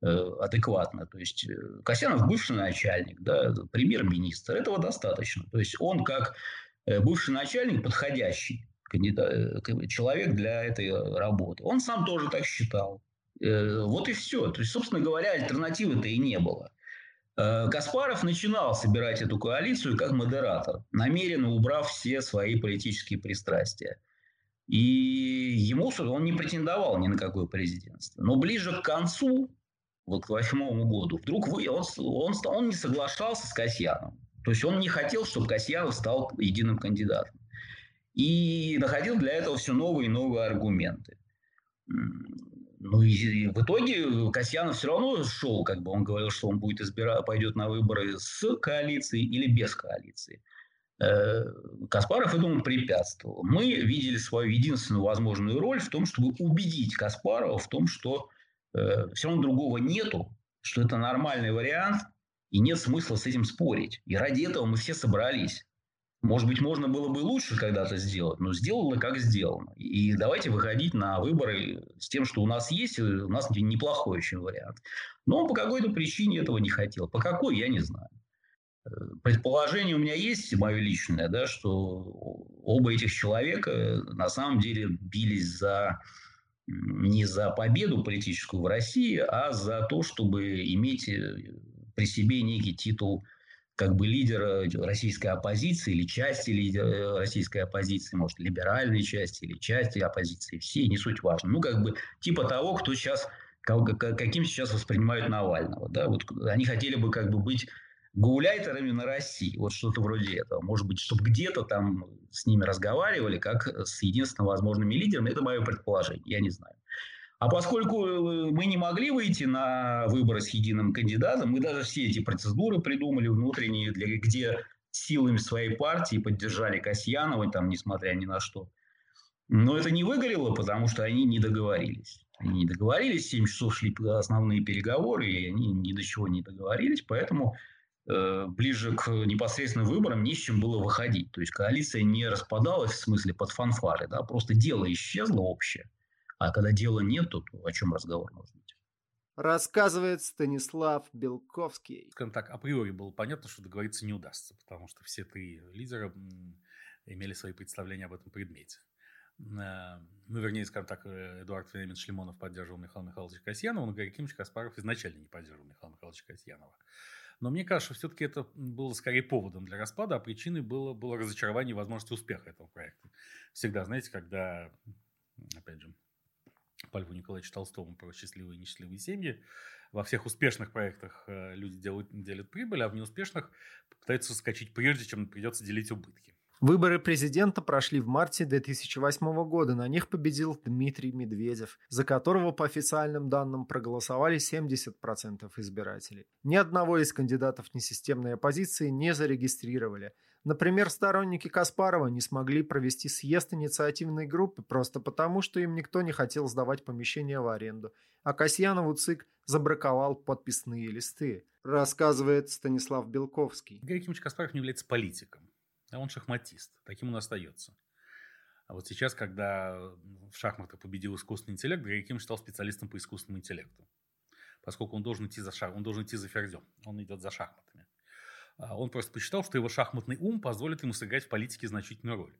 S6: адекватно. То есть Касьянов бывший начальник, да, премьер-министр, этого достаточно. То есть он как бывший начальник подходящий Э, человек для этой э, работы. Он сам тоже так считал. Э, вот и все. То есть, собственно говоря, альтернативы-то и не было. Каспаров начинал собирать эту коалицию как модератор, намеренно убрав все свои политические пристрастия. И ему он не претендовал ни на какое президентство. Но ближе к концу, вот к восьмому году, вдруг вы, он, он, он не соглашался с Касьяном. То есть он не хотел, чтобы Касьянов стал единым кандидатом и находил для этого все новые и новые аргументы. Ну и в итоге Касьянов все равно шел, как бы он говорил, что он будет избирать, пойдет на выборы с коалицией или без коалиции. Э, Каспаров этому препятствовал. Мы видели свою единственную возможную роль в том, чтобы убедить Каспарова в том, что э, все равно другого нету, что это нормальный вариант, И нет смысла с этим спорить. И ради этого мы все собрались. Может быть, можно было бы лучше когда-то сделать, но сделано как сделано. И давайте выходить на выборы с тем, что у нас есть, у нас неплохой очень вариант. Но он по какой-то причине этого не хотел. По какой, я не знаю. Э, предположение у меня есть, мое личное, да, что оба этих человека на самом деле бились за не за победу политическую в России, а за то, чтобы иметь э, при себе некий титул как бы лидера российской оппозиции или части лидера э, российской оппозиции, может, либеральной части или части оппозиции, все, не суть важно. Ну, как бы типа того, кто сейчас, каким сейчас воспринимают Навального. Да? Вот они хотели бы как бы быть гауляйтерами на России. Вот что-то вроде этого. Может быть, чтобы где-то там с ними разговаривали, как с единственным возможными лидерами. Это мое предположение, я не знаю. А поскольку э, мы не могли выйти на выборы с единым кандидатом, мы даже все эти процедуры придумали внутренние, для, где силами своей партии поддержали Касьянова, там, несмотря ни на что. Но это не выгорело, потому что они не договорились. Они не договорились, 7 часов шли основные переговоры, и они ни до чего не договорились, поэтому э, ближе к непосредственным выборам не с чем было выходить. То есть коалиция не распадалась в смысле под фанфары, да, просто дело исчезло общее. А когда дела нет, то о чем разговор может быть?
S1: Рассказывает Станислав Белковский.
S10: Скажем так, априори было понятно, что договориться не удастся, потому что все три лидера имели свои представления об этом предмете. Э, ну, вернее, скажем так, э, Эдуард Вениаминович Лимонов поддерживал Михаила Михайловича Касьянова, но Гарри Кимович Каспаров изначально не поддерживал Михаила Михайловича Касьянова. Но мне кажется, что все-таки это было скорее поводом для распада, а причиной было, было разочарование возможности успеха этого проекта. Всегда, знаете, когда, опять же, по Льву Николаевичу Толстому про счастливые и несчастливые семьи. Во всех успешных проектах э, люди делают, делят прибыль, а в неуспешных пытаются скачать прежде, чем придется делить убытки.
S1: Выборы президента прошли в марте 2008 года. На них победил Дмитрий Медведев, за которого по официальным данным проголосовали 70% избирателей. Ни одного из кандидатов несистемной оппозиции не зарегистрировали. Например, сторонники Каспарова не смогли провести съезд инициативной группы просто потому, что им никто не хотел сдавать помещение в аренду, а Касьянову ЦИК забраковал подписные листы, рассказывает Станислав Белковский.
S10: Игорь Якимович Каспаров не является политиком, а он шахматист, таким он остается. А вот сейчас, когда в шахматах победил искусственный интеллект, Григорий Якимович стал специалистом по искусственному интеллекту, поскольку он должен идти за шаг, он должен идти за ферзем, он идет за шахматами. А он просто посчитал, что его шахматный ум позволит ему сыграть в политике значительную роль.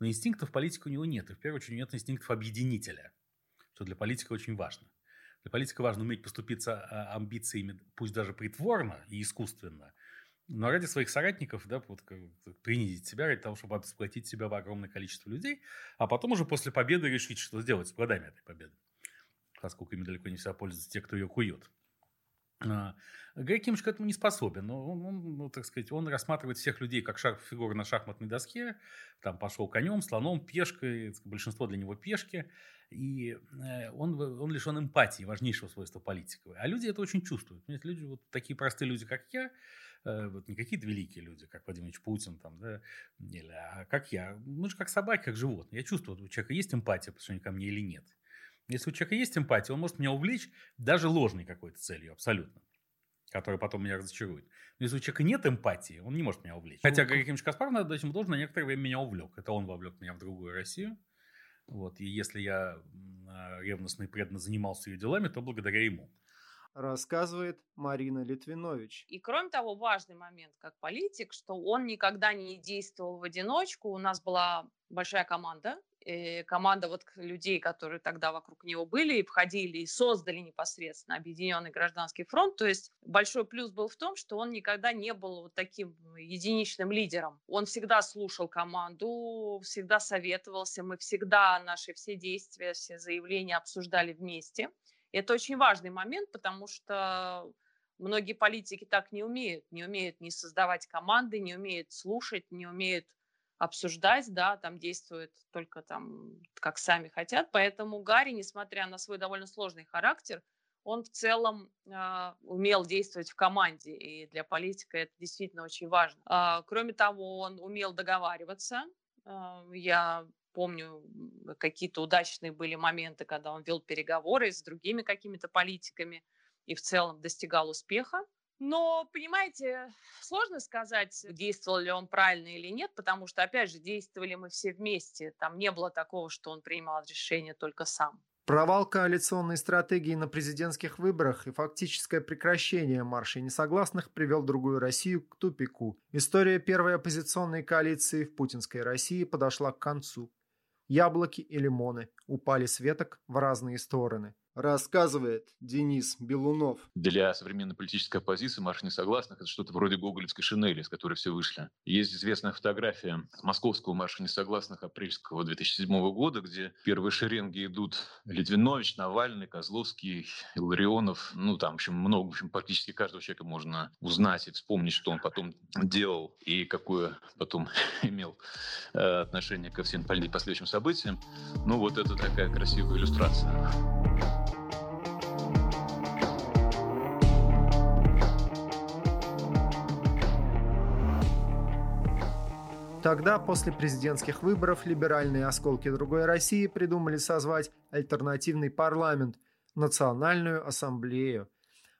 S10: Но инстинктов политики у него нет. И в первую очередь нет инстинктов объединителя, что для политика очень важно. Для политика важно уметь поступиться а, амбициями, пусть даже притворно и искусственно, но ради своих соратников, да, вот, принизить себя ради того, чтобы сплотить себя в огромное количество людей, а потом уже после победы решить, что сделать с плодами этой победы. Поскольку ими далеко не всегда пользуются те, кто ее кует. А, Грег Кимович к этому не способен. Он, он, ну, так сказать, он рассматривает всех людей как шаг, фигуры на шахматной доске. Там пошел конем, слоном, пешкой. Большинство для него пешки. И э, он, он лишен эмпатии, важнейшего свойства политика. А люди это очень чувствуют. Понимаете, люди, вот такие простые люди, как я, э, вот не какие-то великие люди, как Владимир Ильич Путин, там, да, или, а как я. Мы же как собаки, как животные. Я чувствую, у человека есть эмпатия по отношению ко мне или нет. Если у человека есть эмпатия, он может меня увлечь даже ложной какой-то целью, абсолютно которая потом меня разочарует. Но если у человека нет эмпатии, он не может меня увлечь. Хотя Григорий Ефимович Каспаров, надо дать ему должное, на некоторое время меня увлек. Это он вовлек меня в другую Россию. Вот. И если я а, ревностно и преданно занимался ее делами, то благодаря ему.
S1: Рассказывает Марина Литвинович.
S13: И кроме того, важный момент как политик, что он никогда не действовал в одиночку. У нас была большая команда, э, команда вот людей, которые тогда вокруг него были и входили и создали непосредственно Объединенный гражданский фронт. То есть большой плюс был в том, что он никогда не был вот таким единичным лидером. Он всегда слушал команду, всегда советовался, мы всегда наши все действия, все заявления обсуждали вместе. И это очень важный момент, потому что многие политики так не умеют, не умеют не создавать команды, не умеют слушать, не умеют обсуждать, да, там действуют только там, как сами хотят. Поэтому Гарри, несмотря на свой довольно сложный характер, он в целом э, умел действовать в команде, и для политика это действительно очень важно. Э, кроме того, он умел договариваться. Э, я помню, какие-то удачные были моменты, когда он вел переговоры с другими какими-то политиками и в целом достигал успеха Но, понимаете, сложно сказать, действовал ли он правильно или нет, потому что, опять же, действовали мы все вместе. Там не было такого, что он принимал решение только сам.
S1: Провал коалиционной стратегии на президентских выборах и фактическое прекращение марша несогласных привел другую Россию к тупику. История первой оппозиционной коалиции в путинской России подошла к концу. Яблоки и лимоны упали с веток в разные стороны. Рассказывает Денис Белунов.
S2: Для современной политической оппозиции марш несогласных – это что-то вроде гоголевской шинели, с которой все вышли. Есть известная фотография московского марша несогласных апрельского 2007 года, где первые шеренги идут Литвинович, Навальный, Козловский, Илларионов. Ну, там, в общем, много, в общем, практически каждого человека можно узнать и вспомнить, что он потом делал и какое потом имел э, отношение ко всем последующим событиям. Ну, вот это такая красивая иллюстрация.
S1: Тогда, после президентских выборов, либеральные осколки другой России придумали созвать альтернативный парламент – Национальную ассамблею.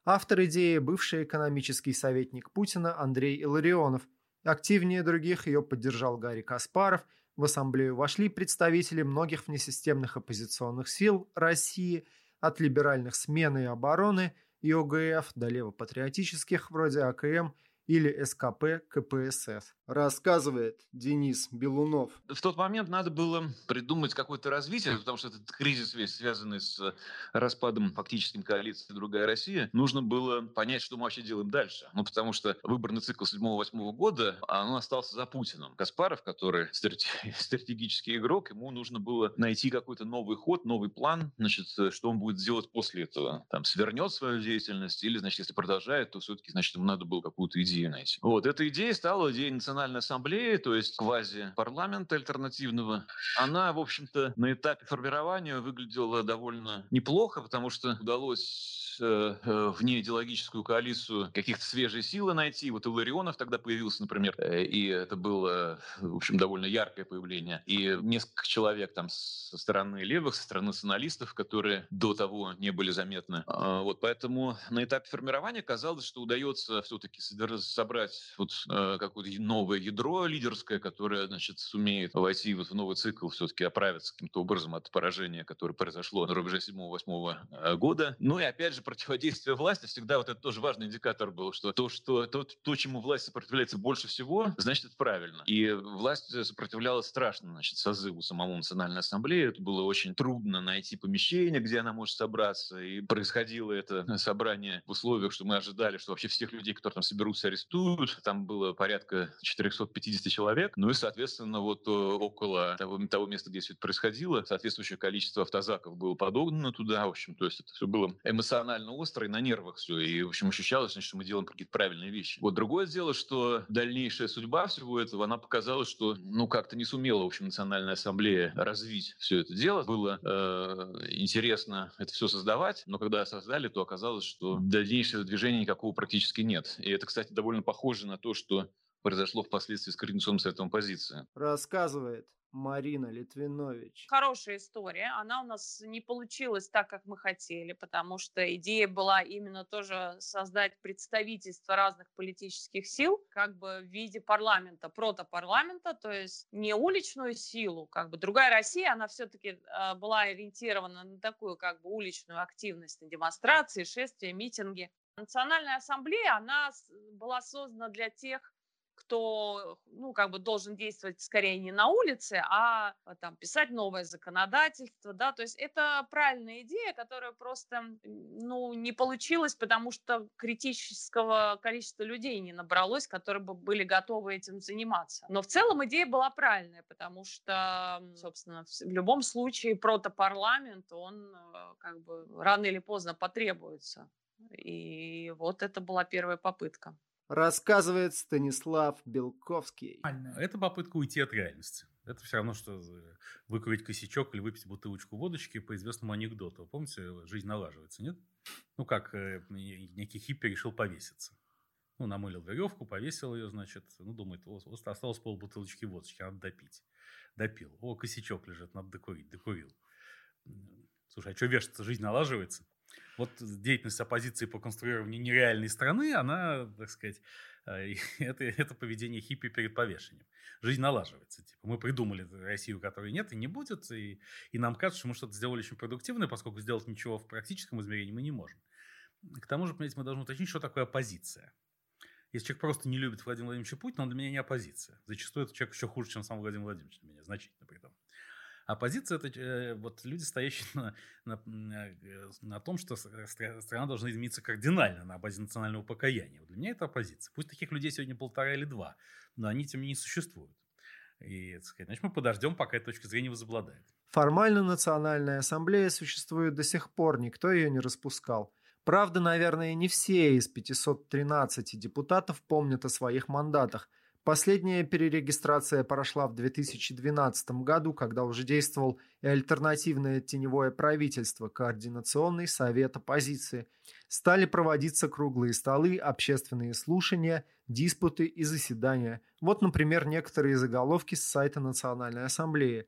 S1: Автор идеи – бывший экономический советник Путина Андрей Илларионов. Активнее других ее поддержал Гарри Каспаров. В ассамблею вошли представители многих внесистемных оппозиционных сил России, от либеральных смены и обороны и ОГФ до левопатриотических, вроде АКМ – или СКП КПСС, рассказывает Денис Белунов.
S2: В тот момент надо было придумать какое-то развитие, потому что этот кризис весь связанный с распадом фактическим коалиции «Другая Россия», нужно было понять, что мы вообще делаем дальше. Ну, потому что выборный цикл 7-8 года, он остался за Путиным. Каспаров, который стратегический игрок, ему нужно было найти какой-то новый ход, новый план, значит, что он будет делать после этого. Там, свернет свою деятельность или, значит, если продолжает, то все-таки, значит, ему надо было какую-то идею найти. Вот, эта идея стала идеей национальной ассамблеи, то есть квази-парламента альтернативного. Она, в общем-то, на этапе формирования выглядела довольно неплохо, потому что удалось вне идеологическую коалицию каких-то свежие силы найти. Вот Илларионов тогда появился, например, э, и это было, в общем, довольно яркое появление. И несколько человек там со стороны левых, со стороны националистов, которые до того не были заметны. А, вот поэтому на этапе формирования казалось, что удается все-таки собрать вот какое-то новое ядро лидерское, которое, значит, сумеет войти вот в новый цикл, все-таки оправиться каким-то образом от поражения, которое произошло на рубеже 7-8 года. Ну и опять же, противодействие власти всегда вот это тоже важный индикатор был, что то, что то, то чему власть сопротивляется больше всего, значит, это правильно. И власть сопротивлялась страшно, значит, созыву самому Национальной Ассамблеи. Это было очень трудно найти помещение, где она может собраться. И происходило это собрание в условиях, что мы ожидали, что вообще всех людей, которые там соберутся, арестуют. Там было порядка 450 человек. Ну и, соответственно, вот э, около того, того места, где все это происходило, соответствующее количество автозаков было подогнано туда. В общем, то есть это все было эмоционально эмоционально острый, на нервах все. И, в общем, ощущалось, значит, что мы делаем какие-то правильные вещи. Вот другое дело, что дальнейшая судьба всего этого, она показала, что, ну, как-то не сумела, в общем, Национальная Ассамблея развить все это дело. Было э, интересно это все создавать, но когда создали, то оказалось, что дальнейшего движения никакого практически нет. И это, кстати, довольно похоже на то, что произошло впоследствии с Координационным советом оппозиции.
S1: Рассказывает Марина Литвинович.
S13: Хорошая история. Она у нас не получилась так, как мы хотели, потому что идея была именно тоже создать представительство разных политических сил, как бы в виде парламента, протопарламента, то есть не уличную силу, как бы другая Россия, она все-таки а, была ориентирована на такую как бы уличную активность, на демонстрации, шествия, митинги. Национальная ассамблея, она была создана для тех кто, ну, как бы должен действовать скорее не на улице, а, а там писать новое законодательство, да, то есть это правильная идея, которая просто, ну, не получилась, потому что критического количества людей не набралось, которые бы были готовы этим заниматься. Но в целом идея была правильная, потому что, собственно, в любом случае протопарламент, он э, как бы рано или поздно потребуется. И вот это была первая попытка
S1: рассказывает Станислав Белковский.
S10: Это попытка уйти от реальности. Это все равно, что э, выкурить косячок или выпить бутылочку водочки по известному анекдоту. Помните, жизнь налаживается, нет? Ну, как э, некий хиппи решил повеситься. Ну, намылил веревку, повесил ее, значит, ну, думает, осталось пол бутылочки водочки, надо допить. Допил. О, косячок лежит, надо докурить, докурил. Слушай, а что вешаться, жизнь налаживается? Вот деятельность оппозиции по конструированию нереальной страны, она, так сказать, э, это, это поведение хиппи перед повешением. Жизнь налаживается. Типа, мы придумали Россию, которой нет и не будет, и, и нам кажется, что мы что-то сделали очень продуктивное, поскольку сделать ничего в практическом измерении мы не можем. К тому же, понимаете, мы должны уточнить, что такое оппозиция. Если человек просто не любит Владимира Владимировича Путина, он для меня не оппозиция. Зачастую этот человек еще хуже, чем сам Владимир Владимирович для меня, значительно при этом. Оппозиция – это э, вот люди, стоящие на, на, э, на том, что страна должна измениться кардинально на базе национального покаяния. Вот для меня это оппозиция. Пусть таких людей сегодня полтора или два, но они тем не менее существуют. И, так сказать, значит, мы подождем, пока эта точка зрения возобладает.
S1: Формально Национальная Ассамблея существует до сих пор, никто ее не распускал. Правда, наверное, не все из 513 депутатов помнят о своих мандатах. Последняя перерегистрация прошла в 2012 году, когда уже действовал и альтернативное теневое правительство, Координационный совет оппозиции. Стали проводиться круглые столы, общественные слушания, диспуты и заседания. Вот, например, некоторые заголовки с сайта Национальной Ассамблеи.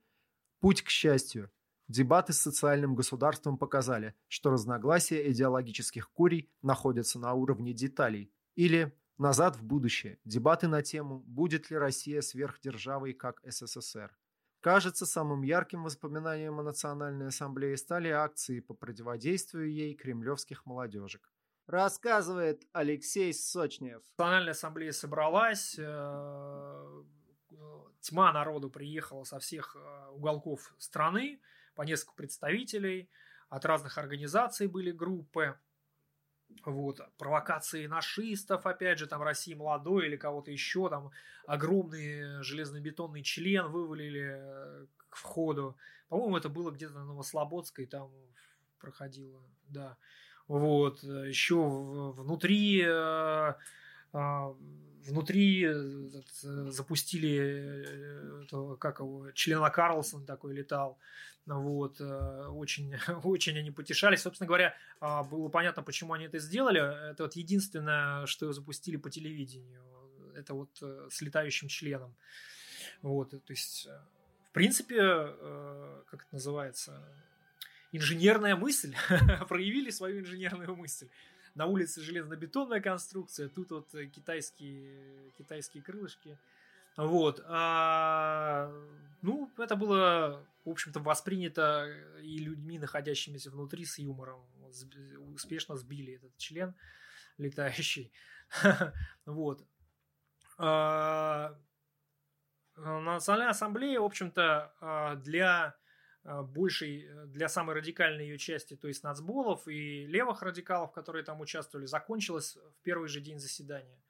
S1: «Путь к счастью. Дебаты с социальным государством показали, что разногласия идеологических курий находятся на уровне деталей. Или «Назад в будущее. Дебаты на тему «Будет ли Россия сверхдержавой, как СССР?». Кажется, самым ярким воспоминанием о Национальной Ассамблее стали акции по противодействию ей кремлевских молодежек. Рассказывает Алексей Сочнев.
S7: Национальная Ассамблея собралась, э, тьма народу приехала со всех э, уголков страны, по несколько представителей, от разных организаций были группы. Вот, провокации нашистов, опять же, там России молодой или кого-то еще, там огромный железнобетонный член вывалили э, к входу. По-моему, это было где-то на Новослободской, там проходило, да. Вот, еще внутри э, внутри запустили этого, как его, члена Карлсон такой летал. Вот, э, очень, очень они потешались. Собственно говоря, а, было понятно, почему они это сделали. Это вот единственное, что запустили по телевидению. Это вот э, с летающим членом. Вот, то есть, э, в принципе, как это называется, инженерная мысль. Проявили свою инженерную мысль. На улице железнобетонная конструкция, тут вот китайские, китайские крылышки – вот. А, ну, это было, в общем-то, воспринято и людьми, находящимися внутри с юмором. Успешно сбили этот член летающий. Вот. А, Национальная ассамблея, в общем-то, а, для большей, для самой радикальной ее части, то есть нацболов и левых радикалов, которые там участвовали, закончилась в первый же день заседания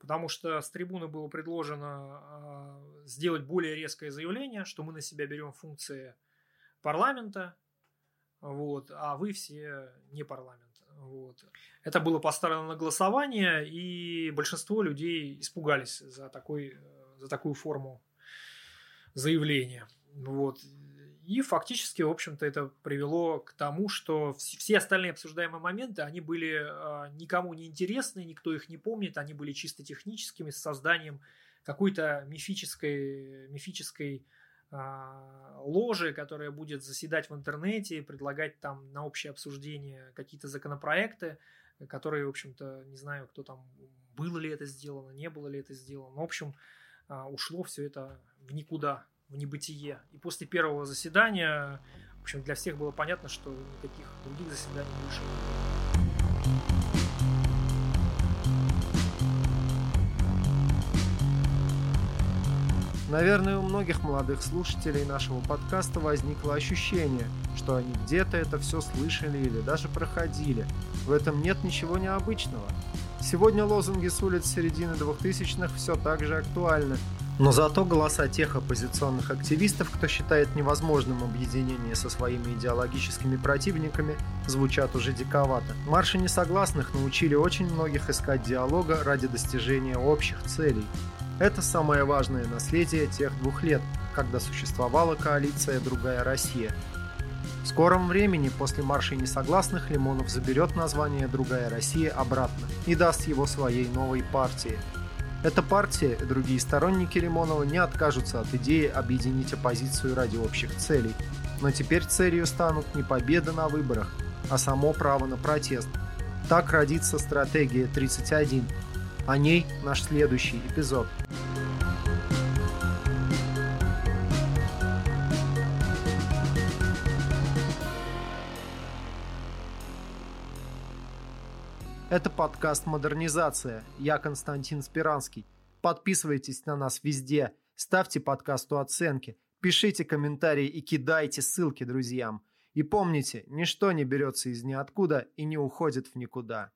S7: потому что с трибуны было предложено э, сделать более резкое заявление, что мы на себя берем функции парламента, вот, а вы все не парламент. Вот. Это было поставлено на голосование, и большинство людей испугались за, такой, за такую форму заявления. Вот. И фактически, в общем-то, это привело к тому, что все остальные обсуждаемые моменты, они были а, никому не интересны, никто их не помнит, они были чисто техническими, с созданием какой-то мифической, мифической а, ложи, которая будет заседать в интернете, предлагать там на общее обсуждение какие-то законопроекты, которые, в общем-то, не знаю, кто там, было ли это сделано, не было ли это сделано. Но, в общем, а, ушло все это в никуда в небытие. И после первого заседания, в общем, для всех было понятно, что никаких других заседаний больше не будет.
S1: Наверное, у многих молодых слушателей нашего подкаста возникло ощущение, что они где-то это все слышали или даже проходили. В этом нет ничего необычного. Сегодня лозунги с улиц середины 2000-х все так же актуальны, но зато голоса тех оппозиционных активистов, кто считает невозможным объединение со своими идеологическими противниками, звучат уже диковато. Марши несогласных научили очень многих искать диалога ради достижения общих целей. Это самое важное наследие тех двух лет, когда существовала коалиция «Другая Россия». В скором времени после маршей несогласных Лимонов заберет название «Другая Россия» обратно и даст его своей новой партии – эта партия и другие сторонники Лимонова не откажутся от идеи объединить оппозицию ради общих целей. Но теперь целью станут не победа на выборах, а само право на протест. Так родится стратегия 31. О ней наш следующий эпизод. Это подкаст «Модернизация». Я Константин Спиранский. Подписывайтесь на нас везде, ставьте подкасту оценки, пишите комментарии и кидайте ссылки друзьям. И помните, ничто не берется из ниоткуда и не уходит в никуда.